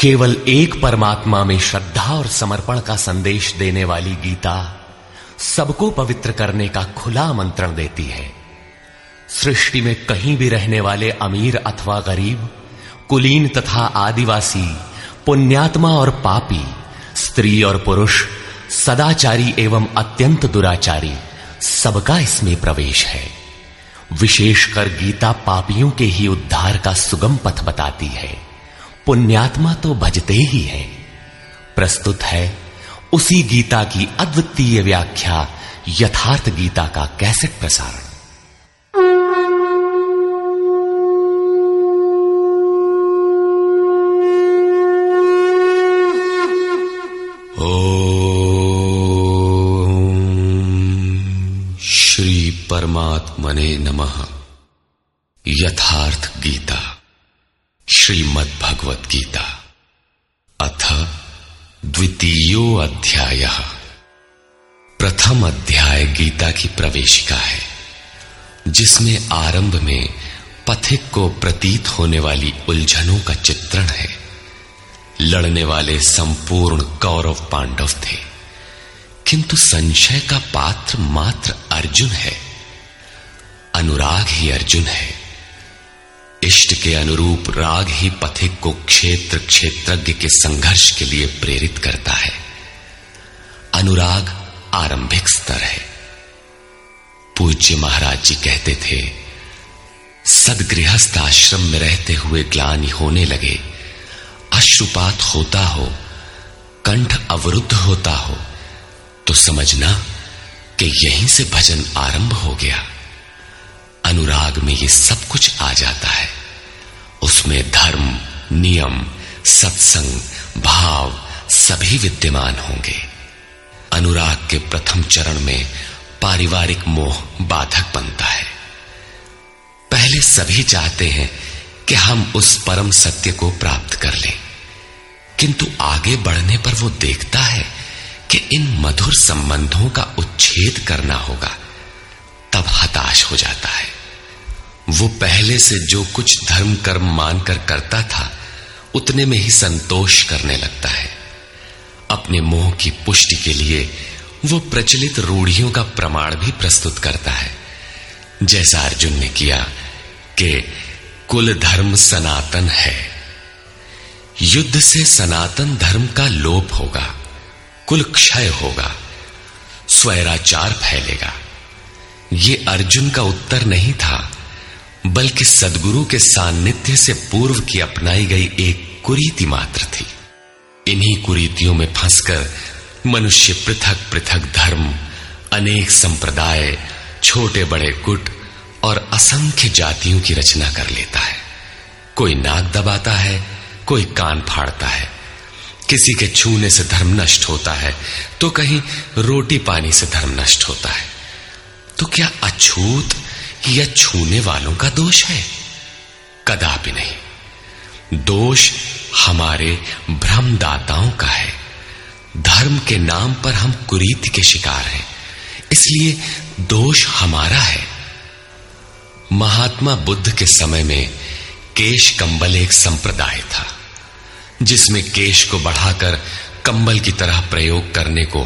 केवल एक परमात्मा में श्रद्धा और समर्पण का संदेश देने वाली गीता सबको पवित्र करने का खुला आमंत्रण देती है। सृष्टि में कहीं भी रहने वाले अमीर अथवा गरीब, कुलीन तथा आदिवासी, पुण्यात्मा और पापी, स्त्री और पुरुष, सदाचारी एवं अत्यंत दुराचारी, सबका इसमें प्रवेश है। विशेषकर गीता पापियों के ही उद्धार का सुगम पथ बताती है। पुण्यात्मा तो भजते ही है। प्रस्तुत है उसी गीता की अद्वितीय व्याख्या, यथार्थ गीता का कैसेट प्रसारण। श्री परमात्मने नमः। यथार्थ गीता। श्रीमद् भगवत गीता अथ द्वितीयो अध्याय प्रथम अध्याय गीता की प्रवेशिका है, जिसमें आरंभ में पथिक को प्रतीत होने वाली उलझनों का चित्रण है। लड़ने वाले संपूर्ण कौरव पांडव थे, किंतु संशय का पात्र मात्र अर्जुन है। अनुराग ही अर्जुन है। इष्ट के अनुरूप राग ही पथिक को क्षेत्र क्षेत्रज्ञ के संघर्ष के लिए प्रेरित करता है। अनुराग आरंभिक स्तर है। पूज्य महाराज जी कहते थे, सदगृहस्थ आश्रम में रहते हुए ग्लानि होने लगे, अश्रुपात होता हो, कंठ अवरुद्ध होता हो तो समझना कि यहीं से भजन आरंभ हो गया। अनुराग में ये सब कुछ आ जाता है। उसमें धर्म, नियम, सत्संग, भाव सभी विद्यमान होंगे। अनुराग के प्रथम चरण में पारिवारिक मोह बाधक बनता है। पहले सभी चाहते हैं कि हम उस परम सत्य को प्राप्त कर लें। किंतु आगे बढ़ने पर वो देखता है कि इन मधुर संबंधों का उच्छेद करना होगा, तब हताश हो जाता है। वो पहले से जो कुछ धर्म कर्म मानकर करता था, उतने में ही संतोष करने लगता है। अपने मोह की पुष्टि के लिए वो प्रचलित रूढ़ियों का प्रमाण भी प्रस्तुत करता है। जैसा अर्जुन ने किया कि कुल धर्म सनातन है। युद्ध से सनातन धर्म का लोप होगा, कुल क्षय होगा, स्वैराचार फैलेगा। ये अर्जुन का उत्तर नहीं था। बल्कि सदगुरु के सान्निध्य से पूर्व की अपनाई गई एक कुरीति मात्र थी। इन्हीं कुरीतियों में फंसकर मनुष्य पृथक पृथक धर्म, अनेक संप्रदाय, छोटे बड़े गुट और असंख्य जातियों की रचना कर लेता है। कोई नाक दबाता है, कोई कान फाड़ता है। किसी के छूने से धर्म नष्ट होता है तो कहीं रोटी पानी से धर्म नष्ट होता है। तो क्या अछूत या छूने वालों का दोष है। कदापि नहीं। दोष हमारे भ्रमदाताओं का है। धर्म के नाम पर हम कुरीति के शिकार हैं। इसलिए दोष हमारा है। महात्मा बुद्ध के समय में केश कंबल एक संप्रदाय था, जिसमें केश को बढ़ाकर कंबल की तरह प्रयोग करने को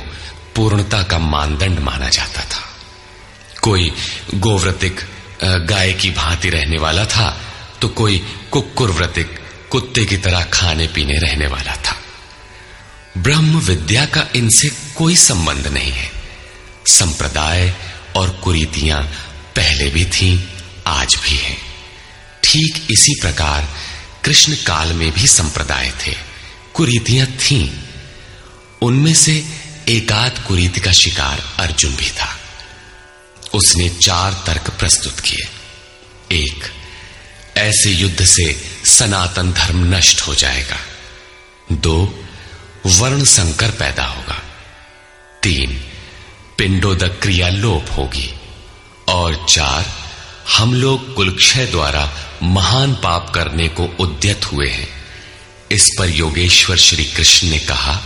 पूर्णता का मानदंड माना जाता था। कोई गोव्रतिक गाय की भांति रहने वाला था तो कोई कुकुर व्रतिक कुत्ते की तरह खाने पीने रहने वाला था। ब्रह्म विद्या का इनसे कोई संबंध नहीं है। संप्रदाय और कुरीतियाँ पहले भी थीं, आज भी हैं। ठीक इसी प्रकार कृष्ण काल में भी संप्रदाय थे, कुरीतियाँ थीं। उनमें से एकाध कुरीति का शिकार अर्जुन भी था। उसने चार तर्क प्रस्तुत किए। एक, ऐसे युद्ध से सनातन धर्म नष्ट हो जाएगा। दो, वर्ण संकर पैदा होगा। तीन पिंडोदक क्रिया लोप होगी। और चार, हम लोग कुलक्षय द्वारा महान पाप करने को उद्यत हुए हैं। इस पर योगेश्वर श्री कृष्ण ने कहा,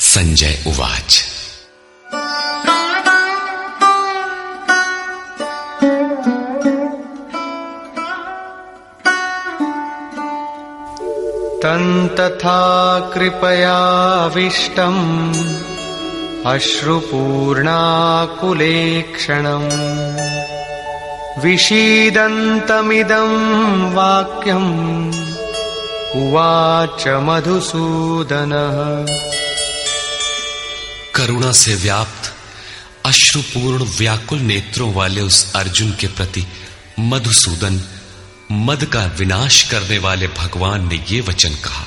संजय उवाच। तन्तथा कृपयाविष्टम् अश्रुपूर्णाकुलेक्षणम् विषीदन्तमिदम् वाक्यम् उवाच मधुसूदनः करुणा से व्याप्त अश्रुपूर्ण व्याकुल नेत्रों वाले उस अर्जुन के प्रति मधुसूदन मद का विनाश करने वाले भगवान ने ये वचन कहा।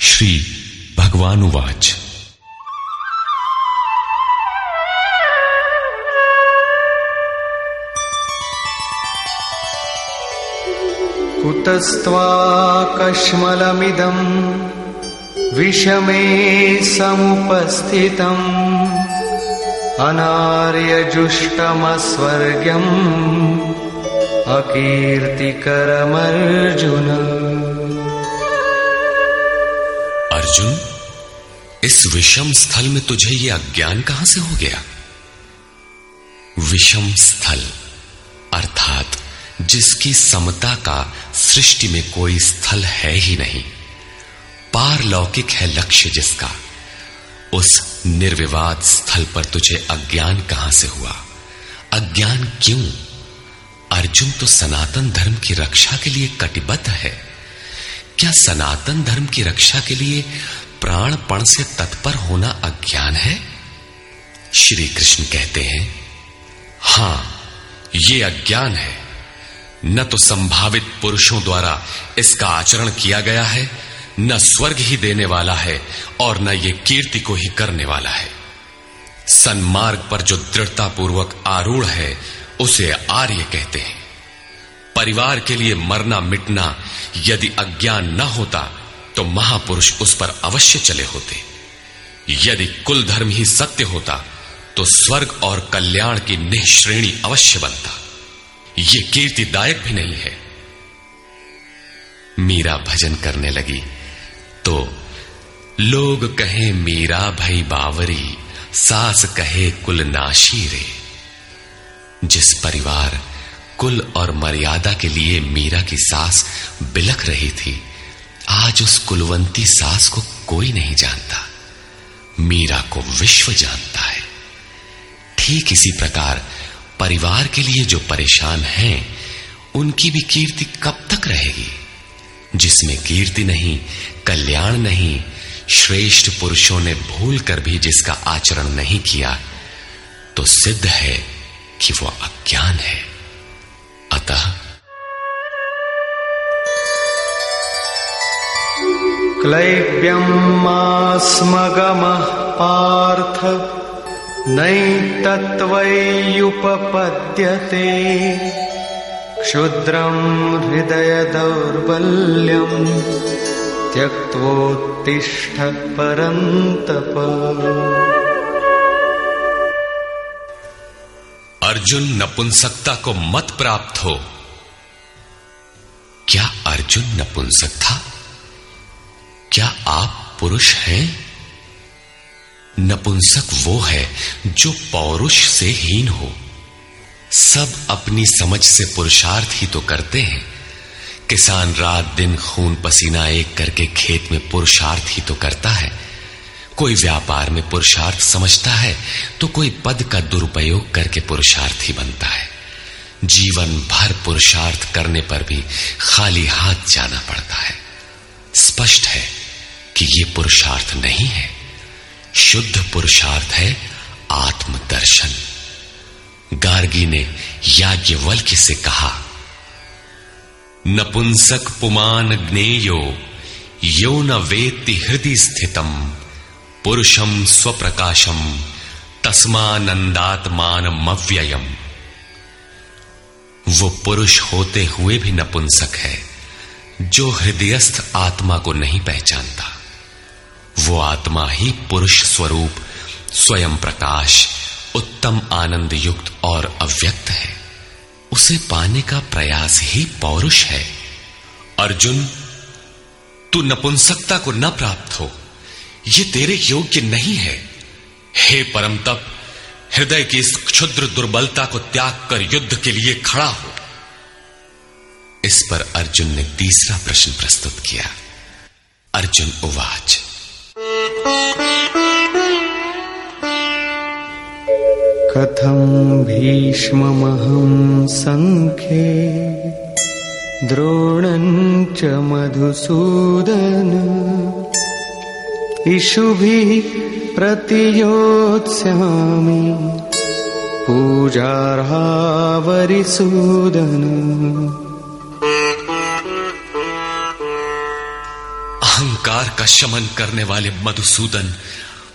श्री भगवान उवाच कुतस्त्वाकश्मलमिदम् विषमे समुपस्थितम् अनार्यजुष्टमस्वर्ग्यम् अकीर्तिकरमर्जुन अर्जुन, इस विषम स्थल में तुझे ये अज्ञान कहाँ से हो गया? विषम स्थल, अर्थात जिसकी समता का सृष्टि में कोई स्थल है ही नहीं। पारलौकिक है लक्ष्य जिसका। उस निर्विवाद स्थल पर तुझे अज्ञान कहाँ से हुआ? अज्ञान क्यों? अर्जुन तो सनातन धर्म की रक्षा के लिए कटिबद्ध है। क्या सनातन धर्म की रक्षा के लिए प्राणपण से तत्पर होना अज्ञान है? श्री कृष्ण कहते हैं, हाँ, ये अज्ञान है। न तो संभावित पुरुषों द्वारा इसका आचरण किया गया है, न स्वर्ग ही देने वाला है और न ये कीर्ति को ही करने वाला है। सन्मार्ग पर जो दृढ़ता पूर्वक आरूढ़ है उसे आर्य कहते हैं। परिवार के लिए मरना मिटना यदि अज्ञान न होता तो महापुरुष उस पर अवश्य चले होते। यदि कुल धर्म ही सत्य होता तो स्वर्ग और कल्याण की निःश्रेणी अवश्य बनता। ये कीर्तिदायक भी नहीं है। मीरा भजन करने लगी। तो लोग कहे मीरा भई बावरी, सास कहे कुल नाशी रे। जिस परिवार, कुल और मर्यादा के लिए मीरा की सास बिलख रही थी, आज उस कुलवंती सास को कोई नहीं जानता। मीरा को विश्व जानता है। ठीक इसी प्रकार, परिवार के लिए जो परेशान हैं, उनकी भी कीर्ति कब तक रहेगी? जिसमें कीर्ति नहीं, कल्याण नहीं, श्रेष्ठ पुरुषों ने भूल कर भी जिसका आचरण नहीं किया तो सिद्ध है कि वो अज्ञान है। अतः क्लैब्यमास्मगमः पार्थ नैतत्त्वय्युपपद्यते क्षुद्रम् हृदयदौर्बल्यम् त्यक्त्वोत्तिष्ठ परन्तप। अर्जुन नपुंसकता को मत प्राप्त हो। क्या अर्जुन नपुंसक था क्या आप पुरुष हैं? नपुंसक वो है जो पौरुष से हीन हो। सब अपनी समझ से पुरुषार्थ ही तो करते हैं। किसान रात दिन खून पसीना एक करके खेत में पुरुषार्थ ही तो करता है। कोई व्यापार में पुरुषार्थ समझता है तो कोई पद का दुरुपयोग करके पुरुषार्थ ही बनता है। जीवन भर पुरुषार्थ करने पर भी खाली हाथ जाना पड़ता है। स्पष्ट है कि ये पुरुषार्थ नहीं है। शुद्ध पुरुषार्थ है आत्मदर्शन। गार्गी ने याज्ञवल्क्य से कहा, नपुंसक पुमान ज्ञेयो यो न वेत्ति हृदय स्थितम। पुरुषम स्वप्रकाशम तस्मानंदात्मान मव्ययम वो पुरुष होते हुए भी नपुंसक है, जो हृदयस्थ आत्मा को नहीं पहचानता। वो आत्मा ही पुरुष स्वरूप, स्वयं प्रकाश, उत्तम आनंद युक्त और अव्यक्त है। उसे पाने का प्रयास ही पौरुष है। अर्जुन, तू नपुंसकता को न प्राप्त हो। ये तेरे योग्य नहीं है। हे परम तप हृदय की इस क्षुद्र दुर्बलता को त्याग कर युद्ध के लिए खड़ा हो। इस पर अर्जुन ने तीसरा प्रश्न प्रस्तुत किया। अर्जुन उवाच। कथम भीष्ममहं सङ्ख्ये द्रोणं च मधुसूदन इषुभिः प्रतियोत्स्यामि पूजार्हावरिसूदन अहंकार का शमन करने वाले मधुसूदन,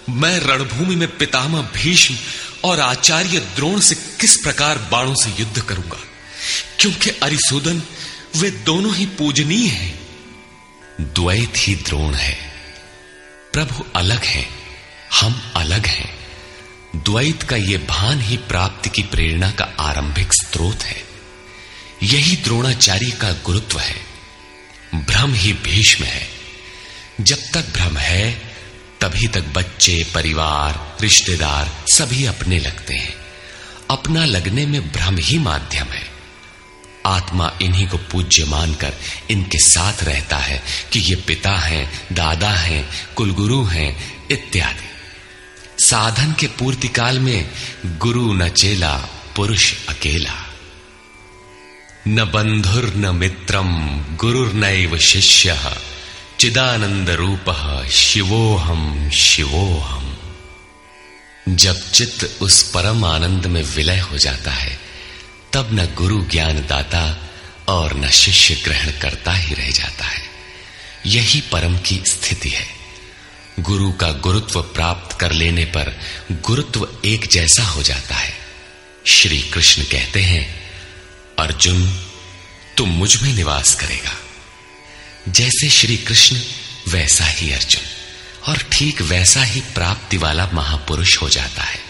मैं रणभूमि में पितामह भीष्म और आचार्य द्रोण से किस प्रकार बाणों से युद्ध करूँगा? क्योंकि अरिसूदन, वे दोनों ही पूजनीय हैं। द्वैत ही द्रोण है। प्रभु अलग है, हम अलग हैं। द्वैत का यह भान ही प्राप्ति की प्रेरणा का आरंभिक स्रोत है। यही द्रोणाचार्य का गुरुत्व है। भ्रम ही भीष्म है। जब तक भ्रम है, तभी तक बच्चे, परिवार, रिश्तेदार सभी अपने लगते हैं। अपना लगने में भ्रम ही माध्यम है। आत्मा इन्हीं को पूज्य मानकर इनके साथ रहता है कि ये पिता हैं, दादा हैं, कुलगुरु हैं, इत्यादि। साधन के पूर्ति काल में गुरु न चेला, पुरुष अकेला। न बंधुर न मित्रम गुरुर्नैव शिष्य चिदानंद रूप शिवोहम शिवोहम जब चित्त उस परम आनंद में विलय हो जाता है तब न गुरु ज्ञान दाता और न शिष्य ग्रहण करता ही रह जाता है। यही परम की स्थिति है। गुरु का गुरुत्व प्राप्त कर लेने पर गुरुत्व एक जैसा हो जाता है। श्री कृष्ण कहते हैं, अर्जुन, तुम मुझमें निवास करेगा। जैसे श्री कृष्ण, वैसा ही अर्जुन। और ठीक वैसा ही प्राप्ति वाला महापुरुष हो जाता है।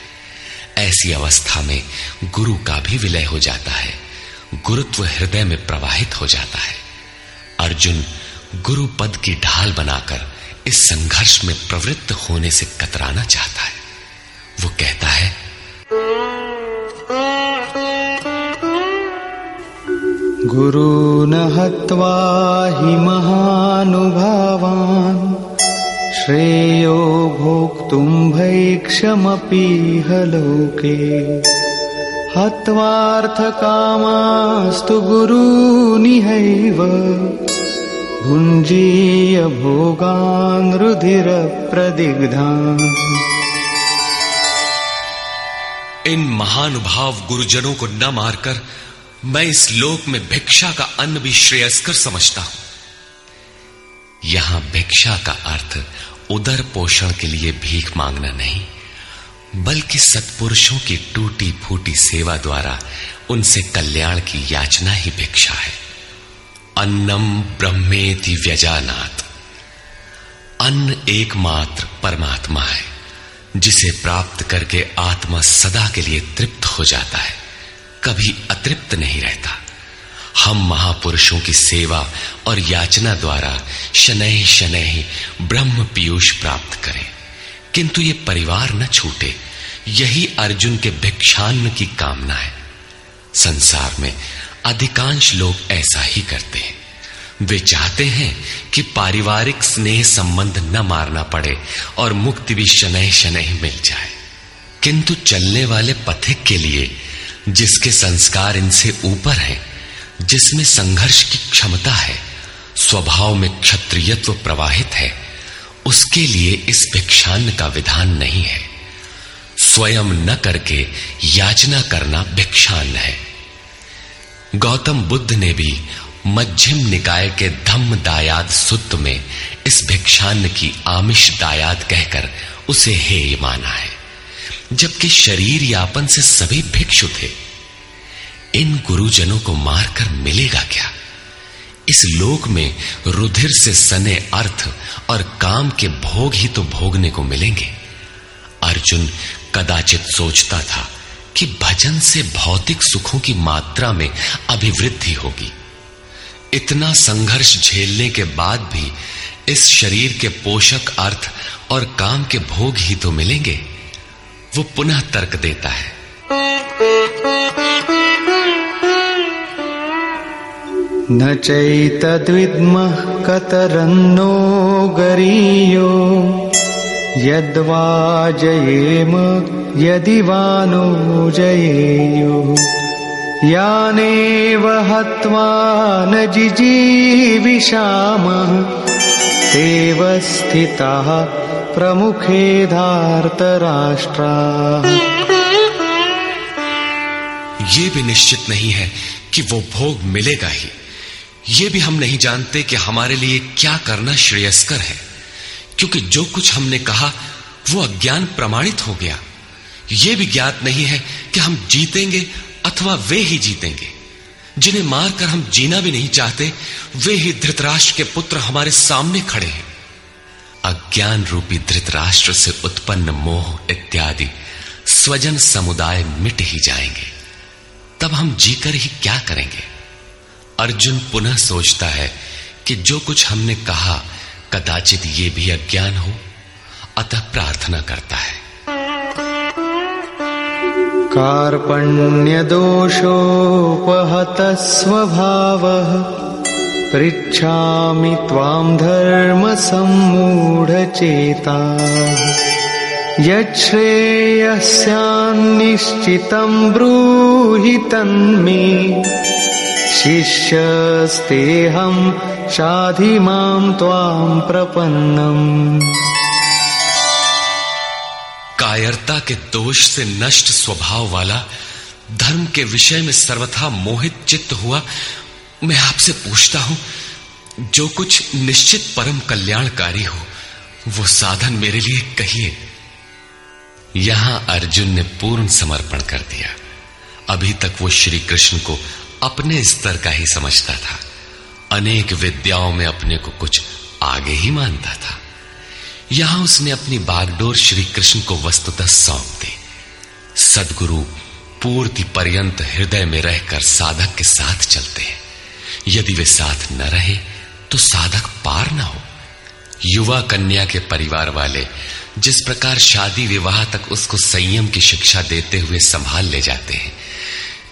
ऐसी अवस्था में गुरु का भी विलय हो जाता है। गुरुत्व हृदय में प्रवाहित हो जाता है। अर्जुन गुरु पद की ढाल बनाकर इस संघर्ष में प्रवृत्त होने से कतराना चाहता है। वो कहता है गुरून हत्वा हि महानुभावान्। श्रेयो भोक्तुम् भैक्षमपीह लोके हत्वार्थकामास्तु गुरूनिहैव भुञ्जीय भोगान् रुधिरप्रदिग्धान् इन महानुभाव गुरुजनों को न मारकर मैं इस लोक में भिक्षा का अन्न भी श्रेयस्कर समझता हूँ। यहाँ भिक्षा का अर्थ उदर पोषण के लिए भीख मांगना नहीं, बल्कि सत्पुरुषों की टूटी फूटी सेवा द्वारा उनसे कल्याण की याचना ही भिक्षा है। अन्नम ब्रह्मेति व्यजानात। अन्न एकमात्र परमात्मा है, जिसे प्राप्त करके आत्मा सदा के लिए तृप्त हो जाता है, कभी अतृप्त नहीं रहता। हम महापुरुषों की सेवा और याचना द्वारा शनै शनय ब्रह्म पीयूष प्राप्त करें। किंतु ये परिवार न छूटे, यही अर्जुन के भिक्षान्न की कामना है। संसार में अधिकांश लोग ऐसा ही करते हैं। वे चाहते हैं कि पारिवारिक स्नेह संबंध न मारना पड़े और मुक्ति भी शनै शनय मिल जाए। किंतु चलने वाले पथिक के लिए, जिसके संस्कार इनसे ऊपर है जिसमें संघर्ष की क्षमता है, स्वभाव में क्षत्रियत्व प्रवाहित है, उसके लिए इस भिक्षान्न का विधान नहीं है। स्वयं न करके याचना करना भिक्षान्न है। गौतम बुद्ध ने भी मध्यम निकाय के धम्म दायाद सुत्त में इस भिक्षान्न की आमिष दायाद कहकर उसे हेय माना है, जबकि शरीर यापन से सभी भिक्षु थे। इन गुरुजनों को मारकर मिलेगा क्या? इस लोक में रुधिर से सने अर्थ और काम के भोग ही तो भोगने को मिलेंगे। अर्जुन कदाचित सोचता था कि भजन से भौतिक सुखों की मात्रा में अभिवृद्धि होगी। इतना संघर्ष झेलने के बाद भी इस शरीर के पोषक अर्थ और काम के भोग ही तो मिलेंगे। वो पुनः तर्क देता है। न चैतद्विद्मः कतरन्नो गरीयो। यद्वा जयेम यदि वा नो जयेयुः यानेव हत्वा न जिजीविषामः, तेव स्थिताः प्रमुखे धार्तराष्ट्राः। ये भी निश्चित नहीं है कि वो भोग मिलेगा ही। ये भी हम नहीं जानते कि हमारे लिए क्या करना श्रेयस्कर है, क्योंकि जो कुछ हमने कहा, वो अज्ञान प्रमाणित हो गया। ये भी ज्ञात नहीं है कि हम जीतेंगे अथवा वे ही जीतेंगे। जिन्हें मारकर हम जीना भी नहीं चाहते, वे ही धृतराष्ट्र के पुत्र हमारे सामने खड़े हैं। अज्ञान रूपी धृतराष्ट्र से उत्पन्न मोह इत्यादि स्वजन समुदाय मिट ही जाएँगे। तब हम जीकर ही क्या करेंगे? अर्जुन पुनः सोचता है कि जो कुछ हमने कहा कदाचित ये भी अज्ञान हो। अतः प्रार्थना करता है। कार्पण्य दोषोपहत स्वभावः पृच्छामि त्वाम् धर्मसम्मूढचेताः। यच्छ्रेयस्यान्निश्चितम् ब्रूहि तन्मे शिष्यस्तेऽहम् शाधि त्वाम् प्रपन्नम्। कायरता के दोष से नष्ट स्वभाव वाला, धर्म के विषय में सर्वथा मोहित चित्त हुआ, मैं आपसे पूछता हूँ, जो कुछ निश्चित परम कल्याणकारी हो, वो साधन मेरे लिए कहिए। यहाँ अर्जुन ने पूर्ण समर्पण कर दिया। अभी तक वो श्री कृष्ण को अपने स्तर का ही समझता था। अनेक विद्याओं में अपने को कुछ आगे ही मानता था। यहाँ उसने अपनी बागडोर श्री कृष्ण को वस्तुतः सौंप दी। सदगुरु पूर्ति पर्यंत हृदय में रहकर साधक के साथ चलते हैं। यदि वे साथ न रहे तो साधक पार न हो। युवा कन्या के परिवार वाले जिस प्रकार शादी विवाह तक उसको संयम की शिक्षा देते हुए संभाल ले जाते हैं,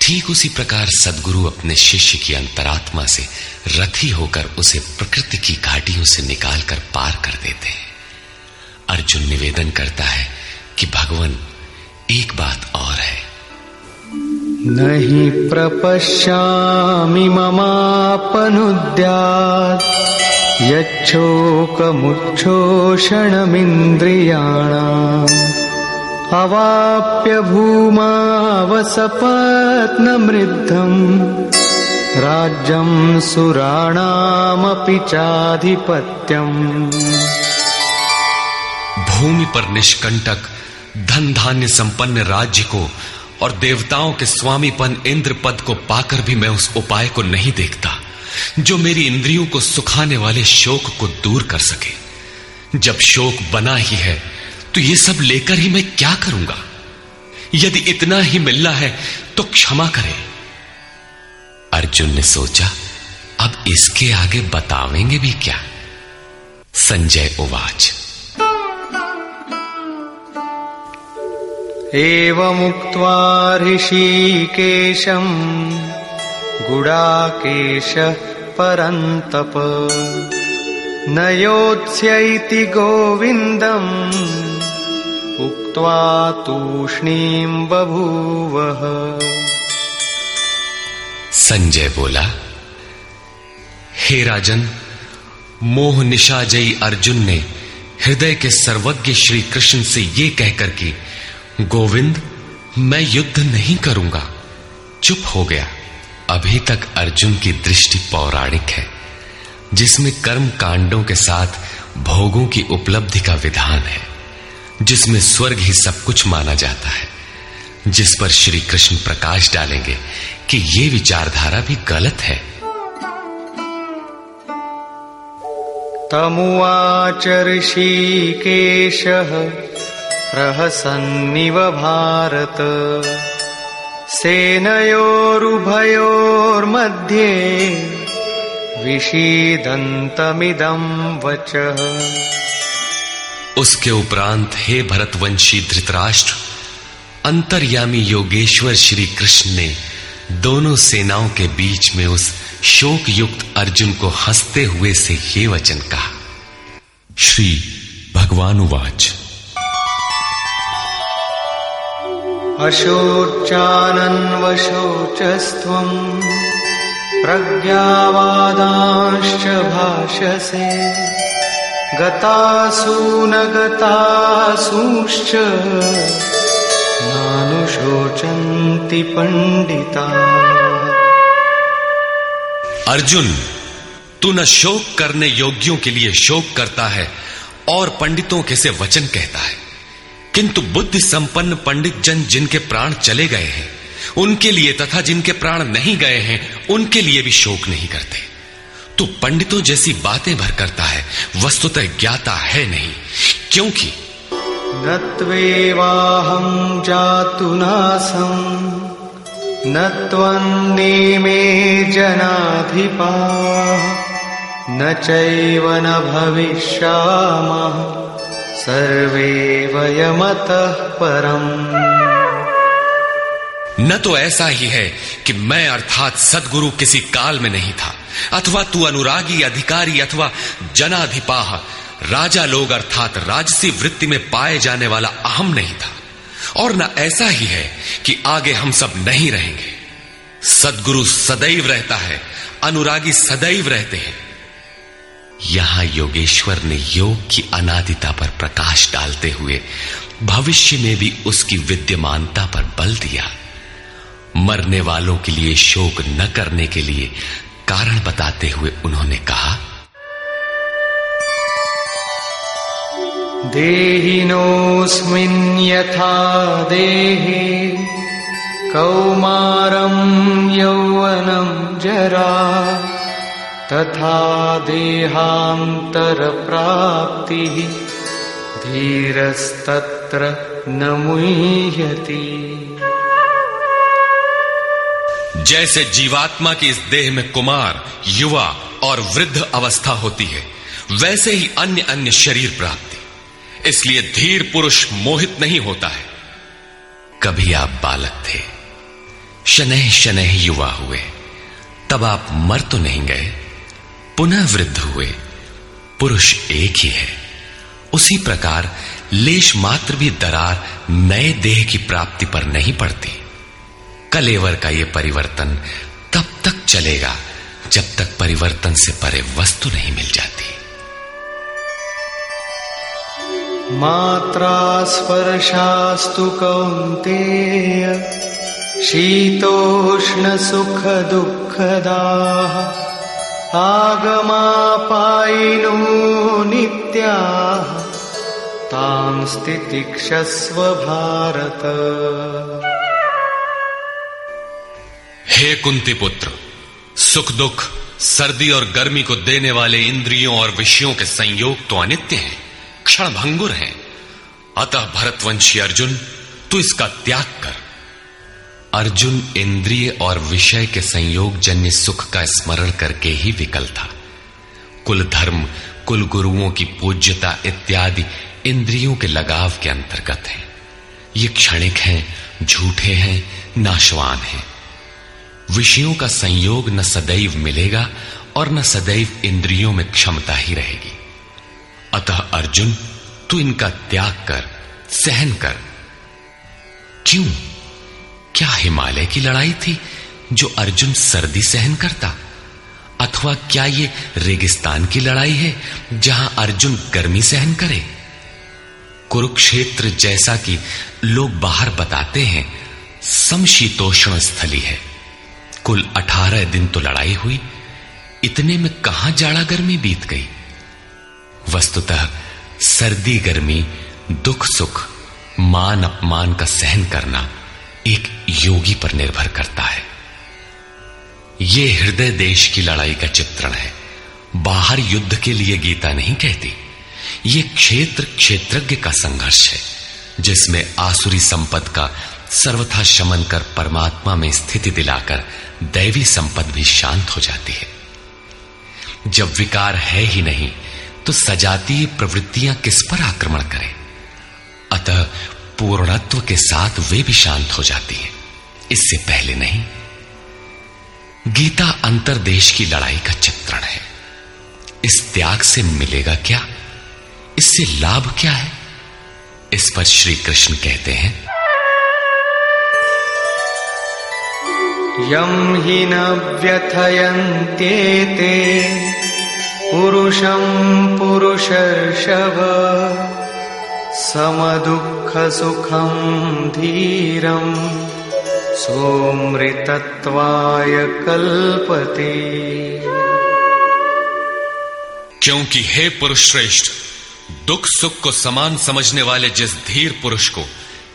ठीक उसी प्रकार सदगुरु अपने शिष्य की अंतरात्मा से रथी होकर उसे प्रकृति की घाटियों से निकालकर पार कर देते हैं। अर्जुन निवेदन करता है कि भगवान, एक बात और है। नहि प्रपश्यामि ममापनुद्यात्। यच्छोकमुच्छोषणमिन्द्रियाणाम् अवाप्य भूमावसपत्नमृद्धम् राज्यम् सुराणामपि चाधिपत्यम् भूमि पर निष्कंटक धन धान्य संपन्न राज्य को और देवताओं के स्वामीपन इंद्र पद को पाकर भी मैं उस उपाय को नहीं देखता। जो मेरी इंद्रियों को सुखाने वाले शोक को दूर कर सके। जब शोक बना ही है तो ये सब लेकर ही मैं क्या करूँगा? यदि इतना ही मिलना है तो क्षमा करे। अर्जुन ने सोचा, अब इसके आगे बतावेंगे भी क्या? संजय उवाच। एवमुक्त्वा ऋषिकेशम्। गुडाकेशः परन्तप न योत्स्य इति गोविन्दम्, उक्त्वा तूष्णीम् बभूवः। संजय बोला, हे राजन, मोह निशाजयी अर्जुन ने हृदय के सर्वज्ञ श्री कृष्ण से ये कहकर कि, गोविंद, मैं युद्ध नहीं करूँगा। चुप हो गया। अभी तक अर्जुन की दृष्टि पौराणिक है, जिसमें कर्म कांडों के साथ भोगों की उपलब्धि का विधान है, जिसमें स्वर्ग ही सब कुछ माना जाता है, जिस पर श्री कृष्ण प्रकाश डालेंगे कि ये विचारधारा भी गलत है। तमुवाच ऋषिकेशः प्रहसन्निव भारत। सेनयोरुभयोर्मध्ये विषीदन्तमिदम् वचः। उसके उपरांत हे भरतवंशी धृतराष्ट्र, अंतर्यामी योगेश्वर श्री कृष्ण ने दोनों सेनाओं के बीच में उस शोक युक्त अर्जुन को हँसते हुए से ये वचन कहा। श्री भगवान उवाच अशोचानन्वशोचस्त्वम् प्रज्ञावादांश्च भाषसे गतासूश्च नानुशोचन्ति पंडिता अर्जुन, तू न शोक करने योग्यों के लिए शोक करता है और पंडितों के से वचन कहता है। किंतु बुद्धि संपन्न पंडित जन जिनके प्राण चले गए हैं, उनके लिए तथा जिनके प्राण नहीं गए हैं, उनके लिए भी शोक नहीं करते। तो पंडितों जैसी बातें भर करता है, वस्तुतः ज्ञाता है नहीं, क्योंकि नत्वेवाहं जातु नासं न त्वन्नेमे जनाधिपा, न चैव न भविष्यामः। सर्वे वयमतः परम्। न तो ऐसा ही है कि मैं अर्थात सदगुरु किसी काल में नहीं था, अथवा तू अनुरागी, अधिकारी, अथवा जनाधिपाह, राजा लोग अर्थात राजसी वृत्ति में पाए जाने वाला अहम नहीं था। और न ऐसा ही है कि आगे हम सब नहीं रहेंगे। सदगुरु सदैव रहता है, अनुरागी सदैव रहते हैं। यहाँ योगेश्वर ने योग की अनादिता पर प्रकाश डालते हुए भविष्य में भी उसकी विद्यमानता पर बल दिया। मरने वालों के लिए शोक न करने के लिए कारण बताते हुए उन्होंने कहा, देहिनोऽस्मिन् यथा देहे, कौमारं यौवनं जरा। तथा देहान्तरप्राप्तिः धीरस्तत्र न मुह्यति। जैसे जीवात्मा की इस देह में कुमार, युवा और वृद्ध अवस्था होती है, वैसे ही अन्य अन्य शरीर प्राप्ति। इसलिए धीर पुरुष मोहित नहीं होता है। कभी आप बालक थे शनह शनह युवा हुए, तब आप मर तो नहीं गए। पुनः वृद्ध हुए। पुरुष एक ही है। उसी प्रकार लेश मात्र भी दरार नए देह की प्राप्ति पर नहीं पड़ती। कलेवर का यह परिवर्तन तब तक चलेगा जब तक परिवर्तन से परे वस्तु नहीं मिल जाती। मात्रा स्पर्शास्तु कौन्तेय, शीतोष्णसुखदुःखदाः। आगमापायिनो नित्याः तां स्थितिक्षस्व भारत हे कुंती पुत्र, सुख दुख, सर्दी और गर्मी को देने वाले इंद्रियों और विषयों के संयोग तो अनित्य हैं क्षण भंगुर हैं। अतः भरतवंशी अर्जुन, तू इसका त्याग कर। अर्जुन इंद्रिय और विषय के संयोग जन्य सुख का स्मरण करके ही विकल था। कुल धर्म, कुल गुरुओं की पूज्यता इत्यादि इंद्रियों के लगाव के अंतर्गत है। ये क्षणिक हैं, झूठे हैं, नाशवान हैं। विषयों का संयोग न सदैव मिलेगा और न सदैव इंद्रियों में क्षमता ही रहेगी। अतः अर्जुन, तू इनका त्याग कर, सहन कर। क्यों? क्या हिमालय की लड़ाई थी जो अर्जुन सर्दी सहन करता? अथवा क्या ये रेगिस्तान की लड़ाई है जहाँ अर्जुन गर्मी सहन करे? कुरुक्षेत्र जैसा कि लोग बाहर बताते हैं, समशीतोष्ण स्थली है। कुल अठारह दिन तो लड़ाई हुई, इतने में कहाँ जाड़ा गर्मी बीत गई? वस्तुतः सर्दी गर्मी, दुख सुख, मान अपमान का सहन करना एक योगी पर निर्भर करता है। यह हृदय देश की लड़ाई का चित्रण है। बाहर युद्ध के लिए गीता नहीं कहती। यह क्षेत्र क्षेत्रज्ञ का संघर्ष है, जिसमें आसुरी संपद का सर्वथा शमन कर परमात्मा में स्थिति दिलाकर दैवी संपद भी शांत हो जाती है। जब विकार है ही नहीं तो सजातीय प्रवृत्तियाँ किस पर आक्रमण करें? अतः पूर्णत्व के साथ वे भी शांत हो जाती हैं। इससे पहले नहीं, गीता अंतरदेश की लड़ाई का चित्रण है। इस त्याग से मिलेगा क्या? इससे लाभ क्या है? इस पर श्री कृष्ण कहते हैं, यम ही न व्यथयन्त्येते पुरुषं पुरुषर्षभ। समदुःखसुखं धीरम् सोमृतत्वाय कल्पते। क्योंकि हे पुरुष श्रेष्ठ दुख सुख को समान समझने वाले जिस धीर पुरुष को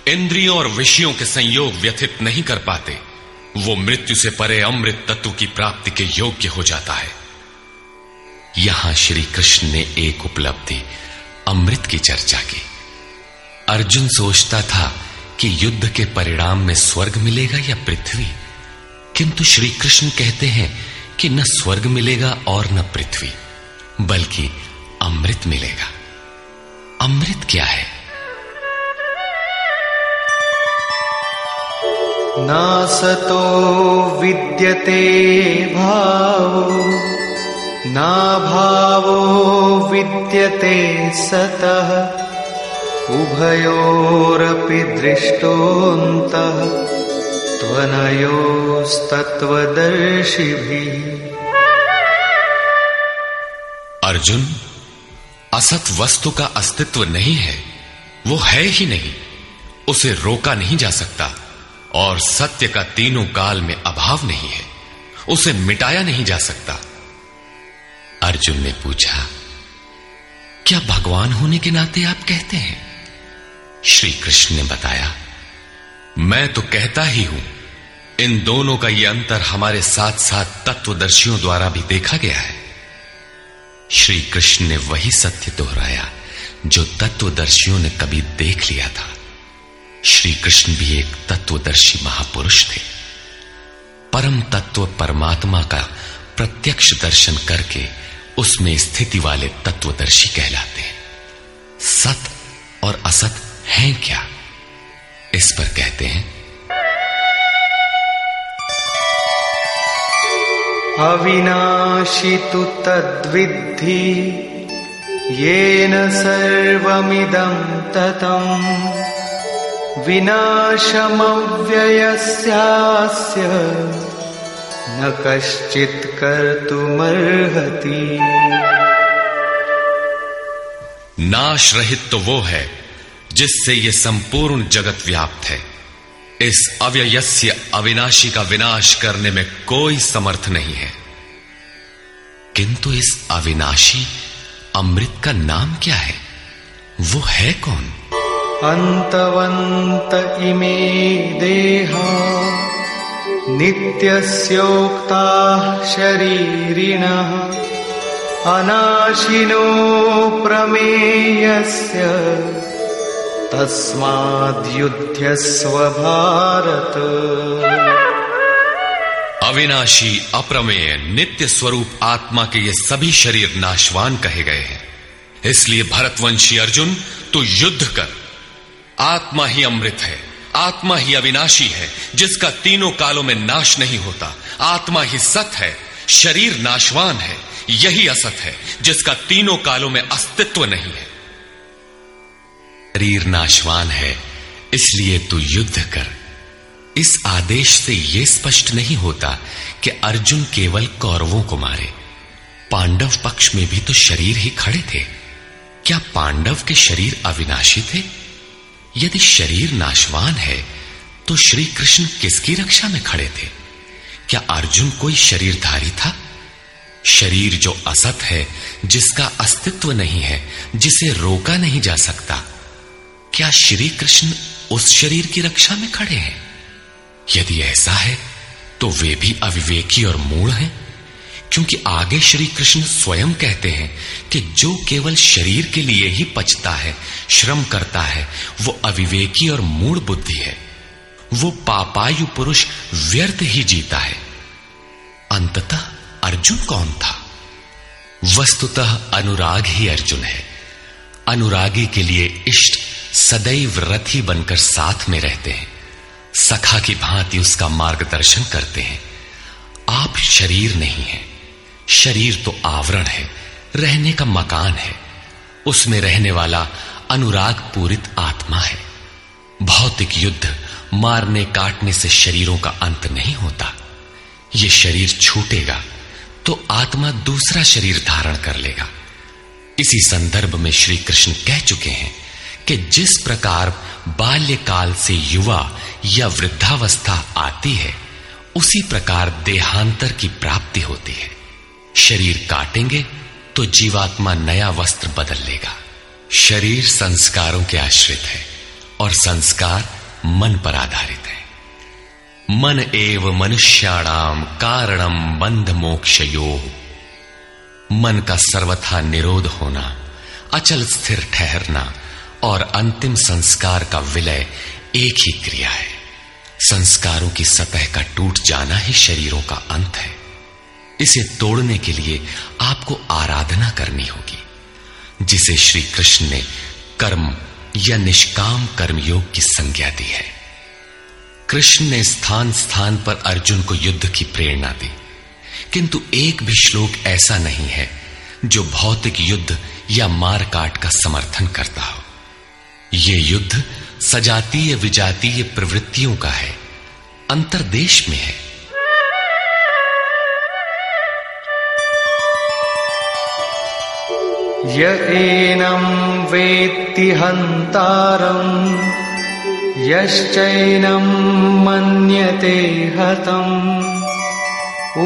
इंद्रियों और विषयों के संयोग व्यथित नहीं कर पाते, वो मृत्यु से परे अमृत तत्व की प्राप्ति के योग्य हो जाता है। यहाँ श्री कृष्ण ने एक उपलब्धि, अमृत की चर्चा की। अर्जुन सोचता था कि युद्ध के परिणाम में स्वर्ग मिलेगा या पृथ्वी। किंतु श्री कृष्ण कहते हैं कि न स्वर्ग मिलेगा और न पृथ्वी, बल्कि अमृत मिलेगा। अमृत क्या है? नासतो विद्यते भावो विद्यते सतः। उभयोरपि दृष्टोऽन्तः त्वनयोस्तत्त्वदर्शिभिः। अर्जुन, असत वस्तु का अस्तित्व नहीं है, वो है ही नहीं। उसे रोका नहीं जा सकता, और सत्य का तीनों काल में अभाव नहीं है। उसे मिटाया नहीं जा सकता। अर्जुन ने पूछा, क्या भगवान होने के नाते आप कहते हैं? श्री कृष्ण ने बताया, मैं तो कहता ही हूँ, इन दोनों का यह अंतर हमारे साथ साथ तत्वदर्शियों द्वारा भी देखा गया है। श्री कृष्ण ने वही सत्य दोहराया, जो तत्वदर्शियों ने कभी देख लिया था। श्री कृष्ण भी एक तत्वदर्शी महापुरुष थे। परम तत्व परमात्मा का प्रत्यक्ष दर्शन करके उसमें स्थिति वाले तत्वदर्शी कहलाते हैं। सत और असत हैं क्या? इस पर कहते हैं। अविनाशी तु तद्विद्धि येन सर्वमिदं ततम् विनाशमव्ययस्यास्य न कश्चित् कर्तुमर्हति। नाश रहित तो वो है। जिससे ये संपूर्ण जगत व्याप्त है। इस अव्ययस्य अविनाशी का विनाश करने में कोई समर्थ नहीं है। किंतु इस अविनाशी अमृत का नाम क्या है? वो है कौन? अन्तवन्त इमे देहा, नित्यस्योक्ताः शरीरिणः, अनाशिनो प्रमेयस्य। तस्माद्युध्यस्व भारत अविनाशी अप्रमेय नित्य स्वरूप आत्मा के ये सभी शरीर नाशवान कहे गए हैं। इसलिए भरतवंशी अर्जुन, तू युद्ध कर। आत्मा ही अमृत है, आत्मा ही अविनाशी है, जिसका तीनों कालों में नाश नहीं होता। आत्मा ही सत है, शरीर नाशवान है, यही असत है, जिसका तीनों कालों में अस्तित्व नहीं है। शरीर नाशवान है, इसलिए तू युद्ध कर। इस आदेश से यह स्पष्ट नहीं होता कि अर्जुन केवल कौरवों को मारे। पांडव पक्ष में भी तो शरीर ही खड़े थे। क्या पांडव के शरीर अविनाशी थे? यदि शरीर नाशवान है तो श्री कृष्ण किसकी रक्षा में खड़े थे? क्या अर्जुन कोई शरीरधारी था? शरीर जो असत है, जिसका अस्तित्व नहीं है, जिसे रोका नहीं जा सकता क्या श्री कृष्ण उस शरीर की रक्षा में खड़े हैं? यदि ऐसा है तो वे भी अविवेकी और मूढ़ हैं। क्योंकि आगे श्री कृष्ण स्वयं कहते हैं कि जो केवल शरीर के लिए ही पचता है, श्रम करता है, वो अविवेकी और मूढ़ बुद्धि है। वो पापायु पुरुष व्यर्थ ही जीता है। अंततः अर्जुन कौन था? वस्तुतः अनुराग ही अर्जुन है। अनुरागी के लिए इष्ट सदैव रथी बनकर साथ में रहते हैं। सखा की भांति उसका मार्गदर्शन करते हैं। आप शरीर नहीं है। शरीर तो आवरण है। रहने का मकान है। उसमें रहने वाला अनुराग पूरित आत्मा है। भौतिक युद्ध मारने काटने से शरीरों का अंत नहीं होता। ये शरीर छूटेगा तो आत्मा दूसरा शरीर धारण कर लेगा। इसी संदर्भ में श्री कृष्ण कह चुके हैं कि जिस प्रकार बाल्यकाल से युवा या वृद्धावस्था आती है, उसी प्रकार देहांतर की प्राप्ति होती है। शरीर काटेंगे तो जीवात्मा नया वस्त्र बदल लेगा। शरीर संस्कारों के आश्रित है और संस्कार मन पर आधारित है। मन एव मनुष्याणाम कारणम बंध मोक्षयो मन का सर्वथा निरोध होना, अचल स्थिर ठहरना और अंतिम संस्कार का विलय एक ही क्रिया है। संस्कारों की सतह का टूट जाना ही शरीरों का अंत है। इसे तोड़ने के लिए आपको आराधना करनी होगी, जिसे श्री कृष्ण ने कर्म या निष्काम कर्मयोग की संज्ञा दी है। कृष्ण ने स्थान स्थान पर अर्जुन को युद्ध की प्रेरणा दी। किंतु एक भी श्लोक ऐसा नहीं है जो भौतिक युद्ध या मार काट का समर्थन करता हो। यह युद्ध सजातीय विजातीय प्रवृत्तियों का है। अंतरदेश में है। य एनं वेत्ति हन्तारम् यश्चैनं मन्यते हतम्।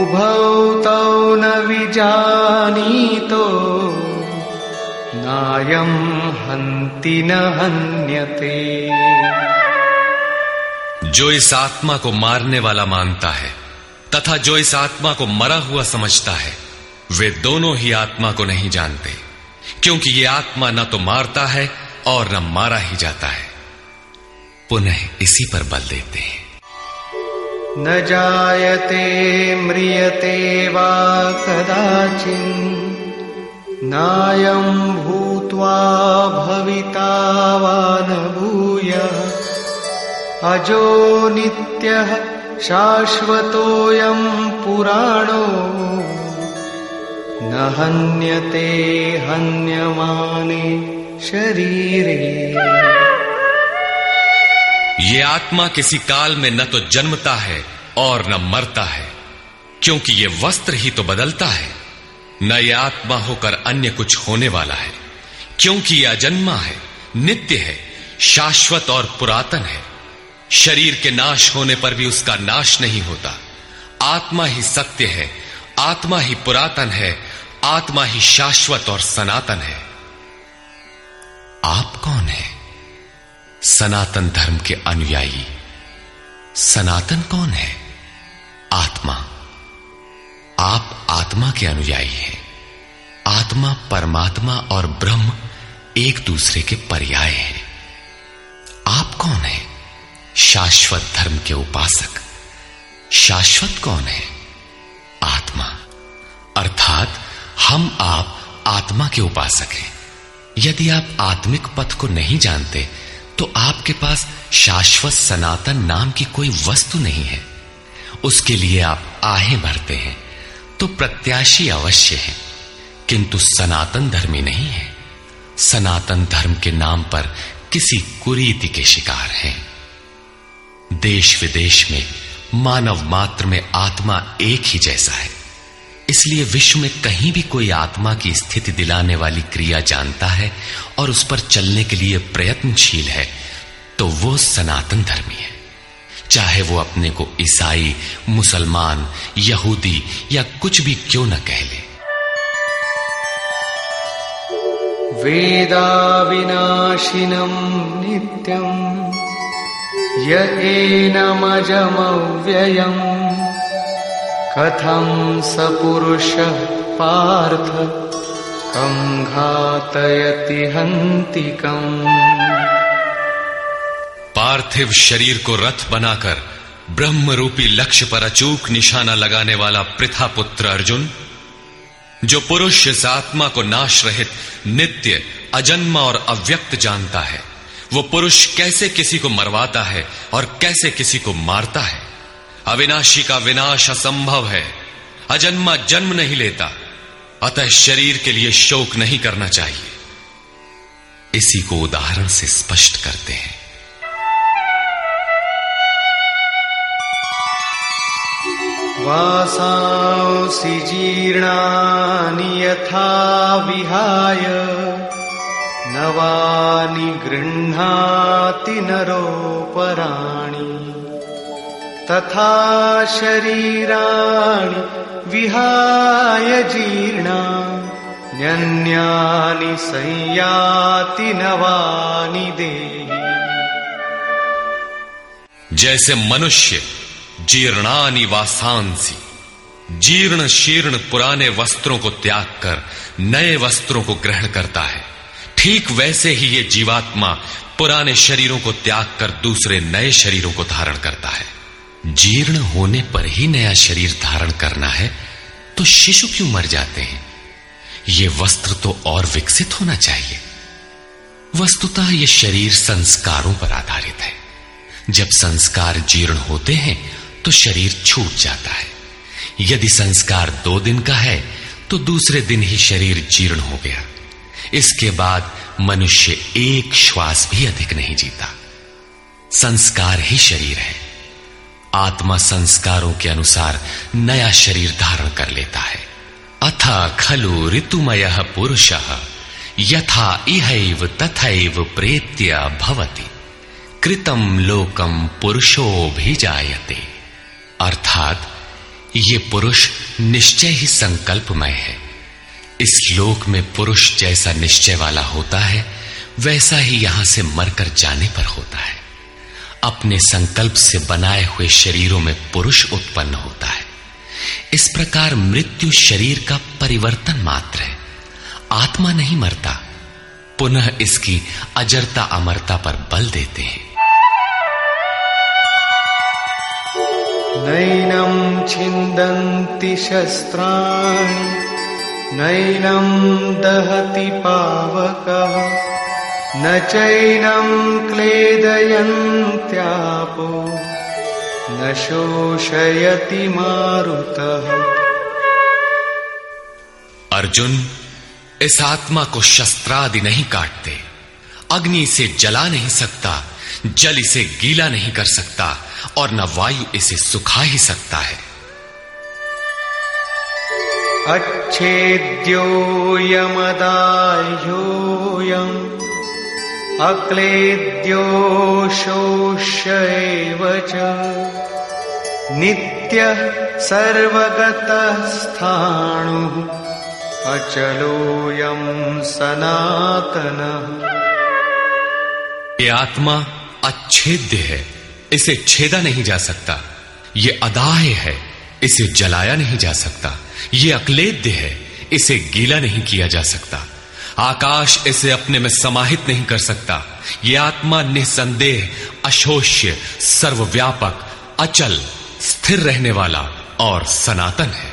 उभौ तौ न विजानीतो। नायं हन्ति न हन्यते। जो इस आत्मा को मारने वाला मानता है तथा जो इस आत्मा को मरा हुआ समझता है वे दोनों ही आत्मा को नहीं जानते क्योंकि ये आत्मा न तो मारता है और न मारा ही जाता है। पुनः इसी पर बल देते हैं। न जायते म्रियते वा कदाचिन् नायं भूत्वा भविता वा न अजो नित्यः शाश्वतोऽयं पुराणो। न हन्यते हन्यमाने शरीरे। ये आत्मा किसी काल में न तो जन्मता है और न मरता है, क्योंकि ये वस्त्र ही तो बदलता है। न ये आत्मा होकर अन्य कुछ होने वाला है। क्योंकि यह अजन्मा है, नित्य है, शाश्वत और पुरातन है। शरीर के नाश होने पर भी उसका नाश नहीं होता। आत्मा ही सत्य है, आत्मा ही पुरातन है, आत्मा ही शाश्वत और सनातन है। आप कौन है? सनातन धर्म के अनुयायी। सनातन कौन है? आत्मा। आप आत्मा के अनुयायी हैं। आत्मा परमात्मा और ब्रह्म एक दूसरे के पर्याय हैं। आप कौन है? शाश्वत धर्म के उपासक। शाश्वत कौन है? आत्मा। अर्थात, हम आप आत्मा के उपासक हैं। यदि आप आत्मिक पथ को नहीं जानते तो आपके पास शाश्वत सनातन नाम की कोई वस्तु नहीं है। उसके लिए आप आहें भरते हैं। तो प्रत्याशी अवश्य है, किंतु सनातन धर्मी नहीं है। सनातन धर्म के नाम पर किसी कुरीति के शिकार हैं। देश विदेश में, मानव मात्र में आत्मा एक ही जैसा है। इसलिए विश्व में कहीं भी कोई आत्मा की स्थिति दिलाने वाली क्रिया जानता है और उस पर चलने के लिए प्रयत्नशील है तो वो सनातन धर्मी है। चाहे वो अपने को ईसाई, मुसलमान, यहूदी या कुछ भी क्यों न कह ले। वेदा विनाशिनम नित्यम य कथम स पार्थ कम घातयति हंतिकम पार्थिव शरीर को रथ बनाकर ब्रह्म रूपी लक्ष्य पर अचूक निशाना लगाने वाला पृथा पुत्र अर्जुन, जो पुरुष इस आत्मा को नाश रहित, नित्य, अजन्मा और अव्यक्त जानता है, वो पुरुष कैसे किसी को मरवाता है और कैसे किसी को मारता है? अविनाशी का विनाश असंभव है। अजन्मा जन्म नहीं लेता। अतः शरीर के लिए शोक नहीं करना चाहिए। इसी को उदाहरण से स्पष्ट करते हैं। वासांसि जीर्णानि यथा विहाय। नवानि गृह्णाति नरोपराणि। तथा शरीराणि विहाय जीर्णा। न्यन्यानि संयाति नवानि देहि। जैसे मनुष्य जीर्णानि वासांसी। जीर्ण शीर्ण पुराने वस्त्रों को त्याग कर, नए वस्त्रों को ग्रहण करता है। ठीक वैसे ही ये जीवात्मा पुराने शरीरों को त्याग कर दूसरे नए शरीरों को धारण करता है। जीर्ण होने पर ही नया शरीर धारण करना है तो शिशु क्यों मर जाते हैं? ये वस्त्र तो और विकसित होना चाहिए। वस्तुतः ये शरीर संस्कारों पर आधारित है। जब संस्कार जीर्ण होते हैं तो शरीर छूट जाता है। यदि संस्कार दो दिन का है तो दूसरे दिन ही शरीर जीर्ण हो गया। इसके बाद मनुष्य एक श्वास भी अधिक नहीं जीता। संस्कार ही शरीर है। आत्मा संस्कारों के अनुसार नया शरीर धारण कर लेता है। अथा खलु ऋतुमय पुरुष, यथा इहैव तथैव प्रेत्य भवति। कृतम लोकम पुरुषो भी जायते अर्थात, ये पुरुष निश्चय ही संकल्पमय है। इस लोक में पुरुष जैसा निश्चय वाला होता है, वैसा ही यहाँ से मरकर जाने पर होता है। अपने संकल्प से बनाए हुए शरीरों में पुरुष उत्पन्न होता है। इस प्रकार मृत्यु शरीर का परिवर्तन मात्र है। आत्मा नहीं मरता, पुनः इसकी अजरता अमरता पर बल देते हैं। नैनं छिन्दन्ति शस्त्राणि, नैनं दहति पावकः, न चैनं क्लेदयन्त्यापो, न शोषयति मारुतः। अर्जुन, इस आत्मा को शस्त्रादि नहीं काटते। अग्नि से जला नहीं सकता, जल इसे गीला नहीं कर सकता। और न वायु इसे सुखा ही सकता है। अच्छेद्योऽयमदाह्योऽयम् अक्लेद्यो शोष्य एव च। नित्यः सर्वगतः स्थाणुः अचलोऽयं सनातनः। ये आत्मा अच्छेद्य है। इसे छेदा नहीं जा सकता। ये अदाह है, इसे जलाया नहीं जा सकता। ये अक्लेद्य है, इसे गीला नहीं किया जा सकता। आकाश इसे अपने में समाहित नहीं कर सकता। ये आत्मा निसंदेह, अशोष्य, सर्वव्यापक, अचल, स्थिर रहने वाला और सनातन है।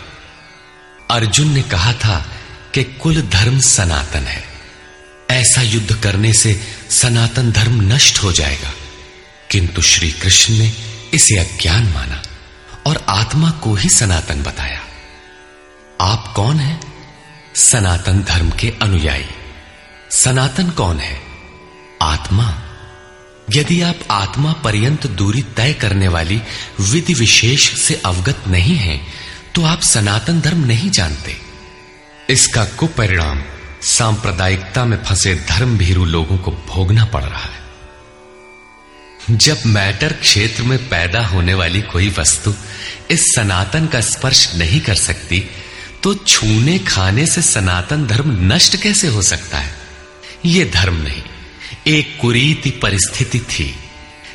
अर्जुन ने कहा था कि कुल धर्म सनातन है। ऐसा युद्ध करने से सनातन धर्म नष्ट हो जाएगा। किंतु श्री कृष्ण ने इसे अज्ञान माना और आत्मा को ही सनातन बताया। आप कौन हैं? सनातन धर्म के अनुयायी। सनातन कौन है? आत्मा। यदि आप आत्मा पर्यंत दूरी तय करने वाली विधि विशेष से अवगत नहीं हैं, तो आप सनातन धर्म नहीं जानते। इसका कुपरिणाम सांप्रदायिकता में फंसे धर्म भीरू लोगों को भोगना पड़ रहा है। जब मैटर क्षेत्र में पैदा होने वाली कोई वस्तु इस सनातन का स्पर्श नहीं कर सकती तो छूने खाने से सनातन धर्म नष्ट कैसे हो सकता है? यह धर्म नहीं, एक कुरीति परिस्थिति थी,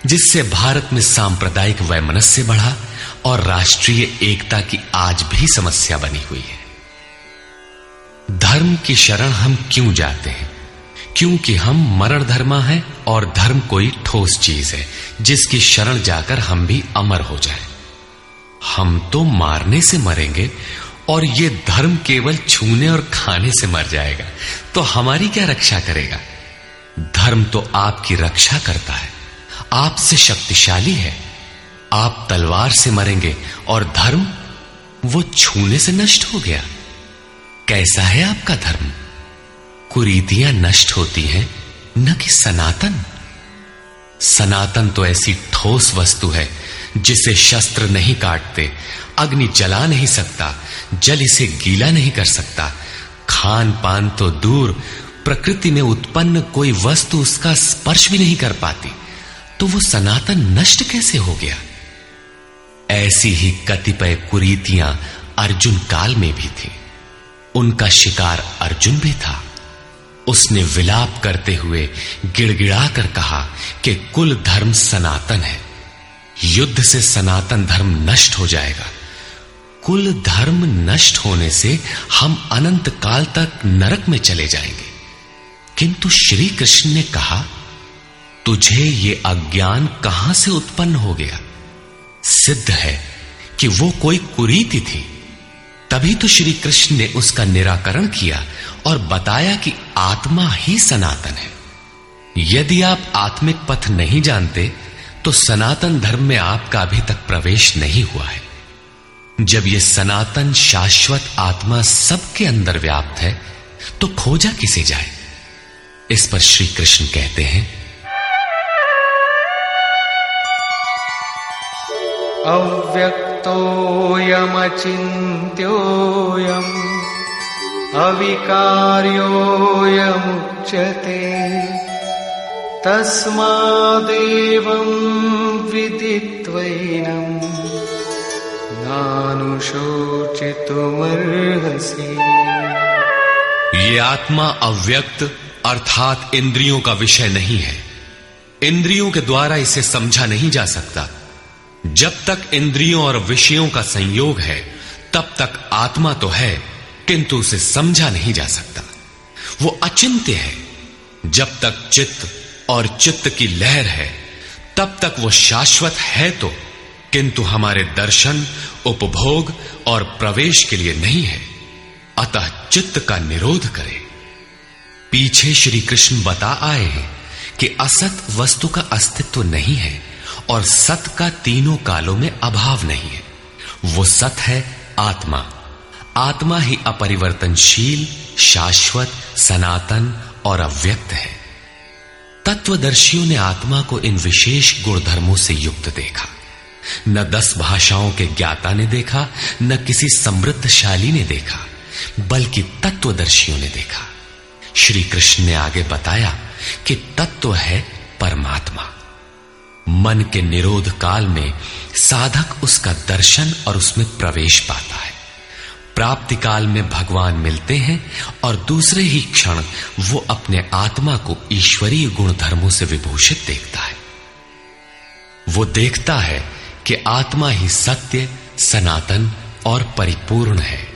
जिससे भारत में सांप्रदायिक वैमनस्य बढ़ा और राष्ट्रीय एकता की आज भी समस्या बनी हुई है। धर्म की शरण हम क्यों जाते हैं? क्योंकि हम मरण धर्मा है और धर्म कोई ठोस चीज़ है, जिसकी शरण जाकर हम भी अमर हो जाए। हम तो मारने से मरेंगे और ये धर्म केवल छूने और खाने से मर जाएगा तो हमारी क्या रक्षा करेगा? धर्म तो आपकी रक्षा करता है, आपसे शक्तिशाली है। आप तलवार से मरेंगे और धर्म वो छूने से नष्ट हो गया। कैसा है आपका धर्म? कुरीतियाँ नष्ट होती हैं, न कि सनातन। सनातन तो ऐसी ठोस वस्तु है, जिसे शस्त्र नहीं काटते, अग्नि जला नहीं सकता, जल इसे गीला नहीं कर सकता। खान पान तो दूर, प्रकृति में उत्पन्न कोई वस्तु उसका स्पर्श भी नहीं कर पाती। तो वो सनातन नष्ट कैसे हो गया? ऐसी ही कतिपय कुरीतियाँ अर्जुन काल में भी थी। उनका शिकार अर्जुन भी था। उसने विलाप करते हुए गिड़गिड़ा कर कहा कि कुल धर्म सनातन है। युद्ध से सनातन धर्म नष्ट हो जाएगा। कुल धर्म नष्ट होने से हम अनंत काल तक नरक में चले जाएँगे। किंतु श्री कृष्ण ने कहा, तुझे ये अज्ञान कहाँ से उत्पन्न हो गया? सिद्ध है कि वो कोई कुरीति थी। तभी तो श्री कृष्ण ने उसका निराकरण किया और बताया कि आत्मा ही सनातन है। यदि आप आत्मिक पथ नहीं जानते तो सनातन धर्म में आपका अभी तक प्रवेश नहीं हुआ है। जब यह सनातन शाश्वत आत्मा सबके अंदर व्याप्त है तो खोजा किसे जाए? इस पर श्री कृष्ण कहते हैं, अव्यक्तोऽयमचिन्त्योऽयम्। अविकार्योऽयमुच्यते तस्मादेवं विदित्वैनम् नानुशोचितुमर्हसि ये आत्मा अव्यक्त अर्थात इंद्रियों का विषय नहीं है। इंद्रियों के द्वारा इसे समझा नहीं जा सकता। जब तक इंद्रियों और विषयों का संयोग है, तब तक आत्मा तो है। किंतु उसे समझा नहीं जा सकता। वो अचिंत्य है। जब तक चित्त और चित्त की लहर है, तब तक वो शाश्वत है तो किंतु हमारे दर्शन, उपभोग और प्रवेश के लिए नहीं है। अतः चित्त का निरोध करे। पीछे श्री कृष्ण बता आए हैं कि असत वस्तु का अस्तित्व नहीं है और सत का तीनों कालों में अभाव नहीं है। वो सत है आत्मा। आत्मा ही अपरिवर्तनशील, शाश्वत, सनातन और अव्यक्त है। तत्वदर्शियों ने आत्मा को इन विशेष गुणधर्मों से युक्त देखा। न दस भाषाओं के ज्ञाता ने देखा, न किसी समृद्धशाली ने देखा, बल्कि तत्वदर्शियों ने देखा। श्री कृष्ण ने आगे बताया कि तत्व है परमात्मा। मन के निरोध काल में साधक उसका दर्शन और उसमें प्रवेश पाता है। प्राप्ति काल में भगवान मिलते हैं और दूसरे ही क्षण वो अपने आत्मा को ईश्वरीय गुण धर्मों से विभूषित देखता है। वो देखता है कि आत्मा ही सत्य, सनातन और परिपूर्ण है।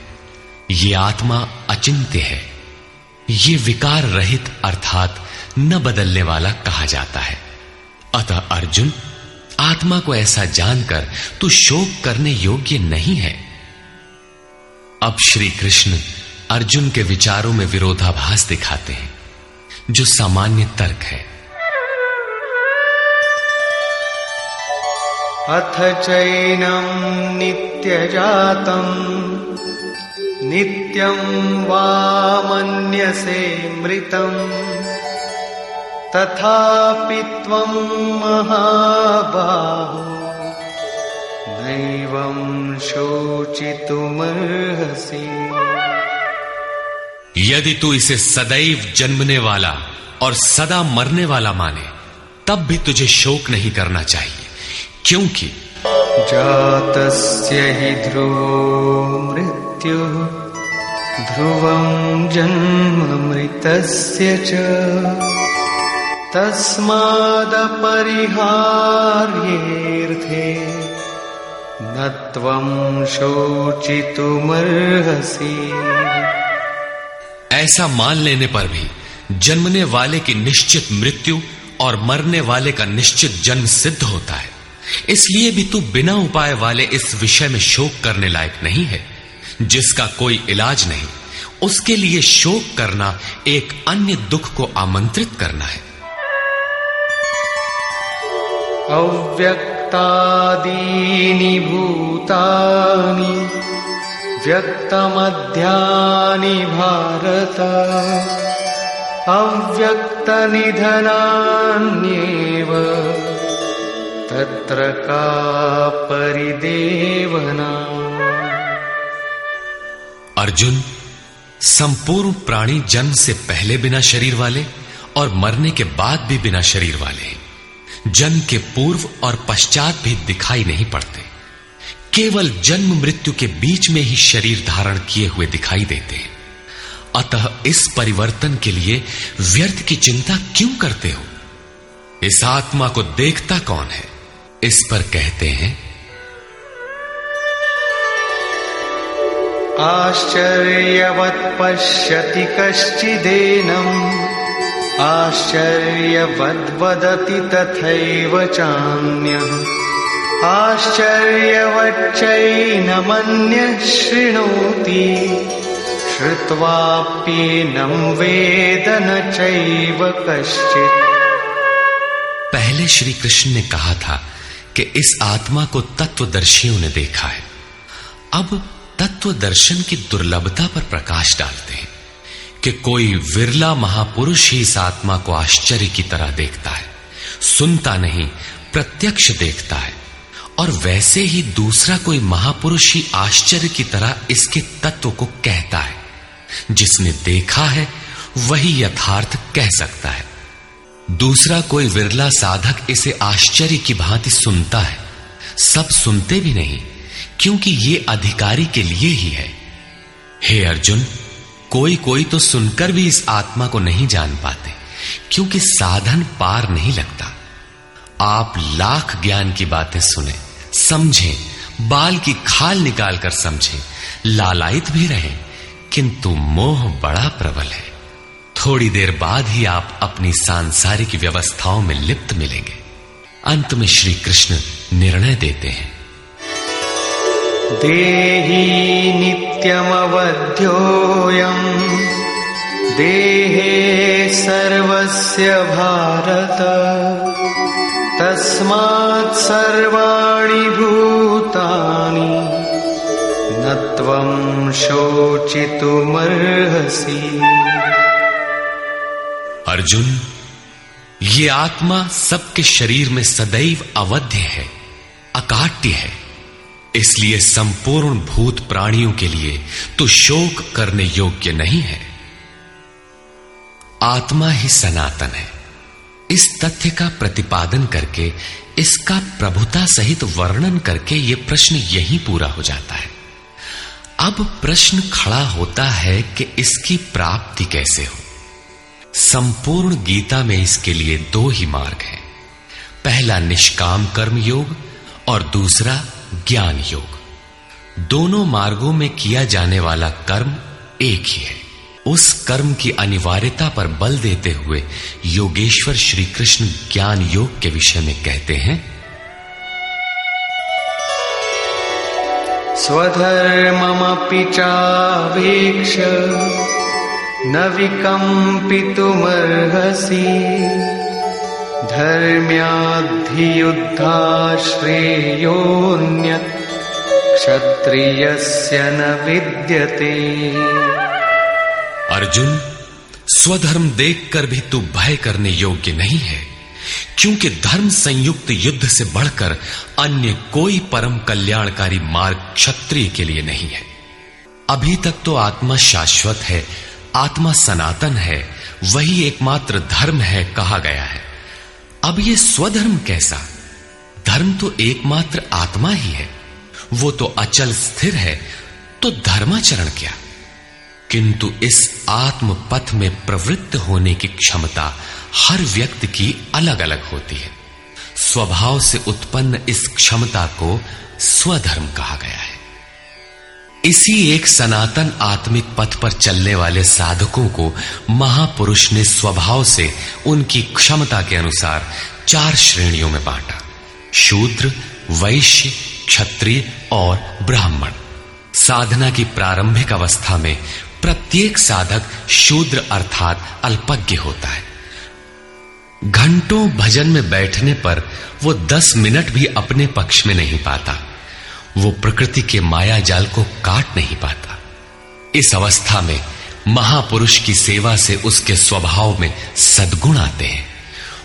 ये आत्मा अचिंत्य है। ये विकार रहित अर्थात न बदलने वाला कहा जाता है। अतः अर्जुन, आत्मा को ऐसा जानकर तू शोक करने योग्य नहीं है। अब श्री कृष्ण अर्जुन के विचारों में विरोधाभास दिखाते हैं, जो सामान्य तर्क है। अथ चैनम नित्य जातम नित्यम वामन्यसे मृतम। तथापि त्वं महाबाहो। नैवं शोचितुमर्हसि। यदि तू इसे सदैव जन्मने वाला और सदा मरने वाला माने तब भी तुझे शोक नहीं करना चाहिए क्योंकि जातस्य हि ध्रुवो मृत्यु ध्रुवं जन्म मृतस्य च। तस्मादपरिहार्येऽर्थे न त्वं शोचितुमर्हसि। ऐसा मान लेने पर भी जन्मने वाले की निश्चित मृत्यु और मरने वाले का निश्चित जन्म सिद्ध होता है। इसलिए भी तू बिना उपाय वाले इस विषय में शोक करने लायक नहीं है जिसका कोई इलाज नहीं। उसके लिए शोक करना एक अन्य दुख को आमंत्रित करना है। अव्यक्त अव्यक्तादीनि भूतानि, व्यक्तमध्यानि भारत, अव्यक्तनिधनान्येव, तत्र का परिदेवना। अर्जुन, संपूर्ण प्राणी जन्म से पहले बिना शरीर वाले और मरने के बाद भी बिना शरीर वाले। जन्म के पूर्व और पश्चात भी दिखाई नहीं पड़ते। केवल जन्म मृत्यु के बीच में ही शरीर धारण किए हुए दिखाई देते हैं। अतः इस परिवर्तन के लिए व्यर्थ की चिंता क्यों करते हो? इस आत्मा को देखता कौन है? इस पर कहते हैं, आश्चर्यवत् पश्यति कश्चिदेनम्। आश्चर्यवद्वदति तथैव चान्यः। आश्चर्यवच्चैनमन्यः शृणोति श्रुत्वाप्येनं वेद न चैव कश्चित्। पहले श्री कृष्ण ने कहा था कि इस आत्मा को तत्वदर्शियों ने देखा है। अब तत्व दर्शन की दुर्लभता पर प्रकाश डालते हैं। कि कोई विरला महापुरुष ही इस आत्मा को आश्चर्य की तरह देखता है, सुनता नहीं, प्रत्यक्ष देखता है, और वैसे ही दूसरा कोई महापुरुष ही आश्चर्य की तरह इसके तत्व को कहता है। जिसने देखा है, वही यथार्थ कह सकता है। दूसरा कोई विरला साधक इसे आश्चर्य की भांति सुनता है, सब सुनते भी नहीं, क्योंकि ये अधिकारी के लिए ही है। हे अर्जुन कोई कोई तो सुनकर भी इस आत्मा को नहीं जान पाते, क्योंकि साधन पार नहीं लगता। आप लाख ज्ञान की बातें सुने, समझें, बाल की खाल निकालकर समझें, लालायित भी रहें, किंतु मोह बड़ा प्रबल है। थोड़ी देर बाद ही आप अपनी सांसारिक व्यवस्थाओं में लिप्त मिलेंगे। अंत में श्री कृष्ण निर्णय देते हैं। देही नित्यमवध्योऽयम् देहे सर्वस्य भारत। तस्मात् सर्वाणि भूतानि, न त्वं शोचितुमर्हसि। अर्जुन, ये आत्मा सबके शरीर में सदैव अवध्य है, अकाट्य है। इसलिए संपूर्ण भूत प्राणियों के लिए तो शोक करने योग्य नहीं है। आत्मा ही सनातन है। इस तथ्य का प्रतिपादन करके, इसका प्रभुता सहित वर्णन करके यह प्रश्न यही पूरा हो जाता है। अब प्रश्न खड़ा होता है कि इसकी प्राप्ति कैसे हो। संपूर्ण गीता में इसके लिए दो ही मार्ग हैं। पहला निष्काम कर्म योग और दूसरा ज्ञान योग। दोनों मार्गों में किया जाने वाला कर्म एक ही है। उस कर्म की अनिवार्यता पर बल देते हुए योगेश्वर श्री कृष्ण ज्ञान योग के विषय में कहते हैं, स्वधर्ममपि चावेक्ष, न विकम्पितुमर्हसि। धर्म्याद्धियुद्धा श्रेयोऽन्यत् क्षत्रियस्य न विद्यते। अर्जुन, स्वधर्म देखकर भी तू भय करने योग्य नहीं है, क्योंकि धर्म संयुक्त युद्ध से बढ़कर अन्य कोई परम कल्याणकारी मार्ग क्षत्रिय के लिए नहीं है। अभी तक तो आत्मा शाश्वत है, आत्मा सनातन है, वही एकमात्र धर्म है कहा गया है। अब ये स्वधर्म कैसा? धर्म तो एकमात्र आत्मा ही है। वो तो अचल स्थिर है तो धर्माचरण क्या? किंतु इस आत्म पथ में प्रवृत्त होने की क्षमता हर व्यक्ति की अलग अलग होती है। स्वभाव से उत्पन्न इस क्षमता को स्वधर्म कहा गया है। इसी एक सनातन आत्मिक पथ पर चलने वाले साधकों को महापुरुष ने स्वभाव से उनकी क्षमता के अनुसार चार श्रेणियों में बांटा। शूद्र, वैश्य, क्षत्रिय और ब्राह्मण। साधना की प्रारंभिक अवस्था में प्रत्येक साधक शूद्र अर्थात अल्पज्ञ होता है। घंटों भजन में बैठने पर वो दस मिनट भी अपने पक्ष में नहीं पाता। वो प्रकृति के माया जाल को काट नहीं पाता। इस अवस्था में महापुरुष की सेवा से उसके स्वभाव में सदगुण आते हैं।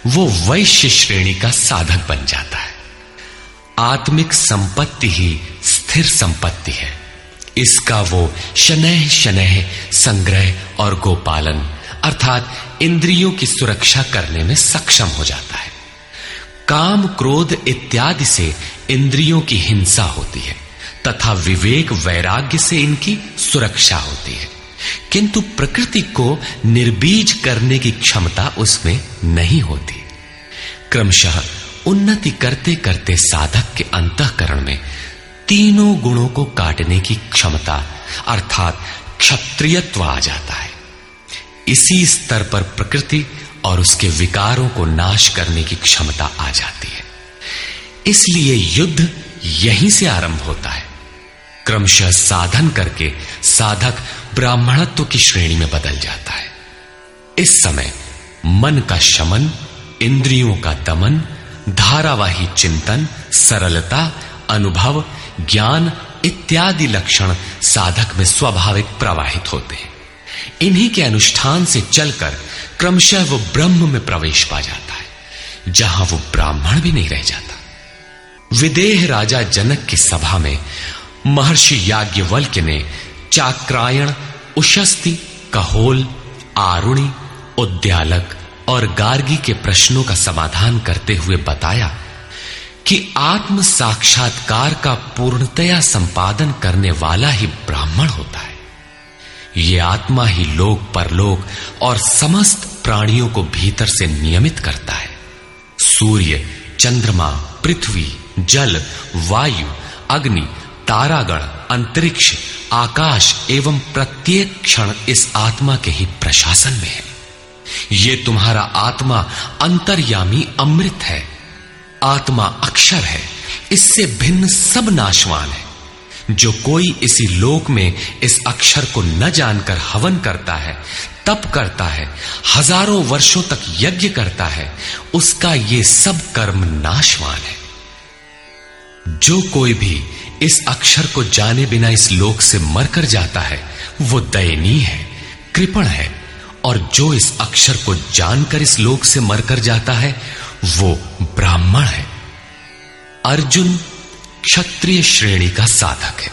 वो वैश्य श्रेणी का साधक बन जाता है। आत्मिक संपत्ति ही स्थिर संपत्ति है। इसका वो शनह शनह संग्रह और गोपालन, अर्थात इंद्रियों की सुरक्षा करने में सक्षम हो जाता है। काम, क्रोध इत्यादि से इंद्रियों की हिंसा होती है, तथा विवेक, वैराग्य से इनकी सुरक्षा होती है। किंतु प्रकृति को निर्बीज करने की क्षमता उसमें नहीं होती। क्रमशः उन्नति करते करते साधक के अंतकरण में तीनों गुणों को काटने की क्षमता, अर्थात क्षत्रियत्व आ जाता है। इसी स्तर पर प्रकृति और उसके विकारों को नाश करने की क्षमता आ जाती है। इसलिए युद्ध यहीं से आरंभ होता है। क्रमशः साधन करके साधक ब्राह्मणत्व की श्रेणी में बदल जाता है। इस समय मन का शमन, इंद्रियों का दमन, धारावाही चिंतन, सरलता, अनुभव, ज्ञान इत्यादि लक्षण साधक में स्वाभाविक प्रवाहित होते हैं। इन्हीं के अनुष्ठान से चलकर क्रमशः वो ब्रह्म में प्रवेश पा जाता है, जहाँ वो ब्राह्मण भी नहीं रह जाता। विदेह राजा जनक की सभा में महर्षि याज्ञवल्क्य ने चाक्रायण, उशस्ति, कहोल, आरुणी, उद्यालक और गार्गी के प्रश्नों का समाधान करते हुए बताया कि आत्म साक्षात्कार का पूर्णतया संपादन करने वाला ही ब्राह्मण होता है। ये आत्मा ही लोक परलोक और समस्त प्राणियों को भीतर से नियमित करता है। सूर्य, चंद्रमा, पृथ्वी, जल, वायु, अग्नि, तारागण, अंतरिक्ष, आकाश एवं प्रत्येक क्षण इस आत्मा के ही प्रशासन में है। ये तुम्हारा आत्मा अंतर्यामी अमृत है। आत्मा अक्षर है। इससे भिन्न सब नाशवान है। जो कोई इसी लोक में इस अक्षर को न जानकर हवन करता है, तप करता है, हज़ारों वर्षों तक यज्ञ करता है, उसका ये सब कर्म नाशवान है। जो कोई भी इस अक्षर को जाने बिना इस लोक से मरकर जाता है, वो दयनीय है, कृपण है, और जो इस अक्षर को जानकर इस लोक से मरकर जाता है, वो ब्राह्मण है। अर्जुन क्षत्रिय श्रेणी का साधक है।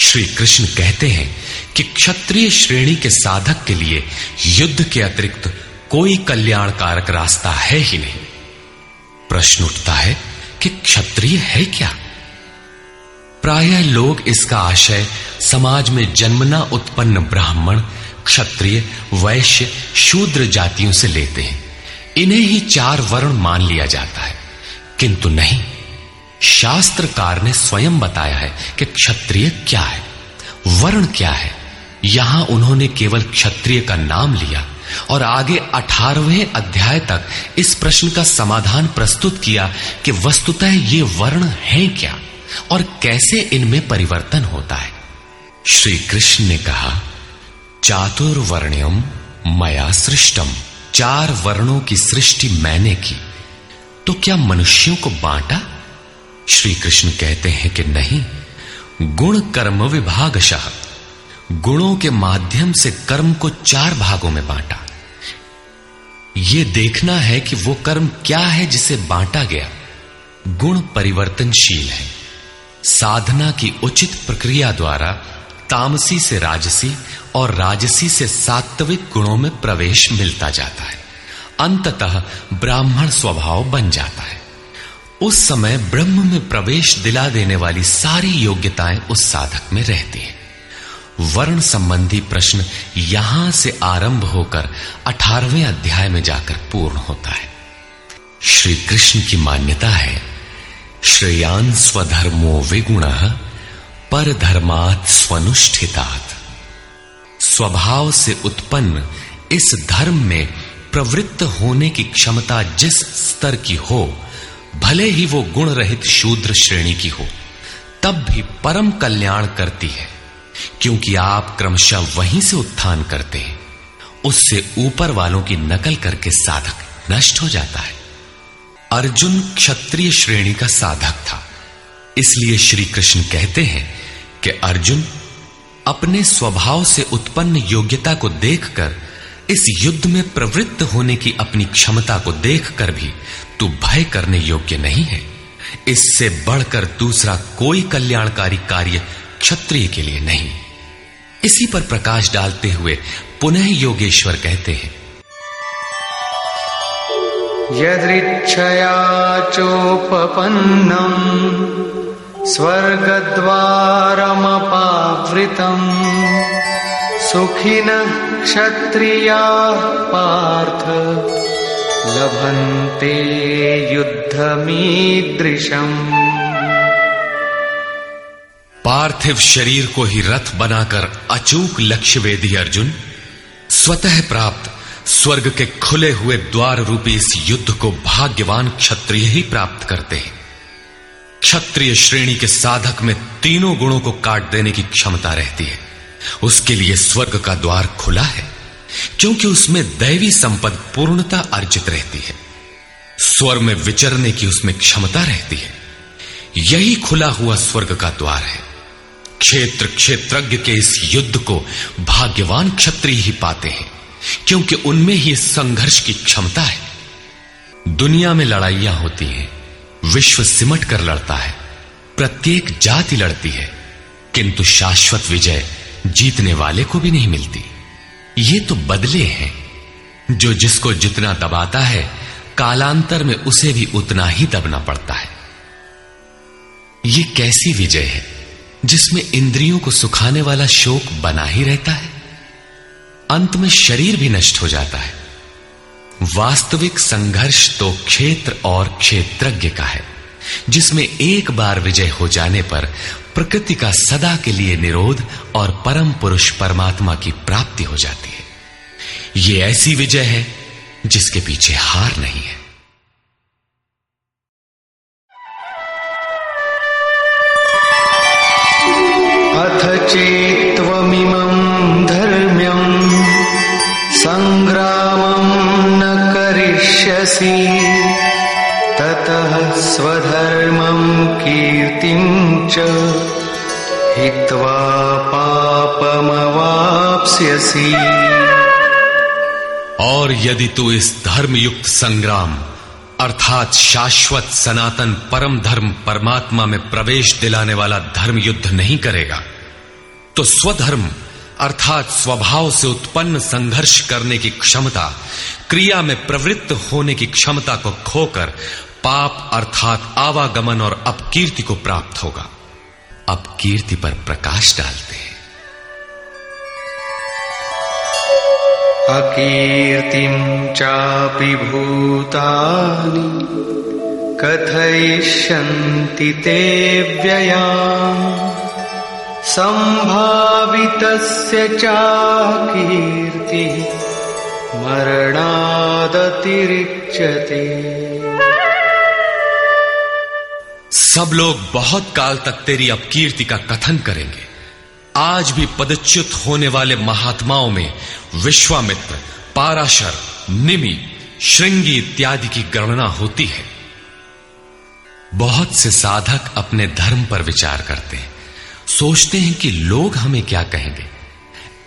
श्री कृष्ण कहते हैं कि क्षत्रिय श्रेणी के साधक के लिए युद्ध के अतिरिक्त कोई कल्याणकारक रास्ता है ही नहीं। प्रश्न उठता है कि क्षत्रिय है क्या? प्रायः लोग इसका आशय समाज में जन्मना उत्पन्न ब्राह्मण, क्षत्रिय, वैश्य, शूद्र जातियों से लेते हैं। इन्हें ही चार वर्ण मान लिया जाता है। किंतु नहीं शास्त्रकार ने स्वयं बताया है कि क्षत्रिय क्या है? वर्ण क्या है? यहाँ उन्होंने केवल क्षत्रिय का नाम लिया और आगे अठारहवें अध्याय तक इस प्रश्न का समाधान प्रस्तुत किया कि वस्तुतः ये वर्ण है क्या और कैसे इनमें परिवर्तन होता है। श्री कृष्ण ने कहा चातुर्वर्ण्यम मया सृष्टम चार वर्णों की सृष्टि मैंने की। तो क्या मनुष्यों को बांटा? श्री कृष्ण कहते हैं कि नहीं, गुण कर्म विभागशः गुणों के माध्यम से कर्म को चार भागों में बांटा। यह देखना है कि वो कर्म क्या है जिसे बांटा गया। गुण परिवर्तनशील है। साधना की उचित प्रक्रिया द्वारा तामसी से राजसी और राजसी से सात्विक गुणों में प्रवेश मिलता जाता है। अंततः ब्राह्मण स्वभाव बन जाता है। उस समय ब्रह्म में प्रवेश दिला देने वाली सारी योग्यताएँ उस साधक में रहती हैं। वर्ण संबंधी प्रश्न यहाँ से आरंभ होकर अठारहवें अध्याय में जाकर पूर्ण होता है। श्री कृष्ण की मान्यता है, श्रेयान स्वधर्मो विगुण पर धर्मात स्वनुष्ठितात। स्वभाव से उत्पन्न इस धर्म में प्रवृत्त होने की क्षमता जिस स्तर की हो भले ही वो गुण रहित शूद्र श्रेणी की हो, तब भी परम कल्याण करती है, क्योंकि आप क्रमशः वहीं से उत्थान करते हैं। उससे ऊपर वालों की नकल करके साधक नष्ट हो जाता है। अर्जुन क्षत्रिय श्रेणी का साधक था, इसलिए श्री कृष्ण कहते हैं कि अर्जुन, अपने स्वभाव से उत्पन्न योग्यता को देखकर, इस युद्ध में प्रवृत्त होने की अपनी क्षमता को देखकर भी तू भय करने योग्य नहीं है। इससे बढ़कर दूसरा कोई कल्याणकारी कार्य क्षत्रिय के लिए नहीं। इसी पर प्रकाश डालते हुए पुनः योगेश्वर कहते हैं। यदृच्छया चोपपन्नम् स्वर्गद्वारमपावृतम्, सुखिनः क्षत्रिया पार्थ। लभन्ते युद्धमीदृशम्। पार्थिव शरीर को ही रथ बनाकर अचूक लक्ष्य वेदी अर्जुन, स्वतः प्राप्त स्वर्ग के खुले हुए द्वार रूपी इस युद्ध को भाग्यवान क्षत्रिय ही प्राप्त करते हैं। क्षत्रिय श्रेणी के साधक में तीनों गुणों को काट देने की क्षमता रहती है। उसके लिए स्वर्ग का द्वार खुला है। क्योंकि उसमें दैवी संपद पूर्णता अर्जित रहती है। स्वर में विचरने की उसमें क्षमता रहती है। यही खुला हुआ स्वर्ग का द्वार है। क्षेत्र क्षेत्रज्ञ के इस युद्ध को भाग्यवान क्षत्रिय ही पाते हैं, क्योंकि उनमें ही संघर्ष की क्षमता है। दुनिया में लड़ाइयाँ होती हैं, विश्व सिमट कर लड़ता है, प्रत्येक जाति लड़ती है, किंतु शाश्वत विजय जीतने वाले को भी नहीं मिलती। ये तो बदले हैं। जो जिसको जितना दबाता है, कालांतर में उसे भी उतना ही दबना पड़ता है। ये कैसी विजय है, जिसमें इंद्रियों को सुखाने वाला शोक बना ही रहता है। अंत में शरीर भी नष्ट हो जाता है। वास्तविक संघर्ष तो क्षेत्र और क्षेत्रज्ञ का है, जिसमें एक बार विजय हो जाने पर प्रकृति का सदा के लिए निरोध और परम पुरुष परमात्मा की प्राप्ति हो जाती है। ये ऐसी विजय है जिसके पीछे हार नहीं है। अथ चेत्त्वमिमम् धर्म्यम् सङ्ग्रामम् न करिष्यसि। ततः स्वधर्मम् कीर्तिम् च हित्वा पापमवाप्स्यसि। और यदि तू इस धर्मयुक्त संग्राम, अर्थात शाश्वत सनातन परम धर्म परमात्मा में प्रवेश दिलाने वाला धर्म युद्ध नहीं करेगा तो स्वधर्म, अर्थात स्वभाव से उत्पन्न संघर्ष करने की क्षमता, क्रिया में प्रवृत्त होने की क्षमता को खोकर पाप, अर्थात आवागमन और अपकीर्ति को प्राप्त होगा। अपकीर्ति पर प्रकाश डालते हैं। अकीर्तिम् चापि भूतानि कथयिष्यन्ति ते व्ययाम् सम्भावितस्य चाकीर्तिः मरणादतिरिच्यते। सब लोग बहुत काल तक तेरी अपकीर्ति का कथन करेंगे। आज भी पदच्युत होने वाले महात्माओं में विश्वामित्र, पाराशर, निमि, श्रृंगी इत्यादि की गणना होती है। बहुत से साधक अपने धर्म पर विचार करते हैं। सोचते हैं कि लोग हमें क्या कहेंगे।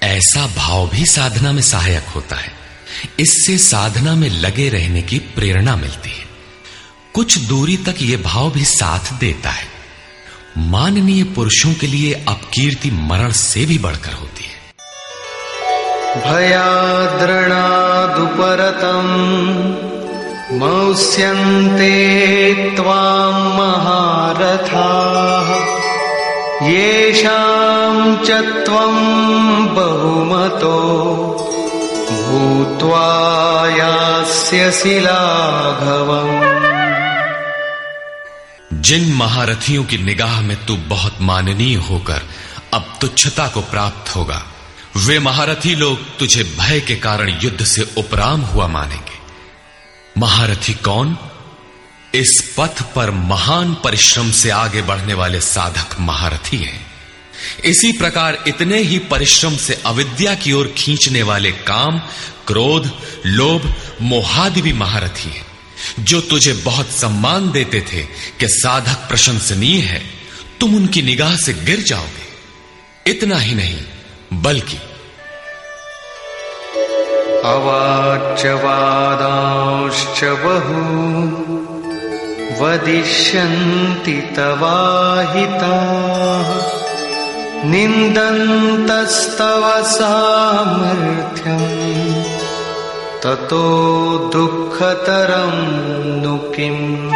ऐसा भाव भी साधना में सहायक होता है। इससे साधना में लगे रहने की प्रेरणा मिलती है। कुछ दूरी तक यह भाव भी साथ देता है। माननीय पुरुषों के लिए अपकीर्ति मरण से भी बढ़कर होती है। भयाद्रणादुपरतम् मौस्यन्ते त्वाम् महारथाः। येषाम् च त्वम् बहुमतो भूत्वा यास्यसि लाघवम्। जिन महारथियों की निगाह में तू बहुत माननीय होकर अब तुच्छता को प्राप्त होगा। वे महारथी लोग तुझे भय के कारण युद्ध से उपराम हुआ मानेंगे। महारथी कौन? इस पथ पर महान परिश्रम से आगे बढ़ने वाले साधक महारथी हैं। इसी प्रकार इतने ही परिश्रम से अविद्या की ओर खींचने वाले काम, क्रोध, लोभ, मोहादि भी महारथी है। जो तुझे बहुत सम्मान देते थे कि साधक प्रशंसनीय है, तुम उनकी निगाह से गिर जाओगे। इतना ही नहीं, बल्कि अवाच्यवादांश्च बहु वदिष्यन्ति तवाहिताः। निन्दन्तस्तव सामर्थ्यम्। ततो दुःखतरं नु किम्?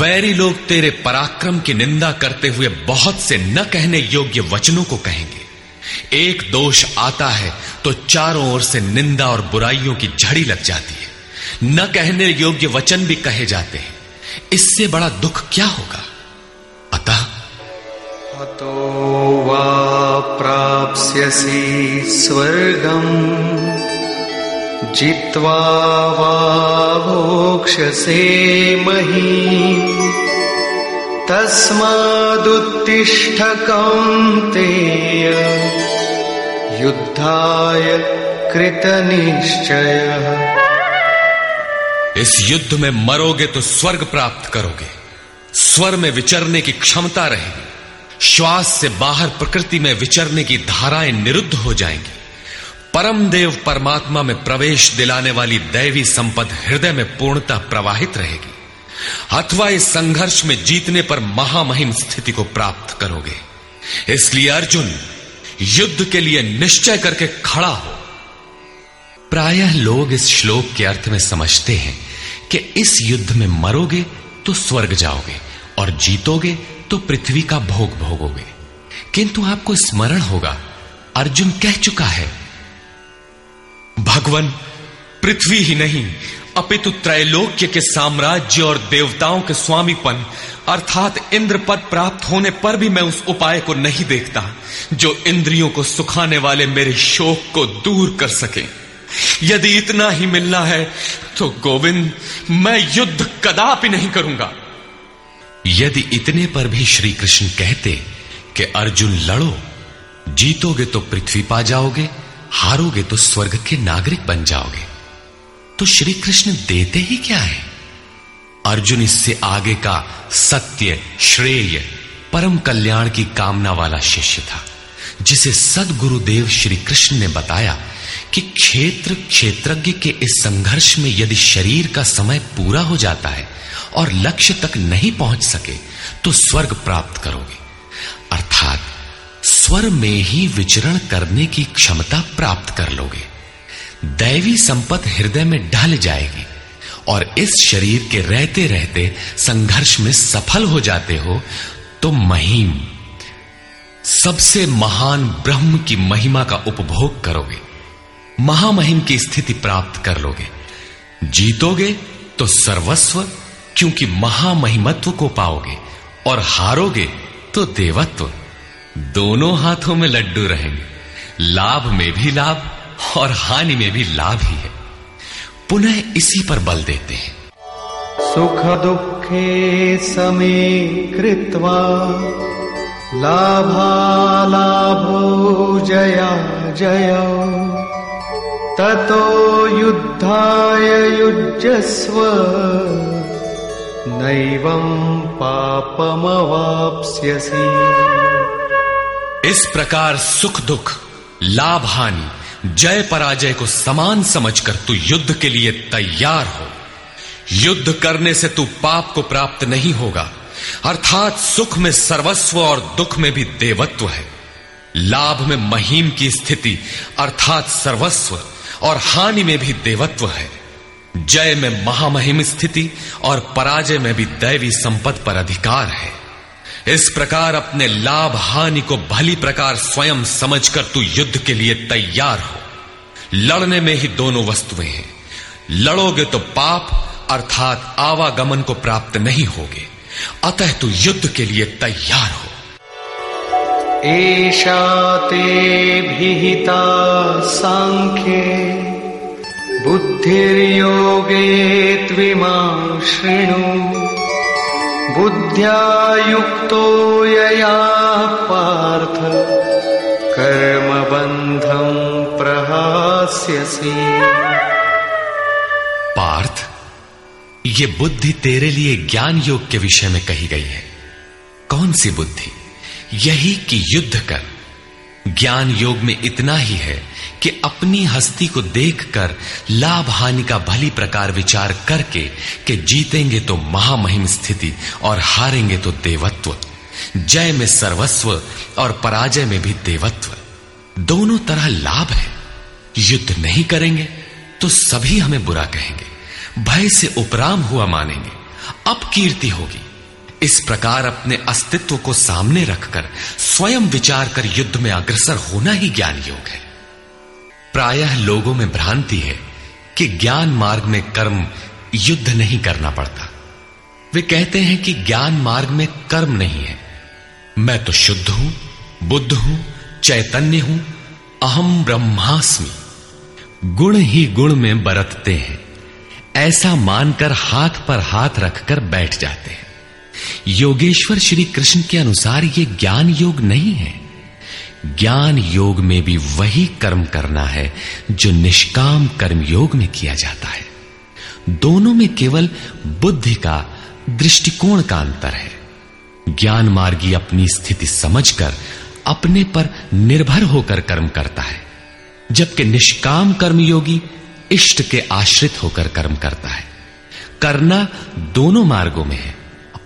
वैरी लोग तेरे पराक्रम की निंदा करते हुए बहुत से न कहने योग्य वचनों को कहेंगे। एक दोष आता है तो चारों ओर से निंदा और बुराइयों की झड़ी लग जाती है। न कहने योग्य वचन भी कहे जाते हैं। इससे बड़ा दुख क्या होगा? अतः अतो वा प्राप्स्यसि स्वर्गम्। जित्वा वा भोक्ष्यसे मही। तस्मादुत्तिष्ठ कौन्तेय युद्धाय कृतनिश्चयः। इस युद्ध में मरोगे तो स्वर्ग प्राप्त करोगे। स्वर में विचरने की क्षमता रहेगी। श्वास से बाहर प्रकृति में विचरने की धाराएँ निरुद्ध हो जाएँगी। परम देव परमात्मा में प्रवेश दिलाने वाली दैवी संपद हृदय में पूर्णतः प्रवाहित रहेगी। अथवा इस संघर्ष में जीतने पर महामहिम स्थिति को प्राप्त करोगे। इसलिए अर्जुन, युद्ध के लिए निश्चय करके खड़ा हो। प्रायः लोग इस श्लोक के अर्थ में समझते हैं कि इस युद्ध में मरोगे तो स्वर्ग जाओगे और जीतोगे तो पृथ्वी का भोग भोगोगे। किंतु आपको स्मरण होगा, अर्जुन कह चुका है, भगवान, पृथ्वी ही नहीं, अपितु त्रैलोक्य के साम्राज्य और देवताओं के स्वामीपन, अर्थात इंद्र पद प्राप्त होने पर भी मैं उस उपाय को नहीं देखता, जो इंद्रियों को सुखाने वाले मेरे शोक को दूर कर सके। यदि इतना ही मिलना है तो गोविंद, मैं युद्ध कदापि नहीं करूँगा। यदि इतने पर भी श्री कृष्ण कहते कि अर्जुन लड़ो, जीतोगे तो पृथ्वी पा जाओगे, हारोगे तो स्वर्ग के नागरिक बन जाओगे। तो श्री कृष्ण देते ही क्या है? अर्जुन इससे आगे का सत्य, श्रेय, परम कल्याण की कामना वाला शिष्य था, जिसे सदगुरुदेव श्री कृष्ण ने बताया कि क्षेत्र क्षेत्रज्ञ के इस संघर्ष में यदि शरीर का समय पूरा हो जाता है और लक्ष्य तक नहीं पहुँच सके तो स्वर्ग प्राप्त करोगे। अर्थात स्वर में ही विचरण करने की क्षमता प्राप्त कर लोगे। दैवी संपत हृदय में ढल जाएगी, और इस शरीर के रहते रहते संघर्ष में सफल हो जाते हो तो महिम, सबसे महान ब्रह्म की महिमा का उपभोग करोगे। महामहिम की स्थिति प्राप्त कर लोगे। जीतोगे तो सर्वस्व क्योंकि महामहिमत्व को पाओगे और हारोगे तो देवत्व। दोनों हाथों में लड्डू रहेंगे। लाभ में भी लाभ और हानि में भी लाभ ही है। पुनः इसी पर बल देते हैं। सुख दुखे समे कृत्वा लाभालाभो जया जय। ततो युद्धाय युज्यस्व। नैवं पापमवाप्स्यसि। इस प्रकार सुख दुख, लाभ हानि, जय पराजय को समान समझकर तू युद्ध के लिए तैयार हो। युद्ध करने से तू पाप को प्राप्त नहीं होगा, अर्थात सुख में सर्वस्व और दुख में भी देवत्व है। लाभ में महीम की स्थिति, अर्थात सर्वस्व, और हानि में भी देवत्व है। जय में महामहिम स्थिति और पराजय में भी दैवी संपद पर अधिकार है। इस प्रकार अपने लाभ हानि को भली प्रकार स्वयं समझकर तू युद्ध के लिए तैयार हो। लड़ने में ही दोनों वस्तुएँ हैं। लड़ोगे तो पाप, अर्थात आवागमन को प्राप्त नहीं होगे। अतः तू युद्ध के लिए तैयार हो। एषा ते भिहिता सांख्ये। बुद्धिर्योगे त्विमां शृणु बुद्ध्या युक्तो यया पार्थ, कर्मबन्धं प्र यास्यसि पार्थ, ये बुद्धि तेरे लिए ज्ञान योग के विषय में कही गई है। कौन सी बुद्धि? यही कि युद्ध कर। ज्ञान योग में इतना ही है कि अपनी हस्ती को देखकर लाभ हानि का भली प्रकार विचार करके कि जीतेंगे तो महामहिम स्थिति और हारेंगे तो देवत्व। जय में सर्वस्व और पराजय में भी देवत्व। दोनों तरह लाभ है। युद्ध नहीं करेंगे तो सभी हमें बुरा कहेंगे। भय से उपराम हुआ मानेंगे। अब कीर्ति होगी। इस प्रकार अपने अस्तित्व को सामने रखकर स्वयं विचार कर युद्ध में अग्रसर होना ही ज्ञान योग है। प्रायः लोगों में भ्रांति है कि ज्ञान मार्ग में कर्म युद्ध नहीं करना पड़ता। वे कहते हैं कि ज्ञान मार्ग में कर्म नहीं है। मैं तो शुद्ध हूँ, बुद्ध हूँ, चैतन्य हूँ, अहम ब्रह्मास्मि। गुण ही गुण में बरतते हैं। ऐसा मानकर हाथ पर हाथ रखकर बैठ जाते हैं। योगेश्वर श्री कृष्ण के अनुसार यह ज्ञान योग नहीं है। ज्ञान योग में भी वही कर्म करना है, जो निष्काम कर्म योग में किया जाता है। दोनों में केवल बुद्धि का दृष्टिकोण का अंतर है। ज्ञान मार्गी अपनी स्थिति समझकर, अपने पर निर्भर होकर कर्म करता है, जबकि निष्काम कर्म योगी इष्ट के आश्रित होकर कर्म करता है। करना दोनों मार्गों में है।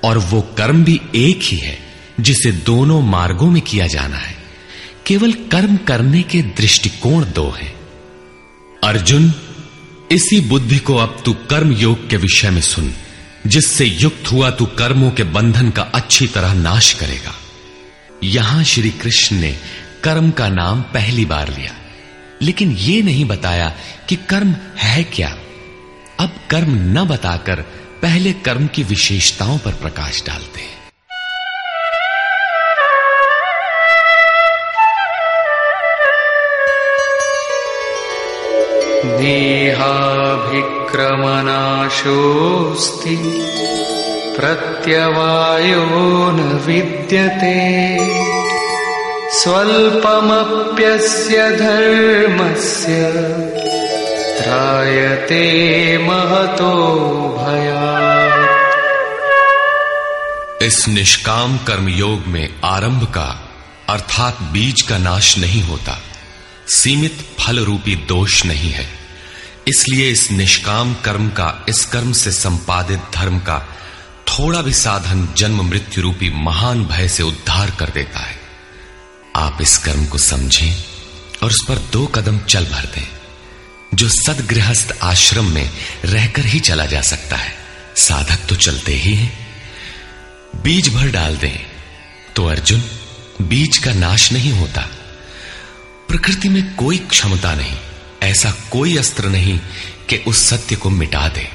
और वो कर्म भी एक ही है, जिसे दोनों मार्गों में किया जाना है। केवल कर्म करने के दृष्टिकोण दो हैं। अर्जुन, इसी बुद्धि को अब तू कर्म योग के विषय में सुन, जिससे युक्त हुआ तू कर्मों के बंधन का अच्छी तरह नाश करेगा। यहाँ श्री कृष्ण ने कर्म का नाम पहली बार लिया, लेकिन यह नहीं बताया कि कर्म है क्या। अब कर्म न बताकर पहले कर्म की विशेषताओं पर प्रकाश डालते हैं। देहाभिक्रमनाशोऽस्ति प्रत्यवायो न विद्यते। स्वल्पमप्यस्य धर्मस्य त्रायते महतो भया इस निष्काम कर्म योग में आरंभ का, अर्थात बीज का नाश नहीं होता। सीमित फल रूपी दोष नहीं है। इसलिए इस निष्काम कर्म का, इस कर्म से संपादित धर्म का थोड़ा भी साधन जन्म मृत्यु रूपी महान भय से उद्धार कर देता है। आप इस कर्म को समझें और उस पर दो कदम चल भर दें। जो सदगृहस्थ आश्रम में रहकर ही चला जा सकता है। साधक तो चलते ही हैं। बीज भर डाल दें। तो अर्जुन, बीज का नाश नहीं होता। प्रकृति में कोई क्षमता नहीं, ऐसा कोई अस्त्र नहीं कि उस सत्य को मिटा दे।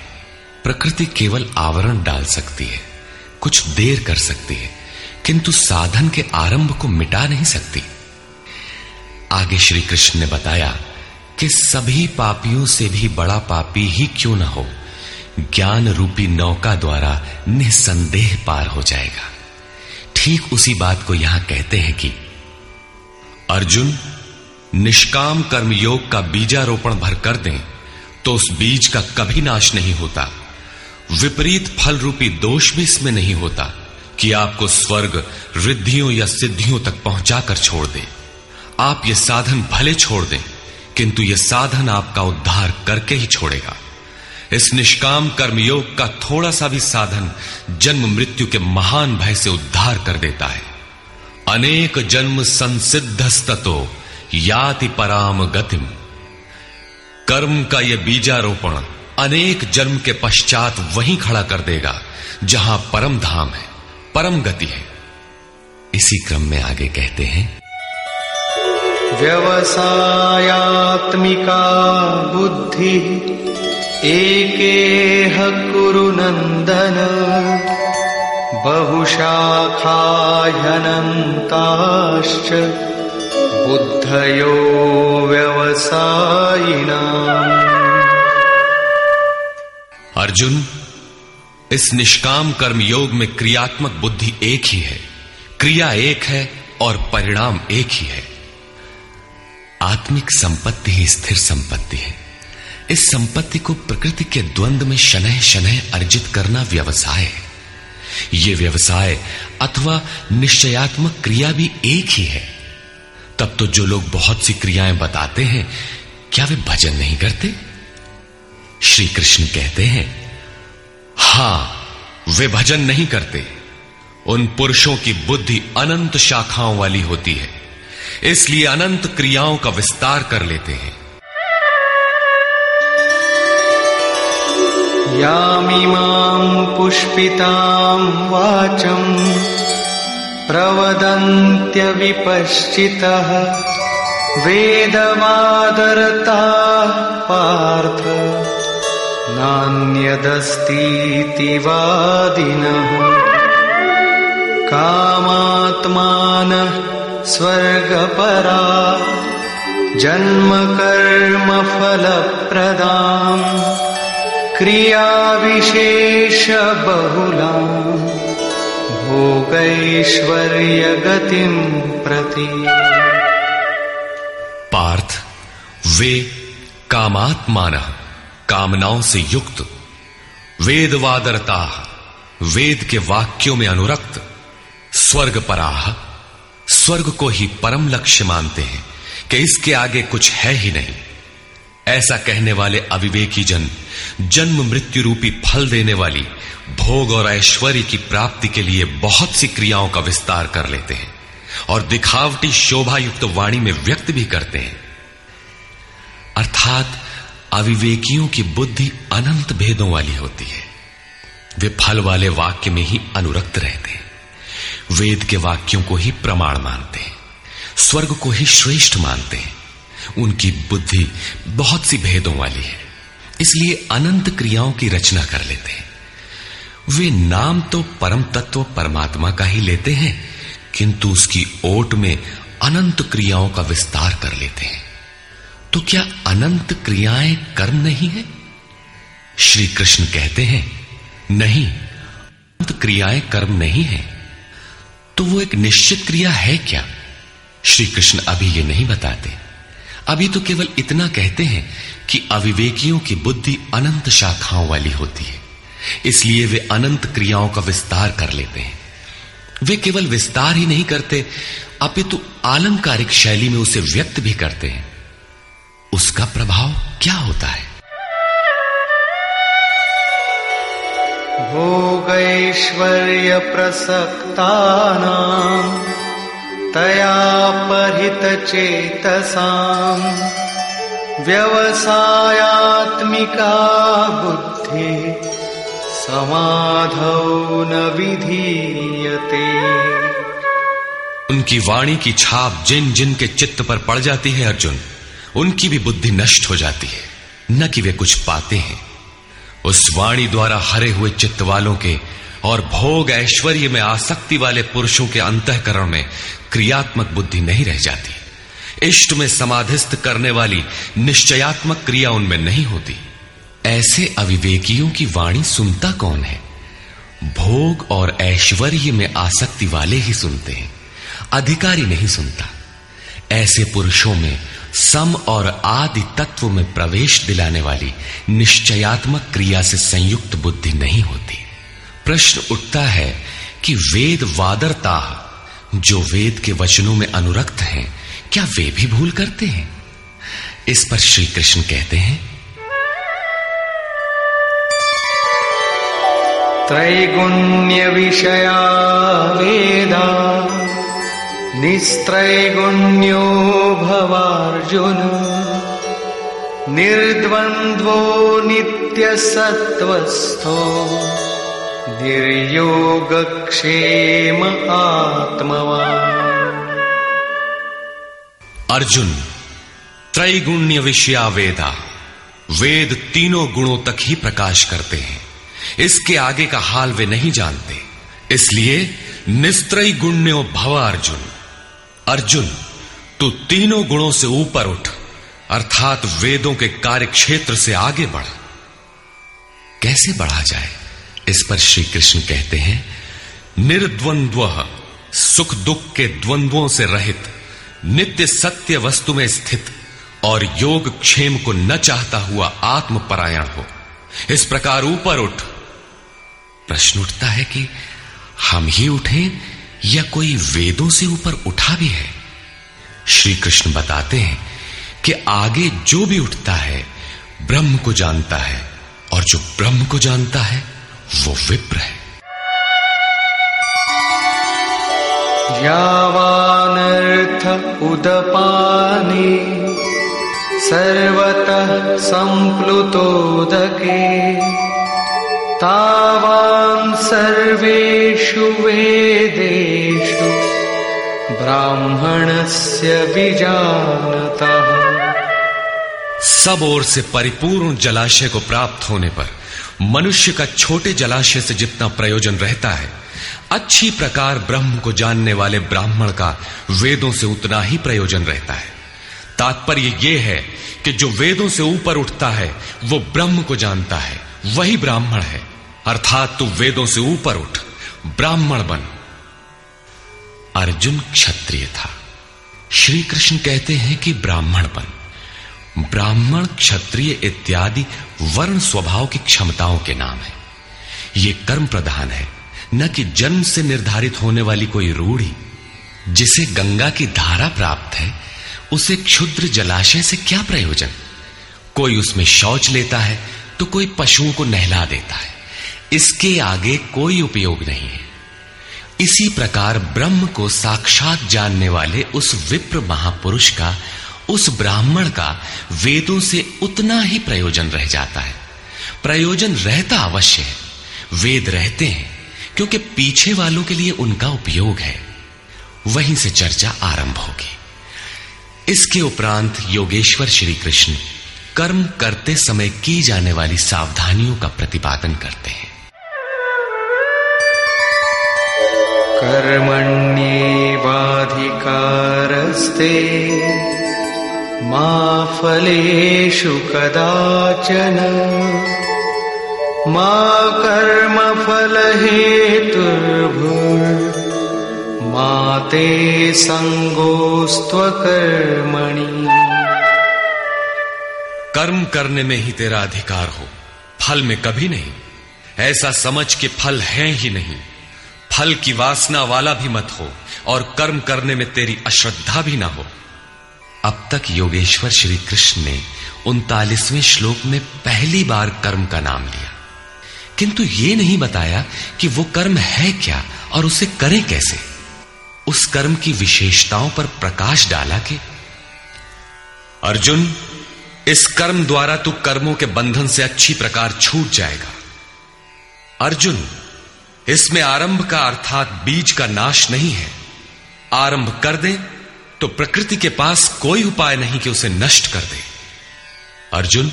प्रकृति केवल आवरण डाल सकती है, कुछ देर कर सकती है, किंतु साधन के आरंभ को मिटा नहीं सकती। आगे श्री कृष्ण ने बताया कि सभी पापियों से भी बड़ा पापी ही क्यों ना हो? ज्ञान रूपी नौका द्वारा निसंदेह पार हो जाएगा। ठीक उसी बात को यहाँ कहते हैं कि अर्जुन, निष्काम कर्मयोग का बीजारोपण भर कर दें तो उस बीज का कभी नाश नहीं होता। विपरीत फल रूपी दोष भी इसमें नहीं होता कि आपको स्वर्ग, रिद्धियों या सिद्धियों तक पहुंचाकर छोड़ दे। आप ये साधन भले छोड़ दें। किंतु यह साधन आपका उद्धार करके ही छोड़ेगा। इस निष्काम कर्मयोग का थोड़ा सा भी साधन जन्म मृत्यु के महान भय से उद्धार कर देता है। अनेक जन्म संसिद्धस्तो याति पराम गतिम। कर्म का यह बीजारोपण अनेक जन्म के पश्चात वहीं खड़ा कर देगा, जहाँ परम धाम है, परम गति है। इसी क्रम में आगे कहते हैं व्यवसायात्मिका बुद्धि एकेह कुरु नन्दन बहुशाखाह्यनन्ताश्च बुद्धयो व्यवसायिना। अर्जुन, इस निष्काम कर्म योग में क्रियात्मक बुद्धि एक ही है। क्रिया एक है और परिणाम एक ही है। आत्मिक संपत्ति ही स्थिर संपत्ति है। इस संपत्ति को प्रकृति के द्वंद्व में शनह शनह अर्जित करना व्यवसाय है। यह व्यवसाय अथवा निश्चयात्मक क्रिया भी एक ही है। तब तो जो लोग बहुत सी क्रियाएँ बताते हैं, क्या वे भजन नहीं करते? श्री कृष्ण कहते हैं, हाँ, वे भजन नहीं करते। उन पुरुषों की बुद्धि अनंत शाखाओं वाली होती है। इसलिए अनंत क्रियाओं का विस्तार कर लेते हैं। पुष्पिताम् वाचम् प्रवदन्त्यविपश्चितः वेदवादरताः पार्थ नान्यदस्तीति वादिनः कामात्मानः स्वर्गपरा जन्मकर्मफलप्रदाम् क्रियाविशेषबहुलाम् भोगैश्वर्यगतिम् प्रति। पार्थ, वे कामात्मान, कामनाओं से युक्त, वेदवादरता, वेद के वाक्यों में अनुरक्त, स्वर्ग पराह स्वर्ग को ही परम लक्ष्य मानते हैं कि इसके आगे कुछ है ही नहीं। ऐसा कहने वाले अविवेकी जन, जन्म मृत्यु रूपी फल देने वाली, भोग और ऐश्वर्य की प्राप्ति के लिए बहुत सी क्रियाओं का विस्तार कर लेते हैं और दिखावटी शोभा युक्त वाणी में व्यक्त भी करते हैं। अर्थात अविवेकियों की बुद्धि अनंत भेदों वाली होती है। वे फल वाले वाक्य में ही अनुरक्त रहते हैं। वेद के वाक्यों को ही प्रमाण मानते हैं, स्वर्ग को ही श्रेष्ठ मानते हैं। उनकी बुद्धि बहुत सी भेदों वाली है, इसलिए अनंत क्रियाओं की रचना कर लेते हैं। वे नाम तो परम तत्व परमात्मा का ही लेते हैं, किंतु उसकी ओट में अनंत क्रियाओं का विस्तार कर लेते हैं। तो क्या अनंत क्रियाएँ कर्म नहीं है? श्री कृष्ण कहते हैं, नहीं, अनंत क्रियाएँ कर्म नहीं है। तो वो एक निश्चित क्रिया है क्या? श्री कृष्ण अभी ये नहीं बताते। अभी तो केवल इतना कहते हैं कि अविवेकियों की बुद्धि अनंत शाखाओं वाली होती है। इसलिए वे अनंत क्रियाओं का विस्तार कर लेते हैं। वे केवल विस्तार ही नहीं करते, अपितु आलंकारिक शैली में उसे व्यक्त भी करते हैं। उसका प्रभाव क्या होता है? भोगैश्वर्यप्रसक्तानाम् तया परितचेतसाम् व्यवसायात्मिका बुद्धि समाधौ न विधीयते। उनकी वाणी की छाप जिन जिन के चित्त पर पड़ जाती है अर्जुन, उनकी भी बुद्धि नष्ट हो जाती है, न कि वे कुछ पाते हैं। उस वाणी द्वारा हरे हुए चित्त वालों के और भोग ऐश्वर्य में आसक्ति वाले पुरुषों के अंतकरण में क्रियात्मक बुद्धि नहीं रह जाती। इष्ट में समाधिस्थ करने वाली निश्चयात्मक क्रिया उनमें नहीं होती। ऐसे अविवेकियों की वाणी सुनता कौन है? भोग और ऐश्वर्य में आसक्ति वाले ही सुनते हैं, अधिकारी नहीं सुनता। ऐसे पुरुषों में सम और आदि तत्व में प्रवेश दिलाने वाली निश्चयात्मक क्रिया से संयुक्त बुद्धि नहीं होती। प्रश्न उठता है कि वेद वादरता, जो वेद के वचनों में अनुरक्त हैं, क्या वे भी भूल करते हैं? इस पर श्री कृष्ण कहते हैं। त्रैगुण्य विषया वेदा निस्त्रैगुण्यो भवार्जुन। निर्द्वन्द्वो नित्यसत्त्वस्थो। निर्योगक्षेम आत्मवान्। अर्जुन, त्रैगुण्य विषया वेदा वेद तीनों गुणों तक ही प्रकाश करते हैं। इसके आगे का हाल वे नहीं जानते। इसलिए निस्त्रय गुण्यो भव अर्जुन। अर्जुन, तू तीनों गुणों से ऊपर उठ, अर्थात वेदों के कार्य क्षेत्र से आगे बढ़। कैसे बढ़ा जाए? इस पर श्री कृष्ण कहते हैं, निर्द्वंद्व, सुख दुख के द्वंद्वों से रहित, नित्य सत्य वस्तु में स्थित और योग क्षेम को न चाहता हुआ आत्मपरायण हो। इस प्रकार ऊपर उठ। प्रश्न उठता है कि हम ही उठें या कोई वेदों से ऊपर उठा भी है? श्री कृष्ण बताते हैं कि आगे जो भी उठता है, ब्रह्म को जानता है, और जो ब्रह्म को जानता है, वो विप्र है। यावानर्थ उदपाने, सर्वतः सम्प्लुतोदके तावान् सर्वेषु वेदेषु ब्राह्मणस्य विजानतः। सब ओर से परिपूर्ण जलाशय को प्राप्त होने पर मनुष्य का छोटे जलाशय से जितना प्रयोजन रहता है, अच्छी प्रकार ब्रह्म को जानने वाले ब्राह्मण का वेदों से उतना ही प्रयोजन रहता है। तात्पर्य यह है कि जो वेदों से ऊपर उठता है, वो ब्रह्म को जानता है, वही ब्राह्मण है। अर्थात तू वेदों से ऊपर उठ, ब्राह्मण बन। अर्जुन क्षत्रिय था। श्री कृष्ण कहते हैं कि ब्राह्मण बन। ब्राह्मण, क्षत्रिय इत्यादि वर्ण स्वभाव की क्षमताओं के नाम है। ये कर्म प्रधान है। न कि जन्म से निर्धारित होने वाली कोई रूढ़ी, जिसे गंगा की धारा प्राप्त है, उसे क्षुद्र जलाशय से क्या प्रयोजन? कोई उसमें शौच लेता है तो कोई पशुओं को नहला देता है। इसके आगे कोई उपयोग नहीं है। इसी प्रकार ब्रह्म को साक्षात जानने वाले उस विप्र महापुरुष का, उस ब्राह्मण का वेदों से उतना ही प्रयोजन रह जाता है। प्रयोजन रहता अवश्य है। वेद रहते हैं, क्योंकि पीछे वालों के लिए उनका उपयोग है। वहीं से चर्चा आरंभ होगी। इसके उपरांत योगेश्वर श्री कृष्ण कर्म करते समय की जाने वाली सावधानियों का प्रतिपादन करते हैं। कर्मण्येवाधिकारस्ते मा फलेषु कदाचन। मा कर्मफलहेतुर्भुर्मा ते संगोस्त्वकर्मणि कर्म करने में ही तेरा अधिकार हो, फल में कभी नहीं। ऐसा समझ के फल है ही नहीं। फल की वासना वाला भी मत हो और कर्म करने में तेरी अश्रद्धा भी ना हो। अब तक योगेश्वर श्री कृष्ण ने उनतालीसवें श्लोक में पहली बार कर्म का नाम लिया। किंतु ये नहीं बताया कि वो कर्म है क्या और उसे करें कैसे। उस कर्म की विशेषताओं पर प्रकाश डाला कि, अर्जुन, इस कर्म द्वारा तू कर्मों के बंधन से अच्छी प्रकार छूट जाएगा। अर्जुन इसमें आरंभ का अर्थात बीज का नाश नहीं है। आरंभ कर दे तो प्रकृति के पास कोई उपाय नहीं कि उसे नष्ट कर दे। अर्जुन,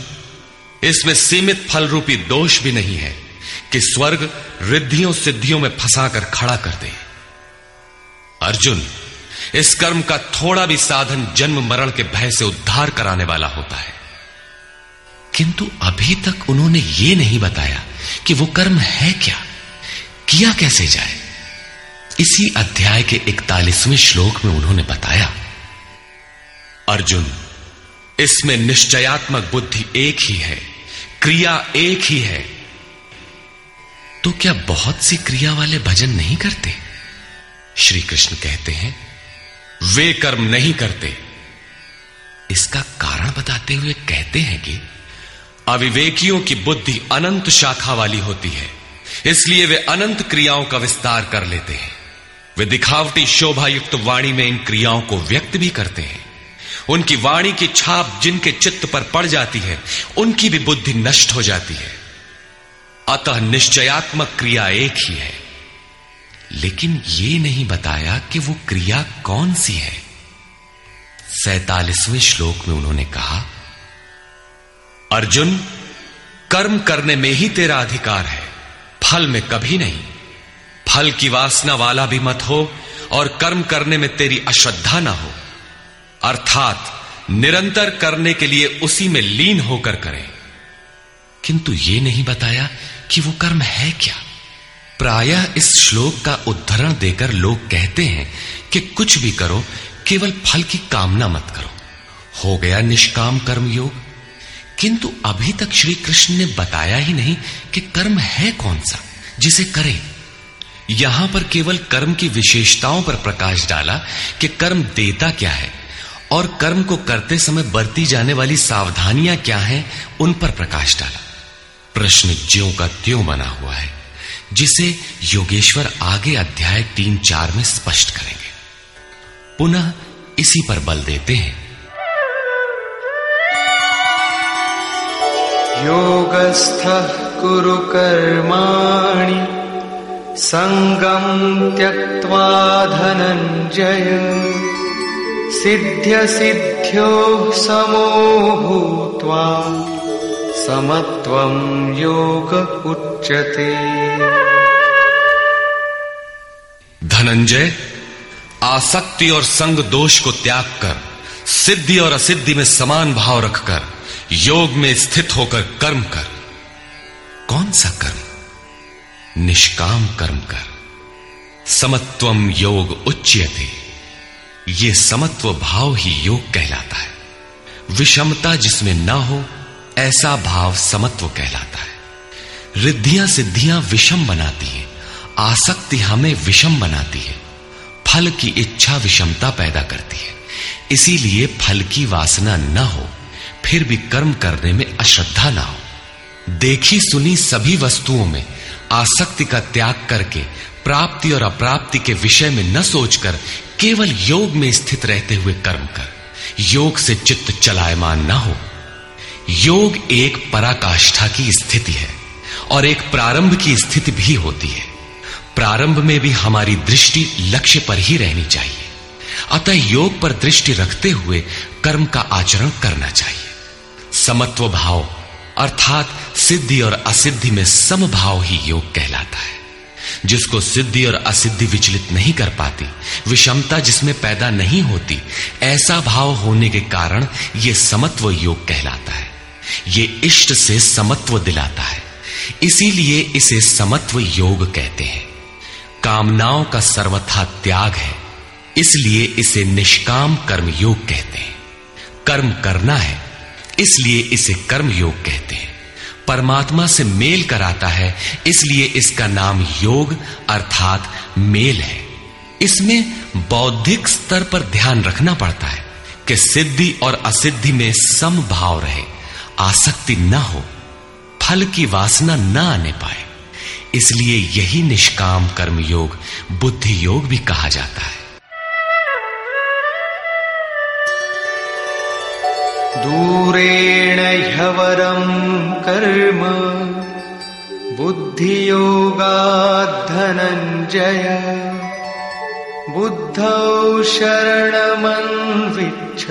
इसमें सीमित फल रूपी दोष भी नहीं है कि स्वर्ग रिद्धियों सिद्धियों में फंसाकर खड़ा कर दे। अर्जुन, इस कर्म का थोड़ा भी साधन जन्म मरण के भय से उद्धार कराने वाला होता है। किंतु अभी तक उन्होंने ये नहीं बताया कि वो कर्म है क्या। किया कैसे जाए? इसी अध्याय के इकतालीसवें श्लोक में उन्होंने बताया, अर्जुन, इसमें निश्चयात्मक बुद्धि एक ही है, क्रिया एक ही है। तो क्या बहुत सी क्रिया वाले भजन नहीं करते? श्री कृष्ण कहते हैं, वे कर्म नहीं करते। इसका कारण बताते हुए कहते हैं कि अविवेकियों की बुद्धि अनंत शाखा वाली होती है। इसलिए वे अनंत क्रियाओं का विस्तार कर लेते हैं। वे दिखावटी शोभा युक्त वाणी में इन क्रियाओं को व्यक्त भी करते हैं। उनकी वाणी की छाप जिनके चित्त पर पड़ जाती है, उनकी भी बुद्धि नष्ट हो जाती है। अतः निश्चयात्मक क्रिया एक ही है। लेकिन यह नहीं बताया कि वो क्रिया कौन सी है। सैतालीसवें श्लोक में उन्होंने कहा, अर्जुन, कर्म करने में ही तेरा अधिकार है। फल में कभी नहीं। फल की वासना वाला भी मत हो और कर्म करने में तेरी अश्रद्धा ना हो। अर्थात निरंतर करने के लिए उसी में लीन होकर करें। किंतु यह नहीं बताया कि वो कर्म है क्या। प्रायः इस श्लोक का उद्धरण देकर लोग कहते हैं कि कुछ भी करो, केवल फल की कामना मत करो। हो गया निष्काम कर्म योग किंतु अभी तक श्री कृष्ण ने बताया ही नहीं कि कर्म है कौन सा, जिसे करें। यहाँ पर केवल कर्म की विशेषताओं पर प्रकाश डाला कि कर्म देता क्या है और कर्म को करते समय बरती जाने वाली सावधानियाँ क्या हैं, उन पर प्रकाश डाला। प्रश्न ज्यो का त्यों बना हुआ है, जिसे योगेश्वर आगे अध्याय तीन चार में स्पष्ट करेंगे। पुनः इसी पर बल देते हैं। योगस्थः कुरु कर्माणि। सङ्गं त्यक्त्वा धनञ्जय। सिद्ध्यसिद्ध्योः समो भूत्वा समत्वं योग उच्यते। धनंजय आसक्ति और संग दोष को त्याग कर, सिद्धि और असिद्धि में समान भाव रखकर योग में स्थित होकर कर्म कर। कौन सा कर्म? निष्काम कर्म कर। समत्वम योग उच्यते। ये समत्व भाव ही योग कहलाता है। विषमता जिसमें ना हो, ऐसा भाव समत्व कहलाता है। रिद्धियाँ सिद्धियाँ विषम बनाती है। आसक्ति हमें विषम बनाती है। फल की इच्छा विषमता पैदा करती है। इसीलिए फल की वासना न हो फिर भी कर्म करने में अश्रद्धा ना हो। देखी सुनी सभी वस्तुओं में आसक्ति का त्याग करके, प्राप्ति और अप्राप्ति के विषय में न सोचकर, केवल योग में स्थित रहते हुए कर्म कर। योग से चित्त चलायमान न हो। योग एक पराकाष्ठा की स्थिति है और एक प्रारंभ की स्थिति भी होती है। प्रारंभ में भी हमारी दृष्टि लक्ष्य पर ही रहनी चाहिए। अतः योग पर दृष्टि रखते हुए कर्म का आचरण करना चाहिए। समत्व भाव, अर्थात सिद्धि और असिद्धि में समभाव ही योग कहलाता है। जिसको सिद्धि और असिद्धि विचलित नहीं कर पाती, विषमता जिसमें पैदा नहीं होती, ऐसा भाव होने के कारण यह समत्व योग कहलाता है। ये इष्ट से समत्व दिलाता है। इसीलिए इसे समत्व योग कहते हैं। कामनाओं का सर्वथा त्याग है। इसलिए इसे निष्काम कर्म योग कहते हैं। कर्म करना है इसलिए इसे कर्म योग कहते हैं। परमात्मा से मेल कराता है, इसलिए इसका नाम योग अर्थात मेल है। इसमें बौद्धिक स्तर पर ध्यान रखना पड़ता है कि सिद्धि और असिद्धि में समभाव रहे, आसक्ति न हो, फल की वासना न आने पाए। इसलिए यही निष्काम कर्म योग बुद्धि योग भी कहा जाता है। दूरेण ह्यवरं कर्म धनञ्जय बुद्धौ शरणमन्विच्छ,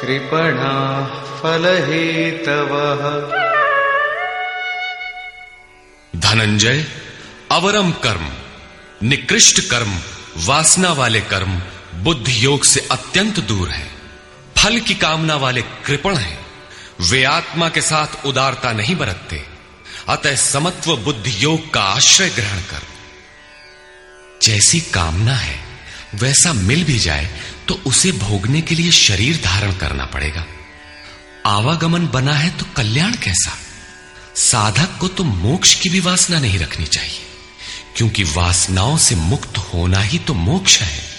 कृपणा फलहेतवः। धनंजय अवरम कर्म, निकृष्ट कर्म, वासना वाले कर्म बुद्धि योग से अत्यंत दूर है। फल की कामना वाले कृपण हैं। वे आत्मा के साथ उदारता नहीं बरतते। अतः समत्व बुद्धि योग का आश्रय ग्रहण कर। जैसी कामना है, वैसा मिल भी जाए तो उसे भोगने के लिए शरीर धारण करना पड़ेगा। आवागमन बना है तो कल्याण कैसा? साधक को तो मोक्ष की भी वासना नहीं रखनी चाहिए। क्योंकि वासनाओं से मुक्त होना ही तो मोक्ष है।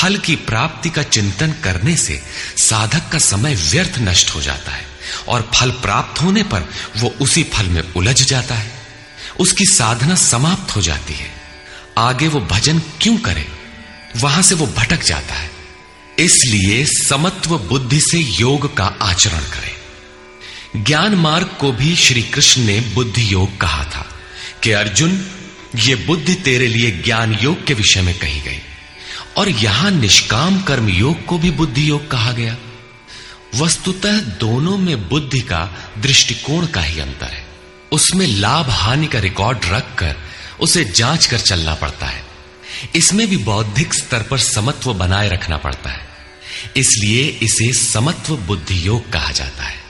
फल की प्राप्ति का चिंतन करने से साधक का समय व्यर्थ नष्ट हो जाता है और फल प्राप्त होने पर वो उसी फल में उलझ जाता है। उसकी साधना समाप्त हो जाती है। आगे वो भजन क्यों करे? वहाँ से वो भटक जाता है। इसलिए समत्व बुद्धि से योग का आचरण करें। ज्ञान मार्ग को भी श्री कृष्ण ने बुद्धि योग कहा था कि अर्जुन, ये बुद्धि तेरे लिए ज्ञान योग के विषय में कही गई। और यहाँ निष्काम कर्म योग को भी बुद्धि योग कहा गया। वस्तुतः दोनों में बुद्धि का दृष्टिकोण का ही अंतर है। उसमें लाभ हानि का रिकॉर्ड रखकर उसे जाँच कर चलना पड़ता है। इसमें भी बौद्धिक स्तर पर समत्व बनाए रखना पड़ता है। इसलिए इसे समत्व बुद्धि योग कहा जाता है।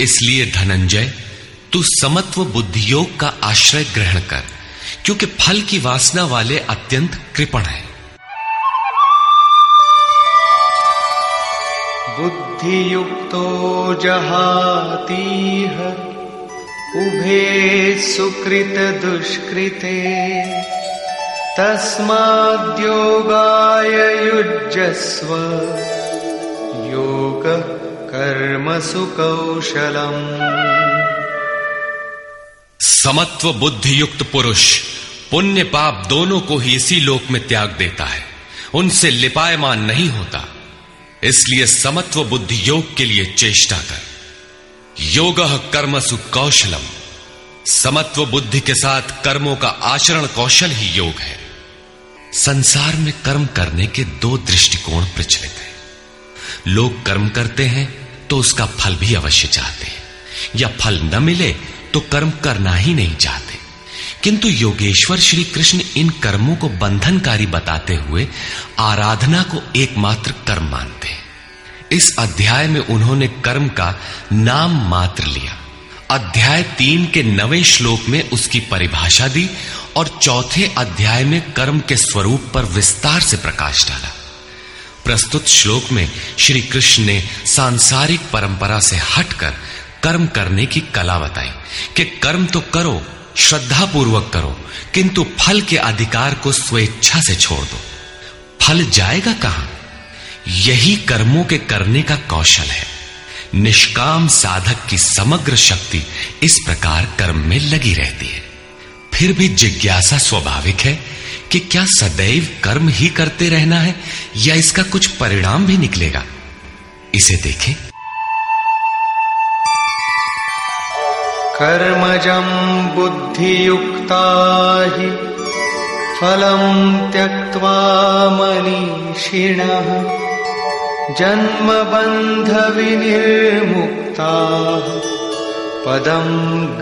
इसलिए धनंजय, तू समत्व बुद्धि योग का आश्रय ग्रहण कर, क्योंकि फल की वासना वाले अत्यंत कृपण है। बुद्धियुक्तो जहातीह उभे सुकृतदुष्कृते। तस्माद्योगाय युज्यस्व योग कर्मसु कौशलम् समत्व बुद्धि युक्त पुरुष पुण्य पाप दोनों को ही इसी लोक में त्याग देता है। उनसे लिपायमान नहीं होता। इसलिए समत्व बुद्धि योग के लिए चेष्टा कर। योग कर्मसु कौशलम। समत्व बुद्धि के साथ कर्मों का आचरण कौशल ही योग है। संसार में कर्म करने के दो दृष्टिकोण प्रचलित हैं। लोग कर्म करते हैं तो उसका फल भी अवश्य चाहते हैं। या फल न मिले तो कर्म करना ही नहीं चाहते। किंतु योगेश्वर श्री कृष्ण इन कर्मों को बंधनकारी बताते हुए आराधना को एकमात्र कर्म मानते हैं। इस अध्याय में उन्होंने कर्म का नाम मात्र लिया। अध्याय तीन के नवे श्लोक में उसकी परिभाषा दी और चौथे अध्याय में कर्म के स्वरूप पर विस्तार से प्रकाश डाला। प्रस्तुत श्लोक में श्री कृष्ण ने सांसारिक परंपरा से हटकर कर्म करने की कला बताई कि कर्म तो करो श्रद्धा पूर्वक करो, किंतु फल के अधिकार को स्वेच्छा से छोड़ दो। फल जाएगा कहाँ? यही कर्मों के करने का कौशल है। निष्काम साधक की समग्र शक्ति इस प्रकार कर्म में लगी रहती है। फिर भी जिज्ञासा स्वाभाविक है कि क्या सदैव कर्म ही करते रहना है या इसका कुछ परिणाम भी निकलेगा? इसे देखें। कर्मजं बुद्धियुक्ता फलं त्यक्त्वा मनीषिणः जन्मबन्धविनिर्मुक्ताः पदं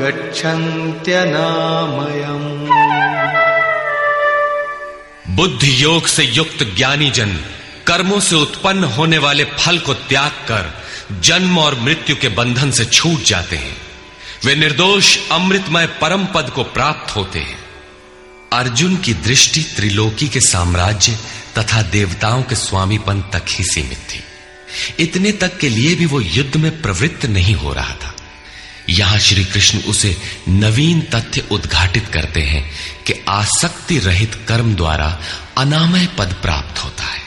गच्छन्त्यनामयम् बुद्धि योग से युक्त ज्ञानी जन, कर्मों से उत्पन्न होने वाले फल को त्याग कर जन्म और मृत्यु के बंधन से छूट जाते हैं। वे निर्दोष अमृतमय परम पद को प्राप्त होते हैं। अर्जुन की दृष्टि त्रिलोकी के साम्राज्य तथा देवताओं के स्वामीपन तक ही सीमित थी। इतने तक के लिए भी वो युद्ध में प्रवृत्त नहीं हो रहा था। यहाँ श्री कृष्ण उसे नवीन तथ्य उद्घाटित करते हैं कि आसक्ति रहित कर्म द्वारा अनामय पद प्राप्त होता है।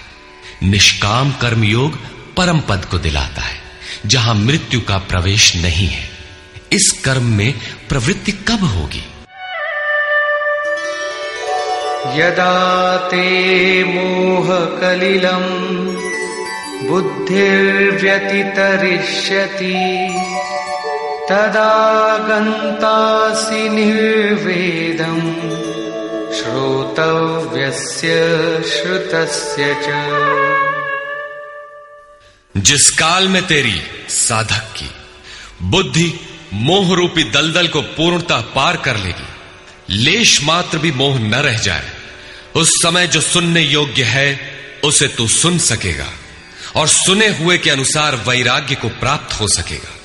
निष्काम कर्म योग परम पद को दिलाता है, जहाँ मृत्यु का प्रवेश नहीं है। इस कर्म में प्रवृत्ति कब होगी? यदा ते मोहकलिलम् बुद्धिर्व्यतितरिष्यति तदा गन्तासि निर्वेदम् श्रोतव्यस्य श्रुतस्य च। जिस काल में तेरी साधक की बुद्धि मोह रूपी दलदल को पूर्णतः पार कर लेगी। लेश मात्र भी मोह न रह जाए। उस समय जो सुनने योग्य है, उसे तू सुन सकेगा। और सुने हुए के अनुसार वैराग्य को प्राप्त हो सकेगा।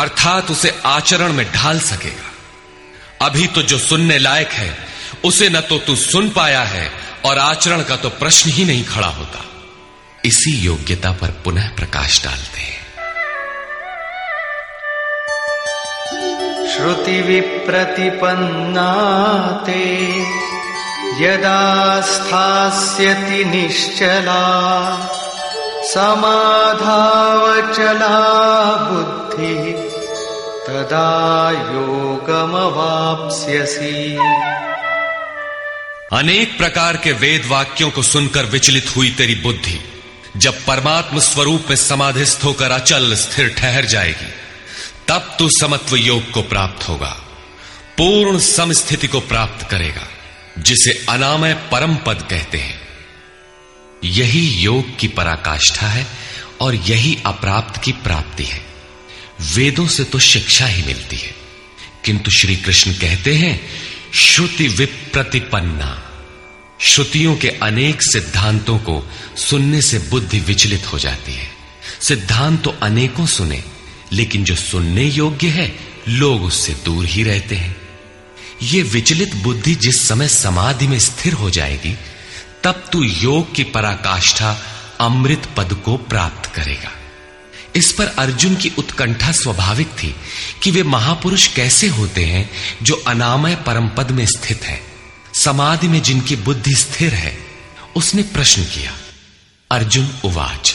अर्थात उसे आचरण में ढाल सकेगा। अभी तो जो सुनने लायक है, उसे न तो तू सुन पाया है, और आचरण का तो प्रश्न ही नहीं खड़ा होता। इसी योग्यता पर पुनः प्रकाश डालते हैं। श्रुतिविप्रतिपन्ना ते यदा स्थास्यति निश्चला, समाधावचला बुद्धिः, तदा योगमवाप्स्यसि। अनेक प्रकार के वेद वाक्यों को सुनकर विचलित हुई तेरी बुद्धि, जब परमात्म स्वरूप में समाधिस्थ होकर अचल स्थिर ठहर जाएगी। तब तू समत्व योग को प्राप्त होगा, पूर्ण समस्थिति को प्राप्त करेगा, जिसे अनामय परम पद कहते हैं। यही योग की पराकाष्ठा है और यही अप्राप्त की प्राप्ति है। वेदों से तो शिक्षा ही मिलती है, किंतु श्री कृष्ण कहते हैं, श्रुति विप्रतिपन्ना। श्रुतियों के अनेक सिद्धांतों को सुनने से बुद्धि विचलित हो जाती है। सिद्धांत तो अनेकों सुने लेकिन जो सुनने योग्य है, लोग उससे दूर ही रहते हैं। ये विचलित बुद्धि जिस समय समाधि में स्थिर हो जाएगी, तब तू योग की पराकाष्ठा अमृत पद को प्राप्त करेगा। इस पर अर्जुन की उत्कंठा स्वाभाविक थी कि वे महापुरुष कैसे होते हैं जो अनामय परम पद में स्थित है। समाधि में जिनकी बुद्धि स्थिर है, उसने प्रश्न किया, अर्जुन, उवाच।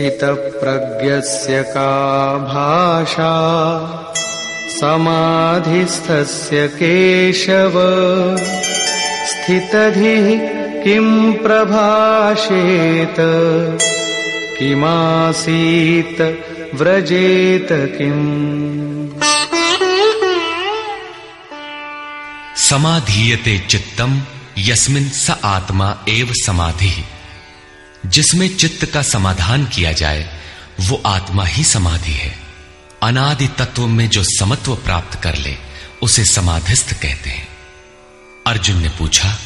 स्थितप्रज्ञस्य का भाषा? समाधिस्थस्य केशव? स्थितधिः किम् प्रभाषेत? किमासीत व्रजेत किम्? समाधीयते चित्तम यस्मिन स आत्मा एव समाधि जिसमें चित्त का समाधान किया जाए, वो आत्मा ही समाधि है। अनादि तत्व में जो समत्व प्राप्त कर ले, उसे समाधिस्थ कहते हैं। अर्जुन ने पूछा,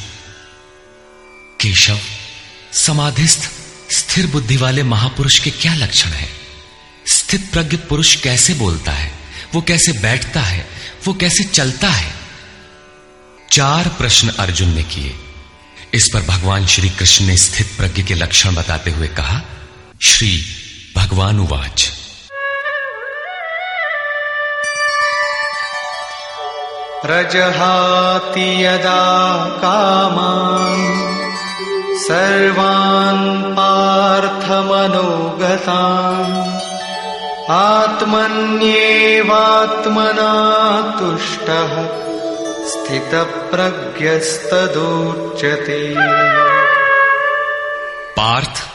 केशव, समाधिस्थ स्थिर बुद्धि वाले महापुरुष के क्या लक्षण है? स्थित प्रज्ञ पुरुष कैसे बोलता है? वो कैसे बैठता है? वो कैसे चलता है? चार प्रश्न अर्जुन ने किए। इस पर भगवान श्री कृष्ण ने स्थित प्रज्ञ के लक्षण बताते हुए कहा, श्री भगवान उवाच प्रजहाति यदा कामान् सर्वान् पार्थमनोगतान् आत्मन्येवात्मना तुष्टः। स्थितप्रज्ञस्तदोच्यते। पार्थ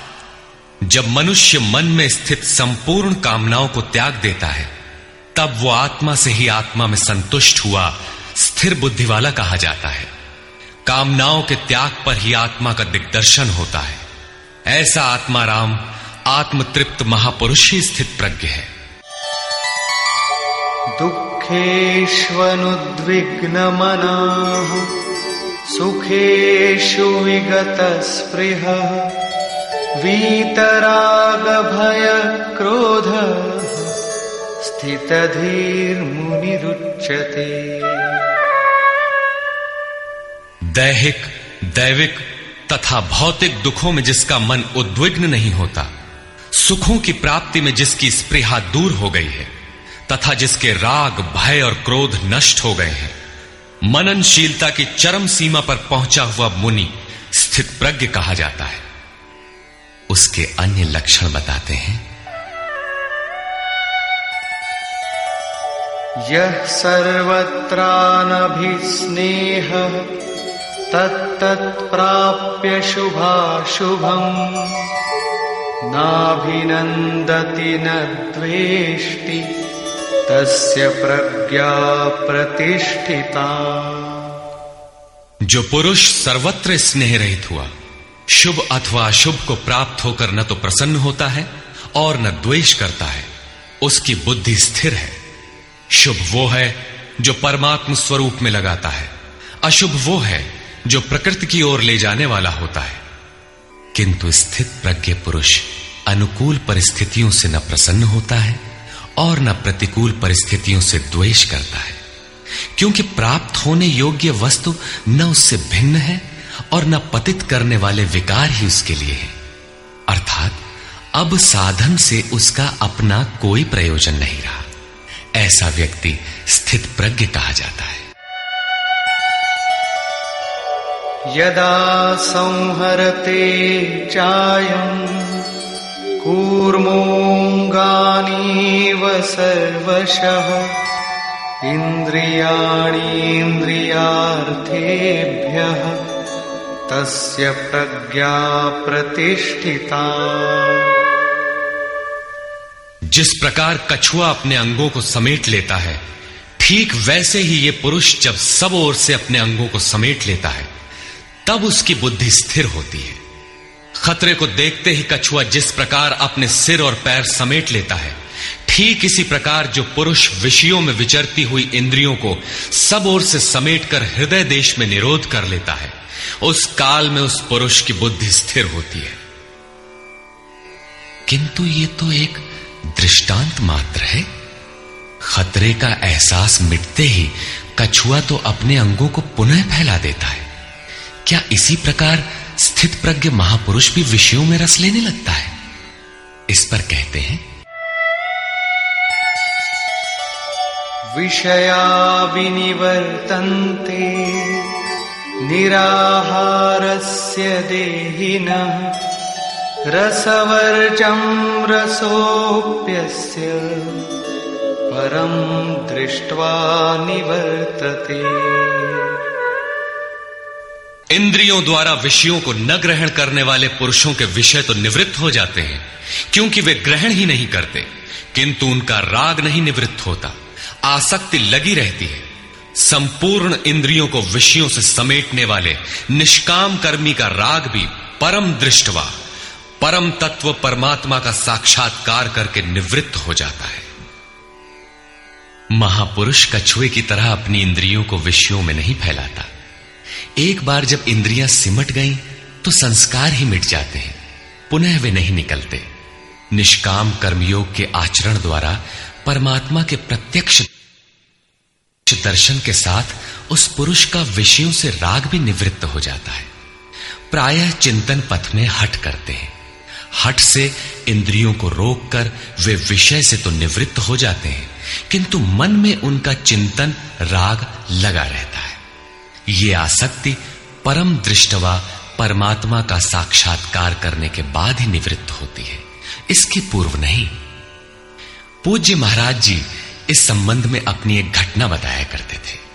जब मनुष्य मन में स्थित संपूर्ण कामनाओं को त्याग देता है तब वो आत्मा से ही आत्मा में संतुष्ट हुआ स्थिर बुद्धि वाला कहा जाता है। कामनाओं के त्याग पर ही आत्मा का दिग्दर्शन होता है। ऐसा आत्मा राम आत्मतृप्त महापुरुष ही स्थित प्रज्ञ है। दुःखेष्वनुद्विग्नमनाः सुखेषु विगतस्पृहः। वीतरागभयक्रोधः। स्थितधीर्मुनिरुच्यते। दैहिक, दैविक तथा भौतिक दुखों में जिसका मन उद्विग्न नहीं होता, सुखों की प्राप्ति में जिसकी स्पृहा दूर हो गई है तथा जिसके राग, भय और क्रोध नष्ट हो गए हैं। मननशीलता की चरम सीमा पर पहुँचा हुआ मुनि स्थित प्रज्ञ कहा जाता है। उसके अन्य लक्षण बताते हैं। यह सर्वत्रानभिस्नेहः तत्तत्प्राप्य शुभाशुभम्। नाभिनन्दति न द्वेष्टि। तस्य प्रज्ञा प्रतिष्ठिता। जो पुरुष सर्वत्र स्नेह रहित हुआ, शुभ अथवा अशुभ को प्राप्त होकर न तो प्रसन्न होता है और न द्वेष करता है। उसकी बुद्धि स्थिर है। शुभ वो है जो परमात्म स्वरूप में लगाता है। अशुभ वो है जो प्रकृति की ओर ले जाने वाला होता है। किंतु स्थित प्रज्ञ पुरुष अनुकूल परिस्थितियों से न प्रसन्न होता है। और न प्रतिकूल परिस्थितियों से द्वेष करता है, क्योंकि प्राप्त होने योग्य वस्तु न उससे भिन्न है और न पतित करने वाले विकार ही उसके लिए है। अर्थात, अब साधन से उसका अपना कोई प्रयोजन नहीं रहा। ऐसा व्यक्ति स्थित प्रज्ञ कहा जाता है। यदा संहरते चायम् कूर्मोऽङ्गानीव सर्वशः। इन्द्रियाणीन्द्रियार्थेभ्यः तस्य प्रज्ञा प्रतिष्ठिता। जिस प्रकार कछुआ अपने अंगों को समेट लेता है, ठीक वैसे ही ये पुरुष जब सब ओर से अपने अंगों को समेट लेता है, तब उसकी बुद्धि स्थिर होती है। खतरे को देखते ही कछुआ जिस प्रकार अपने सिर और पैर समेट लेता है, ठीक इसी प्रकार जो पुरुष विषयों में विचरती हुई इंद्रियों को सब ओर से समेटकर हृदय देश में निरोध कर लेता है, उस काल में उस पुरुष की बुद्धि स्थिर होती है। किंतु ये तो एक दृष्टांत मात्र है। खतरे का एहसास मिटते ही कछुआ तो अपने अंगों को पुनः फैला देता है। क्या इसी प्रकार स्थित प्रज्ञ महापुरुष भी विषयों में रस लेने लगता है। इस पर कहते हैं। विषया विनिवर्तन्ते निराहारस्य देहिनः रसवर्जं रसोऽप्यस्य परम दृष्ट्वा निवर्तते। इंद्रियों द्वारा विषयों को न ग्रहण करने वाले पुरुषों के विषय तो निवृत्त हो जाते हैं, क्योंकि वे ग्रहण ही नहीं करते, किंतु उनका राग नहीं निवृत्त होता, आसक्ति लगी रहती है। संपूर्ण इंद्रियों को विषयों से समेटने वाले निष्काम कर्मी का राग भी परम दृष्टवा, परम तत्व परमात्मा का साक्षात्कार करके निवृत्त हो जाता है। महापुरुष कछुए की तरह अपनी इंद्रियों को विषयों में नहीं फैलाता। एक बार जब इंद्रियाँ सिमट गईं तो संस्कार ही मिट जाते हैं। पुनः वे नहीं निकलते। निष्काम कर्मयोग के आचरण द्वारा परमात्मा के प्रत्यक्ष दर्शन के साथ उस पुरुष का विषयों से राग भी निवृत्त हो जाता है। प्रायः चिंतन पथ में हट करते हैं। हट से इंद्रियों को रोककर वे विषय से तो निवृत्त हो जाते हैं, किंतु मन में उनका चिंतन, राग लगा रहता है। ये आसक्ति परम दृष्टवा परमात्मा का साक्षात्कार करने के बाद ही निवृत्त होती है। इसके पूर्व नहीं। पूज्य महाराज जी इस संबंध में अपनी एक घटना बताया करते थे।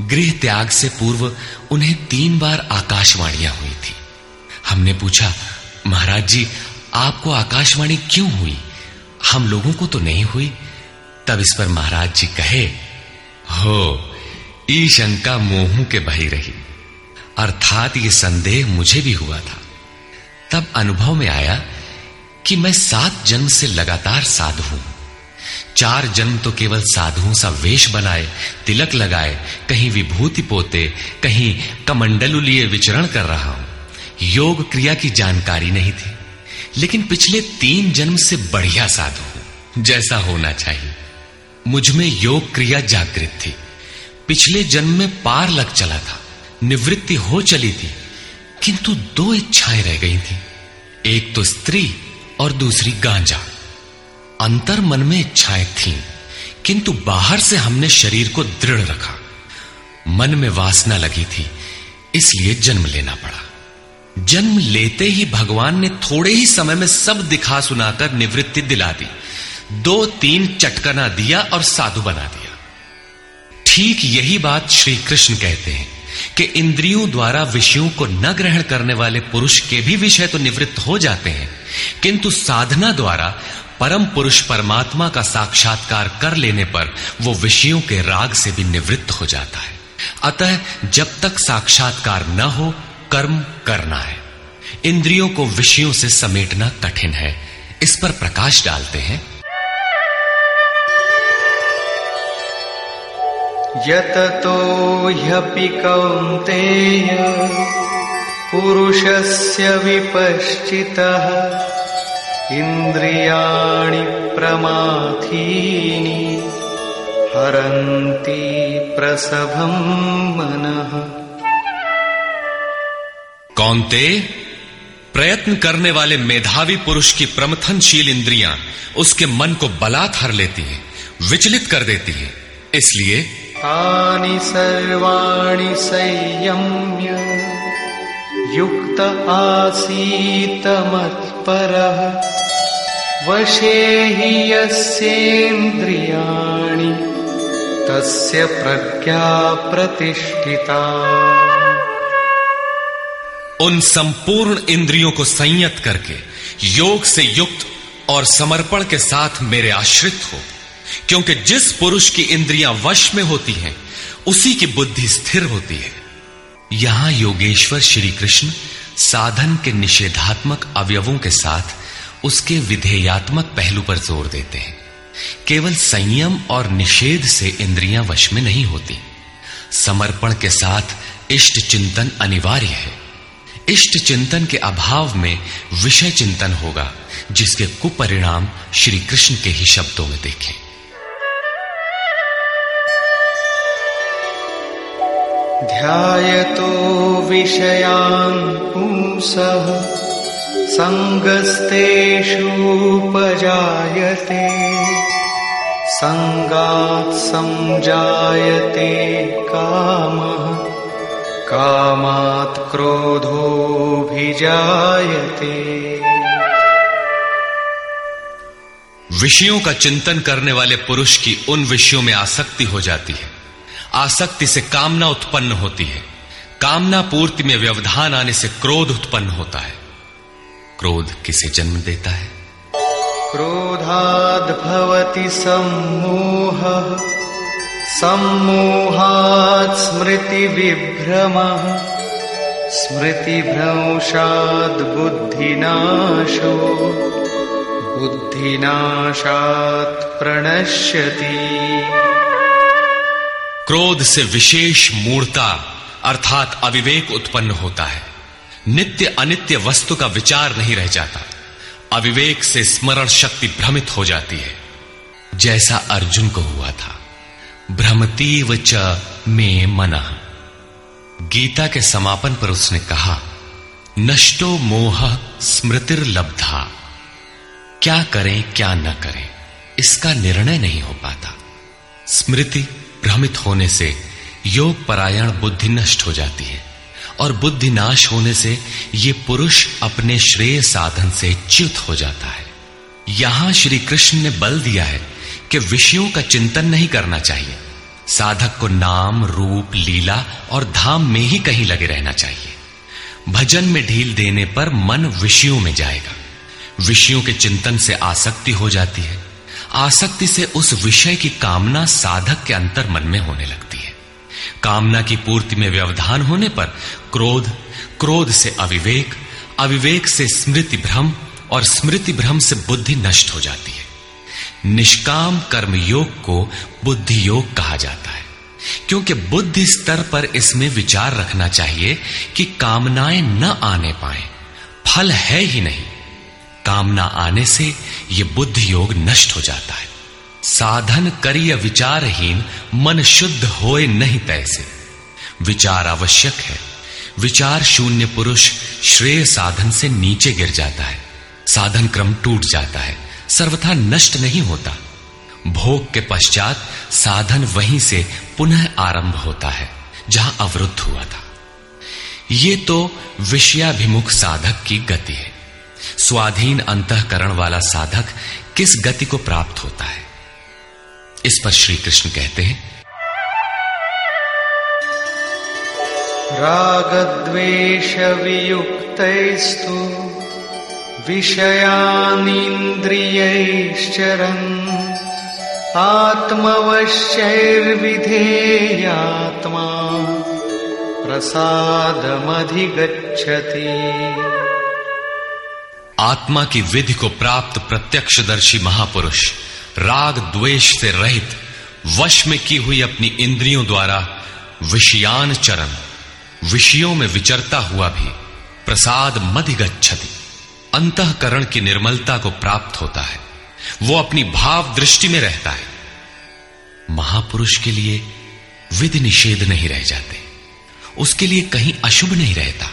गृह त्याग से पूर्व उन्हें तीन बार आकाशवाणियाँ हुई थी। हमने पूछा, महाराज जी, आपको आकाशवाणी क्यों हुई? हम लोगों को तो नहीं हुई। तब इस पर महाराज जी कहे, हो ई शंका मोहू के बही रही। अर्थात ये संदेह मुझे भी हुआ था। तब अनुभव में आया कि मैं सात जन्म से लगातार साधु हूँ। चार जन्म तो केवल साधुओं सा वेश बनाए, तिलक लगाए, कहीं विभूति पोते, कहीं कमंडलु लिए विचरण कर रहा हूँ। योग क्रिया की जानकारी नहीं थी, लेकिन पिछले तीन जन्म से बढ़िया साधु हूँ, जैसा होना चाहिए। मुझमें योग क्रिया जागृत थी। पिछले जन्म में पार लग चला था। निवृत्ति हो चली थी, किंतु दो इच्छाएँ रह गई थी। एक तो स्त्री और दूसरी गांजा। अंतर मन में इच्छाएँ थीं, किंतु बाहर से हमने शरीर को दृढ़ रखा। मन में वासना लगी थी, इसलिए जन्म लेना पड़ा। जन्म लेते ही भगवान ने थोड़े ही समय में सब दिखा सुनाकर निवृत्ति दिला दी। दो तीन चटकना दिया और साधु बना दिया। ठीक यही बात श्री कृष्ण कहते हैं कि इंद्रियों द्वारा विषयों को न ग्रहण करने वाले पुरुष के भी विषय तो निवृत्त हो जाते हैं, किंतु साधना द्वारा परम पुरुष परमात्मा का साक्षात्कार कर लेने पर वो विषयों के राग से भी निवृत्त हो जाता है। अतः जब तक साक्षात्कार न हो, कर्म करना है। इंद्रियों को विषयों से समेटना कठिन है। इस पर प्रकाश डालते हैं। यततो ह्यपि कौन्तेय पुरुषस्य विपश्चितः इन्द्रियाणि प्रमाथीनि हरन्ति प्रसभं मनः। कौनते, प्रयत्न करने वाले मेधावी पुरुष की प्रमथनशील इंद्रियाँ उसके मन को बलात् लेती हैं, विचलित कर देती हैं। इसलिए तानि सर्वाणि संयम्य। युक्त आसीत मत्परः वशे हि यस्येन्द्रियाणि, तस्य प्रज्ञा प्रतिष्ठिता। उन संपूर्ण इंद्रियों को संयत करके योग से युक्त और समर्पण के साथ मेरे आश्रित हो। क्योंकि जिस पुरुष की इंद्रियाँ वश में होती हैं, उसी की बुद्धि स्थिर होती है। यहाँ योगेश्वर श्री कृष्ण साधन के निषेधात्मक अवयवों के साथ उसके विधेयात्मक पहलू पर ज़ोर देते हैं। केवल संयम और निषेध से इंद्रियाँ वश में नहीं होती। समर्पण के साथ इष्ट चिंतन अनिवार्य है। इष्ट चिंतन के अभाव में विषय चिंतन होगा, जिसके कुपरिणाम श्री कृष्ण के ही शब्दों में देखें। ध्यायतो विषयान् पुंसः सङ्गस्तेषूपजायते सङ्गात् सञ्जायते कामः, कामात् क्रोधोऽभिजायते। विषयों का चिंतन करने वाले पुरुष की उन विषयों में आसक्ति हो जाती है। आसक्ति से कामना उत्पन्न होती है। कामना पूर्ति में व्यवधान आने से क्रोध उत्पन्न होता है। क्रोध किसे जन्म देता है? क्रोधाद् भवति सम्मोहः। सम्मोहात् स्मृति स्मृतिभ्रंशाद् बुद्धिनाशो। बुद्धिनाशात् प्रणश्यति। क्रोध से विशेष मूर्ता अर्थात अविवेक उत्पन्न होता है। नित्य अनित्य वस्तु का विचार नहीं रह जाता। अविवेक से स्मरण शक्ति भ्रमित हो जाती है। जैसा अर्जुन को हुआ था। भ्रमतीव च में मन। गीता के समापन पर उसने कहा, नष्टो मोह स्मृतिर्लब्धा। क्या करें, क्या न करें, इसका निर्णय नहीं हो पाता। स्मृति भ्रमित होने से योग परायण बुद्धि नष्ट हो जाती है और बुद्धि नाश होने से ये पुरुष अपने श्रेय साधन से च्युत हो जाता है। यहाँ श्री कृष्ण ने बल दिया है कि विषयों का चिंतन नहीं करना चाहिए। साधक को नाम, रूप, लीला और धाम में ही कहीं लगे रहना चाहिए। भजन में ढील देने पर मन विषयों में जाएगा। विषयों के चिंतन से आसक्ति हो जाती है। आसक्ति से उस विषय की कामना साधक के अंतर मन में होने लगती है। कामना की पूर्ति में व्यवधान होने पर क्रोध क्रोध से अविवेक अविवेक से स्मृति भ्रम और स्मृति भ्रम से बुद्धि नष्ट हो जाती है। निष्काम कर्म योग को बुद्धि योग कहा जाता है। क्योंकि बुद्धि स्तर पर इसमें विचार रखना चाहिए कि कामनाएँ न आने पाए, फल है ही नहीं। कामना आने से यह बुद्धि योग नष्ट हो जाता है। साधन करिय विचारहीन, मन शुद्ध होए नहीं तैसे। विचार आवश्यक है। विचार शून्य पुरुष श्रेय साधन से नीचे गिर जाता है। साधन क्रम टूट जाता है। सर्वथा नष्ट नहीं होता। भोग के पश्चात साधन वहीं से पुनः आरंभ होता है, जहाँ अवरुद्ध हुआ था। ये तो विषयाभिमुख साधक की गति है। स्वाधीन अंतकरण वाला साधक किस गति को प्राप्त होता है? इस पर श्री कृष्ण कहते हैं। रागद्वेष वियुक्तैस्तु विषयानीन्द्रियैश्चरन् आत्मवश्यैर्विधेयात्मा प्रसादमधिगच्छति। आत्मा की विधि को प्राप्त प्रत्यक्षदर्शी महापुरुष, राग द्वेष से रहित, वश में की हुई अपनी इंद्रियों द्वारा विषयान चरण, विषयों में विचरता हुआ भी प्रसाद मधिगच्छति अंतकरण की निर्मलता को प्राप्त होता है। वो अपनी भाव दृष्टि में रहता है। महापुरुष के लिए विधि निषेध नहीं रह जाते। उसके लिए कहीं अशुभ नहीं रहता।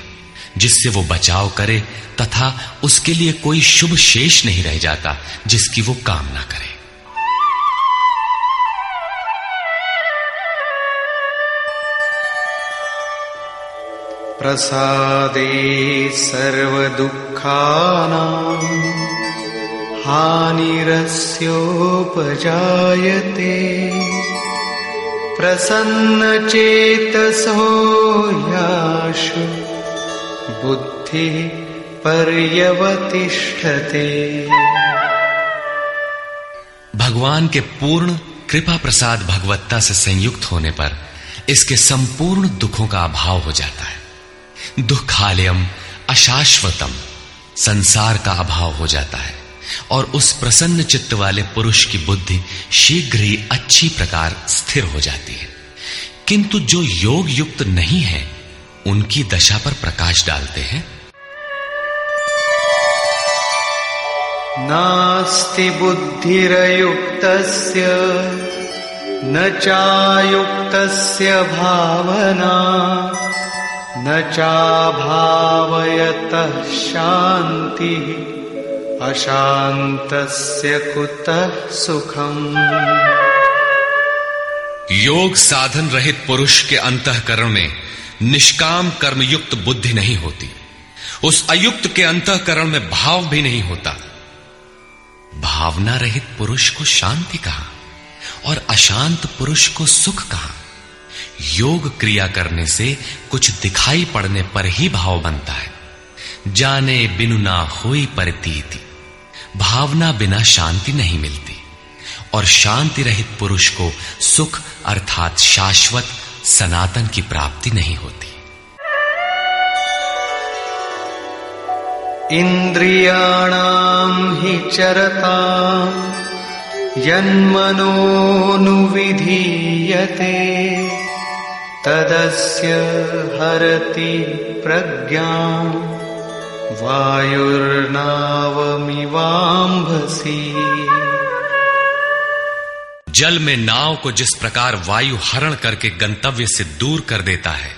जिससे वो बचाव करे तथा उसके लिए कोई शुभ शेष नहीं रह जाता जिसकी वो कामना करे। प्रसादे सर्वदुःखानाम् हानिरस्योपजायते। प्रसन्नचेतसो याशु। बुद्धिः पर्यवतिष्ठते। भगवान के पूर्ण कृपा प्रसाद भगवत्ता से संयुक्त होने पर इसके संपूर्ण दुखों का अभाव हो जाता है। दुखालयम, अशाश्वतम संसार का अभाव हो जाता है और उस प्रसन्न चित्त वाले पुरुष की बुद्धि शीघ्र ही अच्छी प्रकार स्थिर हो जाती है। किंतु जो योग युक्त नहीं है उनकी दशा पर प्रकाश डालते हैं। नास्ति बुद्धिरयुक्तस्य न चायुक्तस्य भावना न चाभावयतः शान्तिः अशान्तस्य कुतः सुखम्। योग साधन रहित पुरुष के अंतकरण में निष्काम कर्मयुक्त बुद्धि नहीं होती। उस अयुक्त के अंतकरण में भाव भी नहीं होता। भावना रहित पुरुष को शांति कहा? और अशांत पुरुष को सुख कहा? योग क्रिया करने से कुछ दिखाई पड़ने पर ही भाव बनता है। जाने बिनु ना होई परतीति। भावना बिना शांति नहीं मिलती। और शांति रहित पुरुष को सुख अर्थात शाश्वत सनातन की प्राप्ति नहीं होती। इन्द्रियाणाम् हि चरता यन्मनोनुविधीयते तदस्य हरति प्रज्ञा वायुर्नावमिवाम्भसी। जल में नाव को जिस प्रकार वायु हरण करके गंतव्य से दूर कर देता है,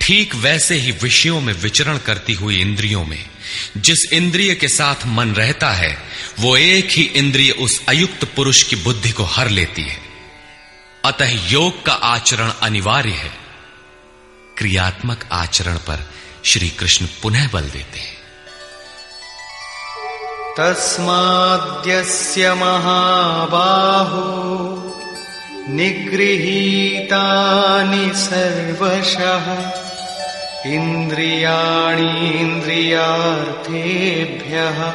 ठीक वैसे ही विषयों में विचरण करती हुई इंद्रियों में, जिस इंद्रिय के साथ मन रहता है, वो एक ही इंद्रिय उस अयुक्त पुरुष की बुद्धि को हर लेती है। अतः योग का आचरण अनिवार्य है। क्रियात्मक आचरण पर श्री कृष्ण पुनः बल देते हैं। तस्माद्यस्य महाबाहो निगृहीतानि सर्वशः इन्द्रियाणीन्द्रियार्थेभ्यः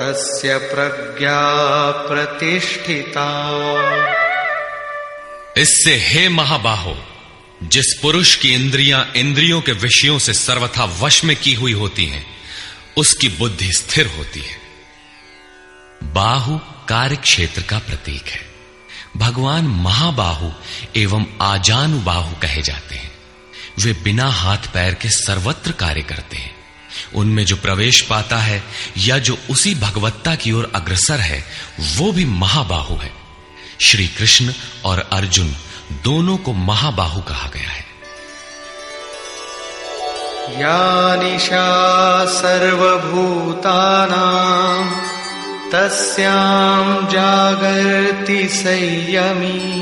तस्य प्रज्ञा प्रतिष्ठिता। इससे हे महाबाहो, जिस पुरुष की इंद्रियाँ इंद्रियों के विषयों से सर्वथा वश में की हुई होती हैं उसकी बुद्धि स्थिर होती है। बाहु कार्य क्षेत्र का प्रतीक है। भगवान महाबाहु एवं आजानु बाहु कहे जाते हैं। वे बिना हाथ पैर के सर्वत्र कार्य करते हैं। उनमें जो प्रवेश पाता है या जो उसी भगवत्ता की ओर अग्रसर है, वो भी महाबाहु है। श्री कृष्ण और अर्जुन दोनों को महाबाहु कहा गया है। या निशा सर्वभूतानाम् तस्याम् जागर्ति संयमी।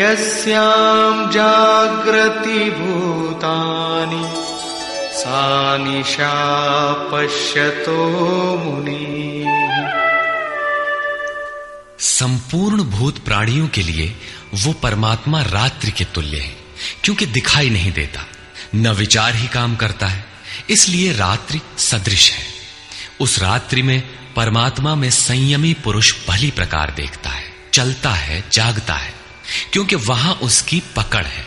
यस्याम् जाग्रति भूतानि, सा निशा पश्यतो मुनि। संपूर्ण भूत प्राणियों के लिए वो परमात्मा रात्रि के तुल्य है, क्योंकि दिखाई नहीं देता। न विचार ही काम करता है, इसलिए रात्रि सदृश है। उस रात्रि में परमात्मा में संयमी पुरुष भली प्रकार देखता है, चलता है, जागता है, क्योंकि वहाँ उसकी पकड़ है।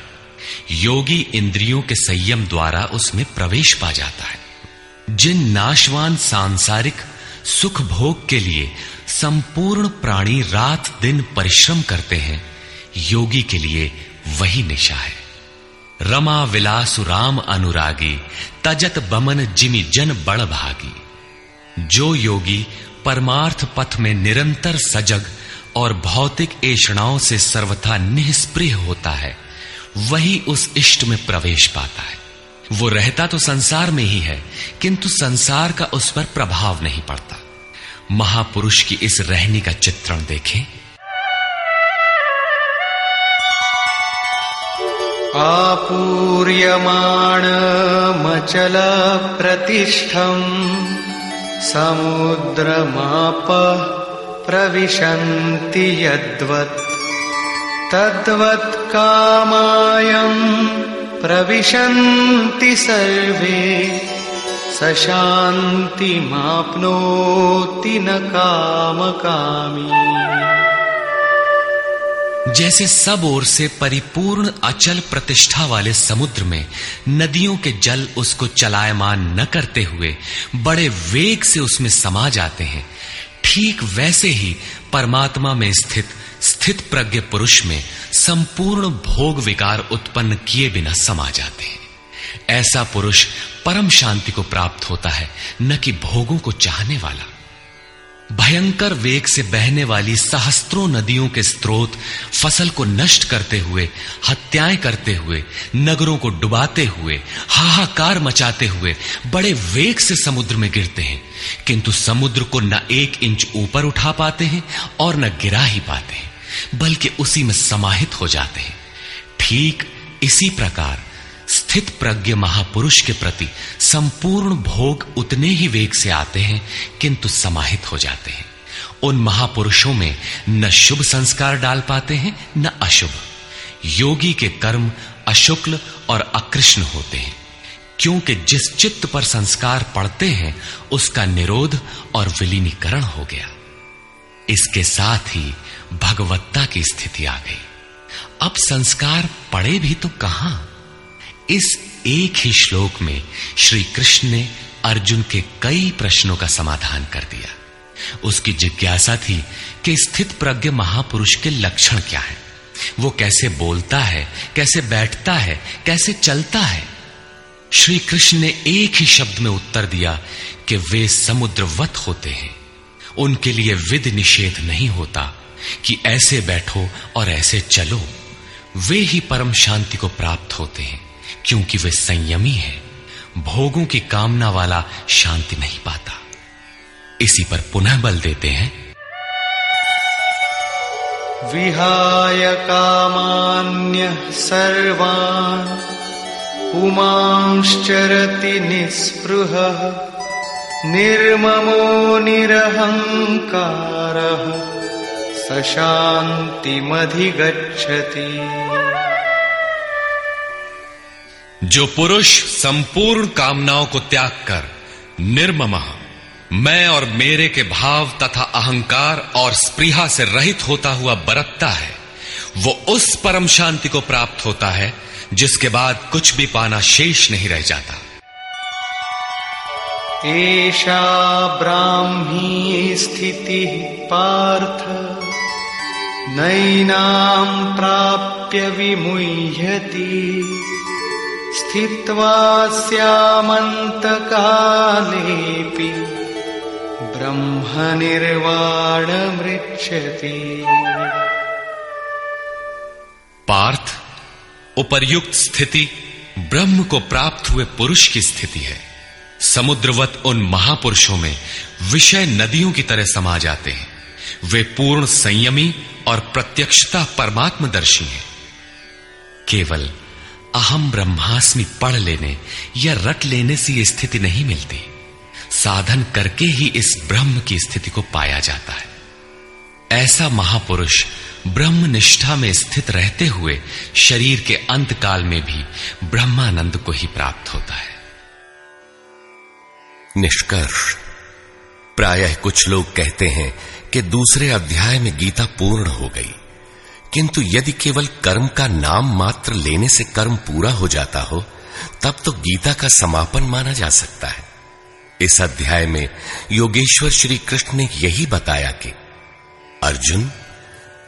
योगी इंद्रियों के संयम द्वारा उसमें प्रवेश पा जाता है। जिन नाशवान सांसारिक सुख भोग के लिए संपूर्ण प्राणी रात दिन परिश्रम करते हैं, योगी के लिए वही निशा है। रमा विलासु राम अनुरागी, तजत बमन जिमि जन बड़ भागी। जो योगी परमार्थ पथ में निरंतर सजग और भौतिक ऐषणाओं से सर्वथा निष्प्रिय होता है, वही उस इष्ट में प्रवेश पाता है। वो रहता तो संसार में ही है, किंतु संसार का उस पर प्रभाव नहीं पड़ता। महापुरुष की इस रहनी का चित्रण देखें। आपूर्यमाणमचलप्रतिष्ठम् समुद्रमापः प्रविशन्ति यद्वत् तद्वत् कामायम् प्रविशन्ति सर्वे स शान्तिमाप्नोति न कामकामी जैसे सब ओर से परिपूर्ण अचल प्रतिष्ठा वाले समुद्र में नदियों के जल उसको चलायमान न करते हुए बड़े वेग से उसमें समा जाते हैं। ठीक वैसे ही परमात्मा में स्थित स्थित प्रज्ञ पुरुष में संपूर्ण भोग विकार उत्पन्न किए बिना समा जाते हैं। ऐसा पुरुष परम शांति को प्राप्त होता है, न कि भोगों को चाहने वाला। भयंकर वेग से बहने वाली सहस्त्रों नदियों के स्रोत फ़सल को नष्ट करते हुए, हत्याएँ करते हुए, नगरों को डुबाते हुए, हाहाकार मचाते हुए बड़े वेग से समुद्र में गिरते हैं। किंतु समुद्र को न एक इंच ऊपर उठा पाते हैं और न गिरा ही पाते हैं, बल्कि उसी में समाहित हो जाते हैं। ठीक इसी प्रकार स्थित प्रज्ञ महापुरुष के प्रति संपूर्ण भोग उतने ही वेग से आते हैं, किंतु समाहित हो जाते हैं। उन महापुरुषों में न शुभ संस्कार डाल पाते हैं, न अशुभ। योगी के कर्म अशुक्ल और अकृष्ण होते हैं, क्योंकि जिस चित्त पर संस्कार पड़ते हैं, उसका निरोध और विलीनीकरण हो गया। इसके साथ ही भगवत्ता की स्थिति आ गई। अब संस्कार पड़े भी तो कहाँ? इस एक ही श्लोक में श्री कृष्ण ने अर्जुन के कई प्रश्नों का समाधान कर दिया। उसकी जिज्ञासा थी कि स्थित प्रज्ञ महापुरुष के लक्षण क्या है? वो कैसे बोलता है, कैसे बैठता है, कैसे चलता है? श्री कृष्ण ने एक ही शब्द में उत्तर दिया कि वे समुद्रवत होते हैं। उनके लिए विद निषेध नहीं होता कि ऐसे बैठो और ऐसे चलो। वे ही परम शांति को प्राप्त होते हैं। क्योंकि वे संयमी है, भोगों की कामना वाला शांति नहीं पाता। इसी पर पुनः बल देते हैं। विहाय कामान्य सर्वान् पुमांश्चरति निःस्पृह, निर्ममो निरहङ्कारः स शान्तिमधिगच्छति जो पुरुष संपूर्ण कामनाओं को त्याग कर, निर्मम, मैं और मेरे के भाव तथा अहंकार और स्प्रिया से रहित होता हुआ बरतता है, वो उस परम शांति को प्राप्त होता है, जिसके बाद कुछ भी पाना शेष नहीं रह जाता। एषा ब्राह्मी स्थिति पार्थ नैनाम प्राप्य विमुह्यति। स्थित्वा स्यामन्तकालेऽपि ब्रह्मनिर्वाणमृच्छति। पार्थ, उपर्युक्त स्थिति ब्रह्म को प्राप्त हुए पुरुष की स्थिति है। समुद्रवत उन महापुरुषों में विषय नदियों की तरह समा जाते हैं। वे पूर्ण संयमी और प्रत्यक्षता परमात्मदर्शी हैं। केवल अहम ब्रह्मास्मि पढ़ लेने या रट लेने से यह स्थिति नहीं मिलती। साधन करके ही इस ब्रह्म की स्थिति को पाया जाता है। ऐसा महापुरुष ब्रह्म निष्ठा में स्थित रहते हुए शरीर के अंत काल में भी ब्रह्मानंद को ही प्राप्त होता है। निष्कर्ष। प्रायः कुछ लोग कहते हैं कि दूसरे अध्याय में गीता पूर्ण हो गई। किंतु यदि केवल कर्म का नाम मात्र लेने से कर्म पूरा हो जाता हो, तब तो गीता का समापन माना जा सकता है। इस अध्याय में योगेश्वर श्री कृष्ण ने यही बताया कि, अर्जुन,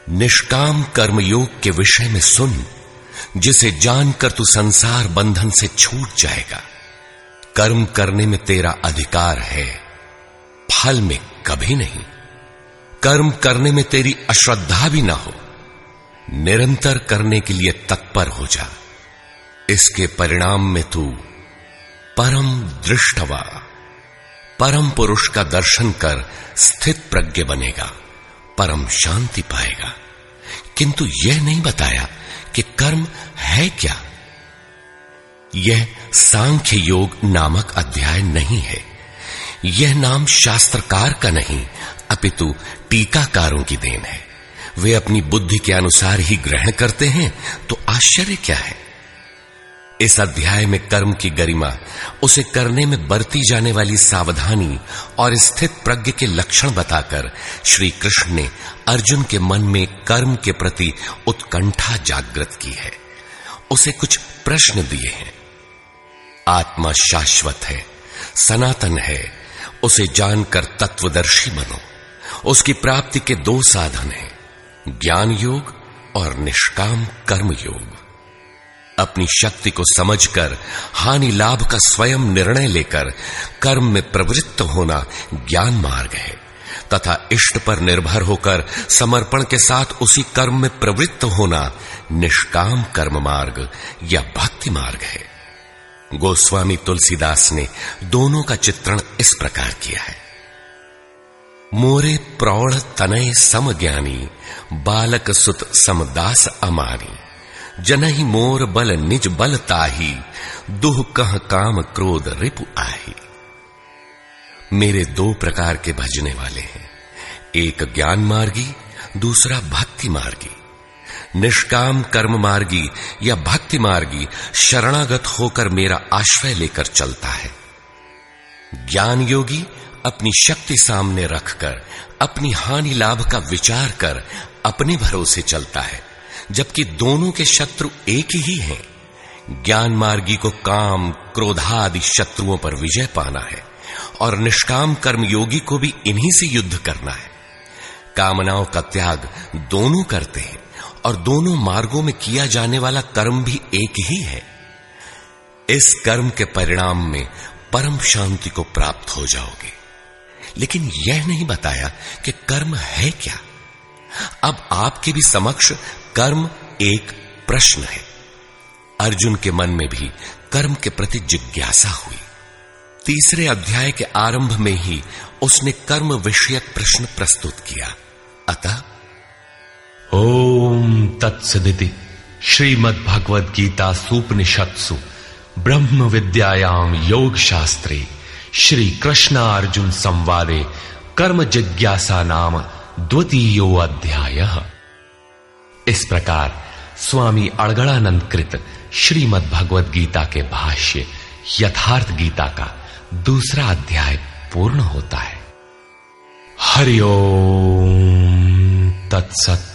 निष्काम कर्मयोग के विषय में सुन, जिसे जानकर तू संसार बंधन से छूट जाएगा। कर्म करने में तेरा अधिकार है, फल में कभी नहीं। कर्म करने में तेरी अश्रद्धा भी ना हो। निरंतर करने के लिए तत्पर हो जा। इसके परिणाम में तू परम दृष्टवा, परम पुरुष का दर्शन कर स्थित प्रज्ञ बनेगा, परम शांति पाएगा। किंतु यह नहीं बताया कि कर्म है क्या। यह सांख्य योग नामक अध्याय नहीं है। यह नाम शास्त्रकार का नहीं, अपितु टीकाकारों की देन है। वे अपनी बुद्धि के अनुसार ही ग्रहण करते हैं तो आश्चर्य क्या है? इस अध्याय में कर्म की गरिमा, उसे करने में बरती जाने वाली सावधानी और स्थित प्रज्ञ के लक्षण बताकर श्री कृष्ण ने अर्जुन के मन में कर्म के प्रति उत्कंठा जागृत की है। उसे कुछ प्रश्न दिए हैं। आत्मा शाश्वत है, सनातन है, उसे जानकर तत्वदर्शी बनो। उसकी प्राप्ति के दो साधन हैं। ज्ञान योग और निष्काम कर्म योग अपनी शक्ति को समझकर, हानि लाभ का स्वयं निर्णय लेकर, कर्म में प्रवृत्त होना ज्ञान मार्ग है, तथा इष्ट पर निर्भर होकर समर्पण के साथ उसी कर्म में प्रवृत्त होना निष्काम कर्म मार्ग या भक्ति मार्ग है। गोस्वामी तुलसीदास ने दोनों का चित्रण इस प्रकार किया है। मोरे प्रौढ़ तनय सम ज्ञानी, बालक सुत समदास अमानी। जन ही मोर बल निज बल ताही, दुह कह काम क्रोध रिपु आही। मेरे दो प्रकार के भजने वाले हैं। एक ज्ञान मार्गी, दूसरा भक्ति मार्गी। निष्काम कर्म मार्गी या भक्ति मार्गी शरणागत होकर मेरा आश्रय लेकर चलता है। ज्ञान योगी अपनी शक्ति सामने रखकर, अपनी हानि लाभ का विचार कर, अपने भरोसे चलता है, जबकि दोनों के शत्रु एक ही हैं ज्ञान मार्गी को काम, क्रोधादि शत्रुओं पर विजय पाना है, और निष्काम कर्म योगी को भी इन्हीं से युद्ध करना है। कामनाओं का त्याग दोनों करते हैं, और दोनों मार्गों में किया जाने वाला कर्म भी एक ही है। इस कर्म के परिणाम में परम शांति को प्राप्त हो जाओगे। लेकिन यह नहीं बताया कि कर्म है क्या। अब आपके भी समक्ष कर्म एक प्रश्न है। अर्जुन के मन में भी कर्म के प्रति जिज्ञासा हुई। तीसरे अध्याय के आरंभ में ही उसने कर्म विषयक प्रश्न प्रस्तुत किया। अतः, ओम तत्सदिति श्रीमद भगवद गीता सुपनिषत्सु ब्रह्म विद्यायाम योग शास्त्रे श्री कृष्ण अर्जुन संवादे कर्म जिज्ञासा नाम द्वितीयो अध्याय। इस प्रकार स्वामी अड़गड़ानंद कृत श्रीमद भगवद गीता के भाष्य यथार्थ गीता का दूसरा अध्याय पूर्ण होता है। हरिओम तत्सत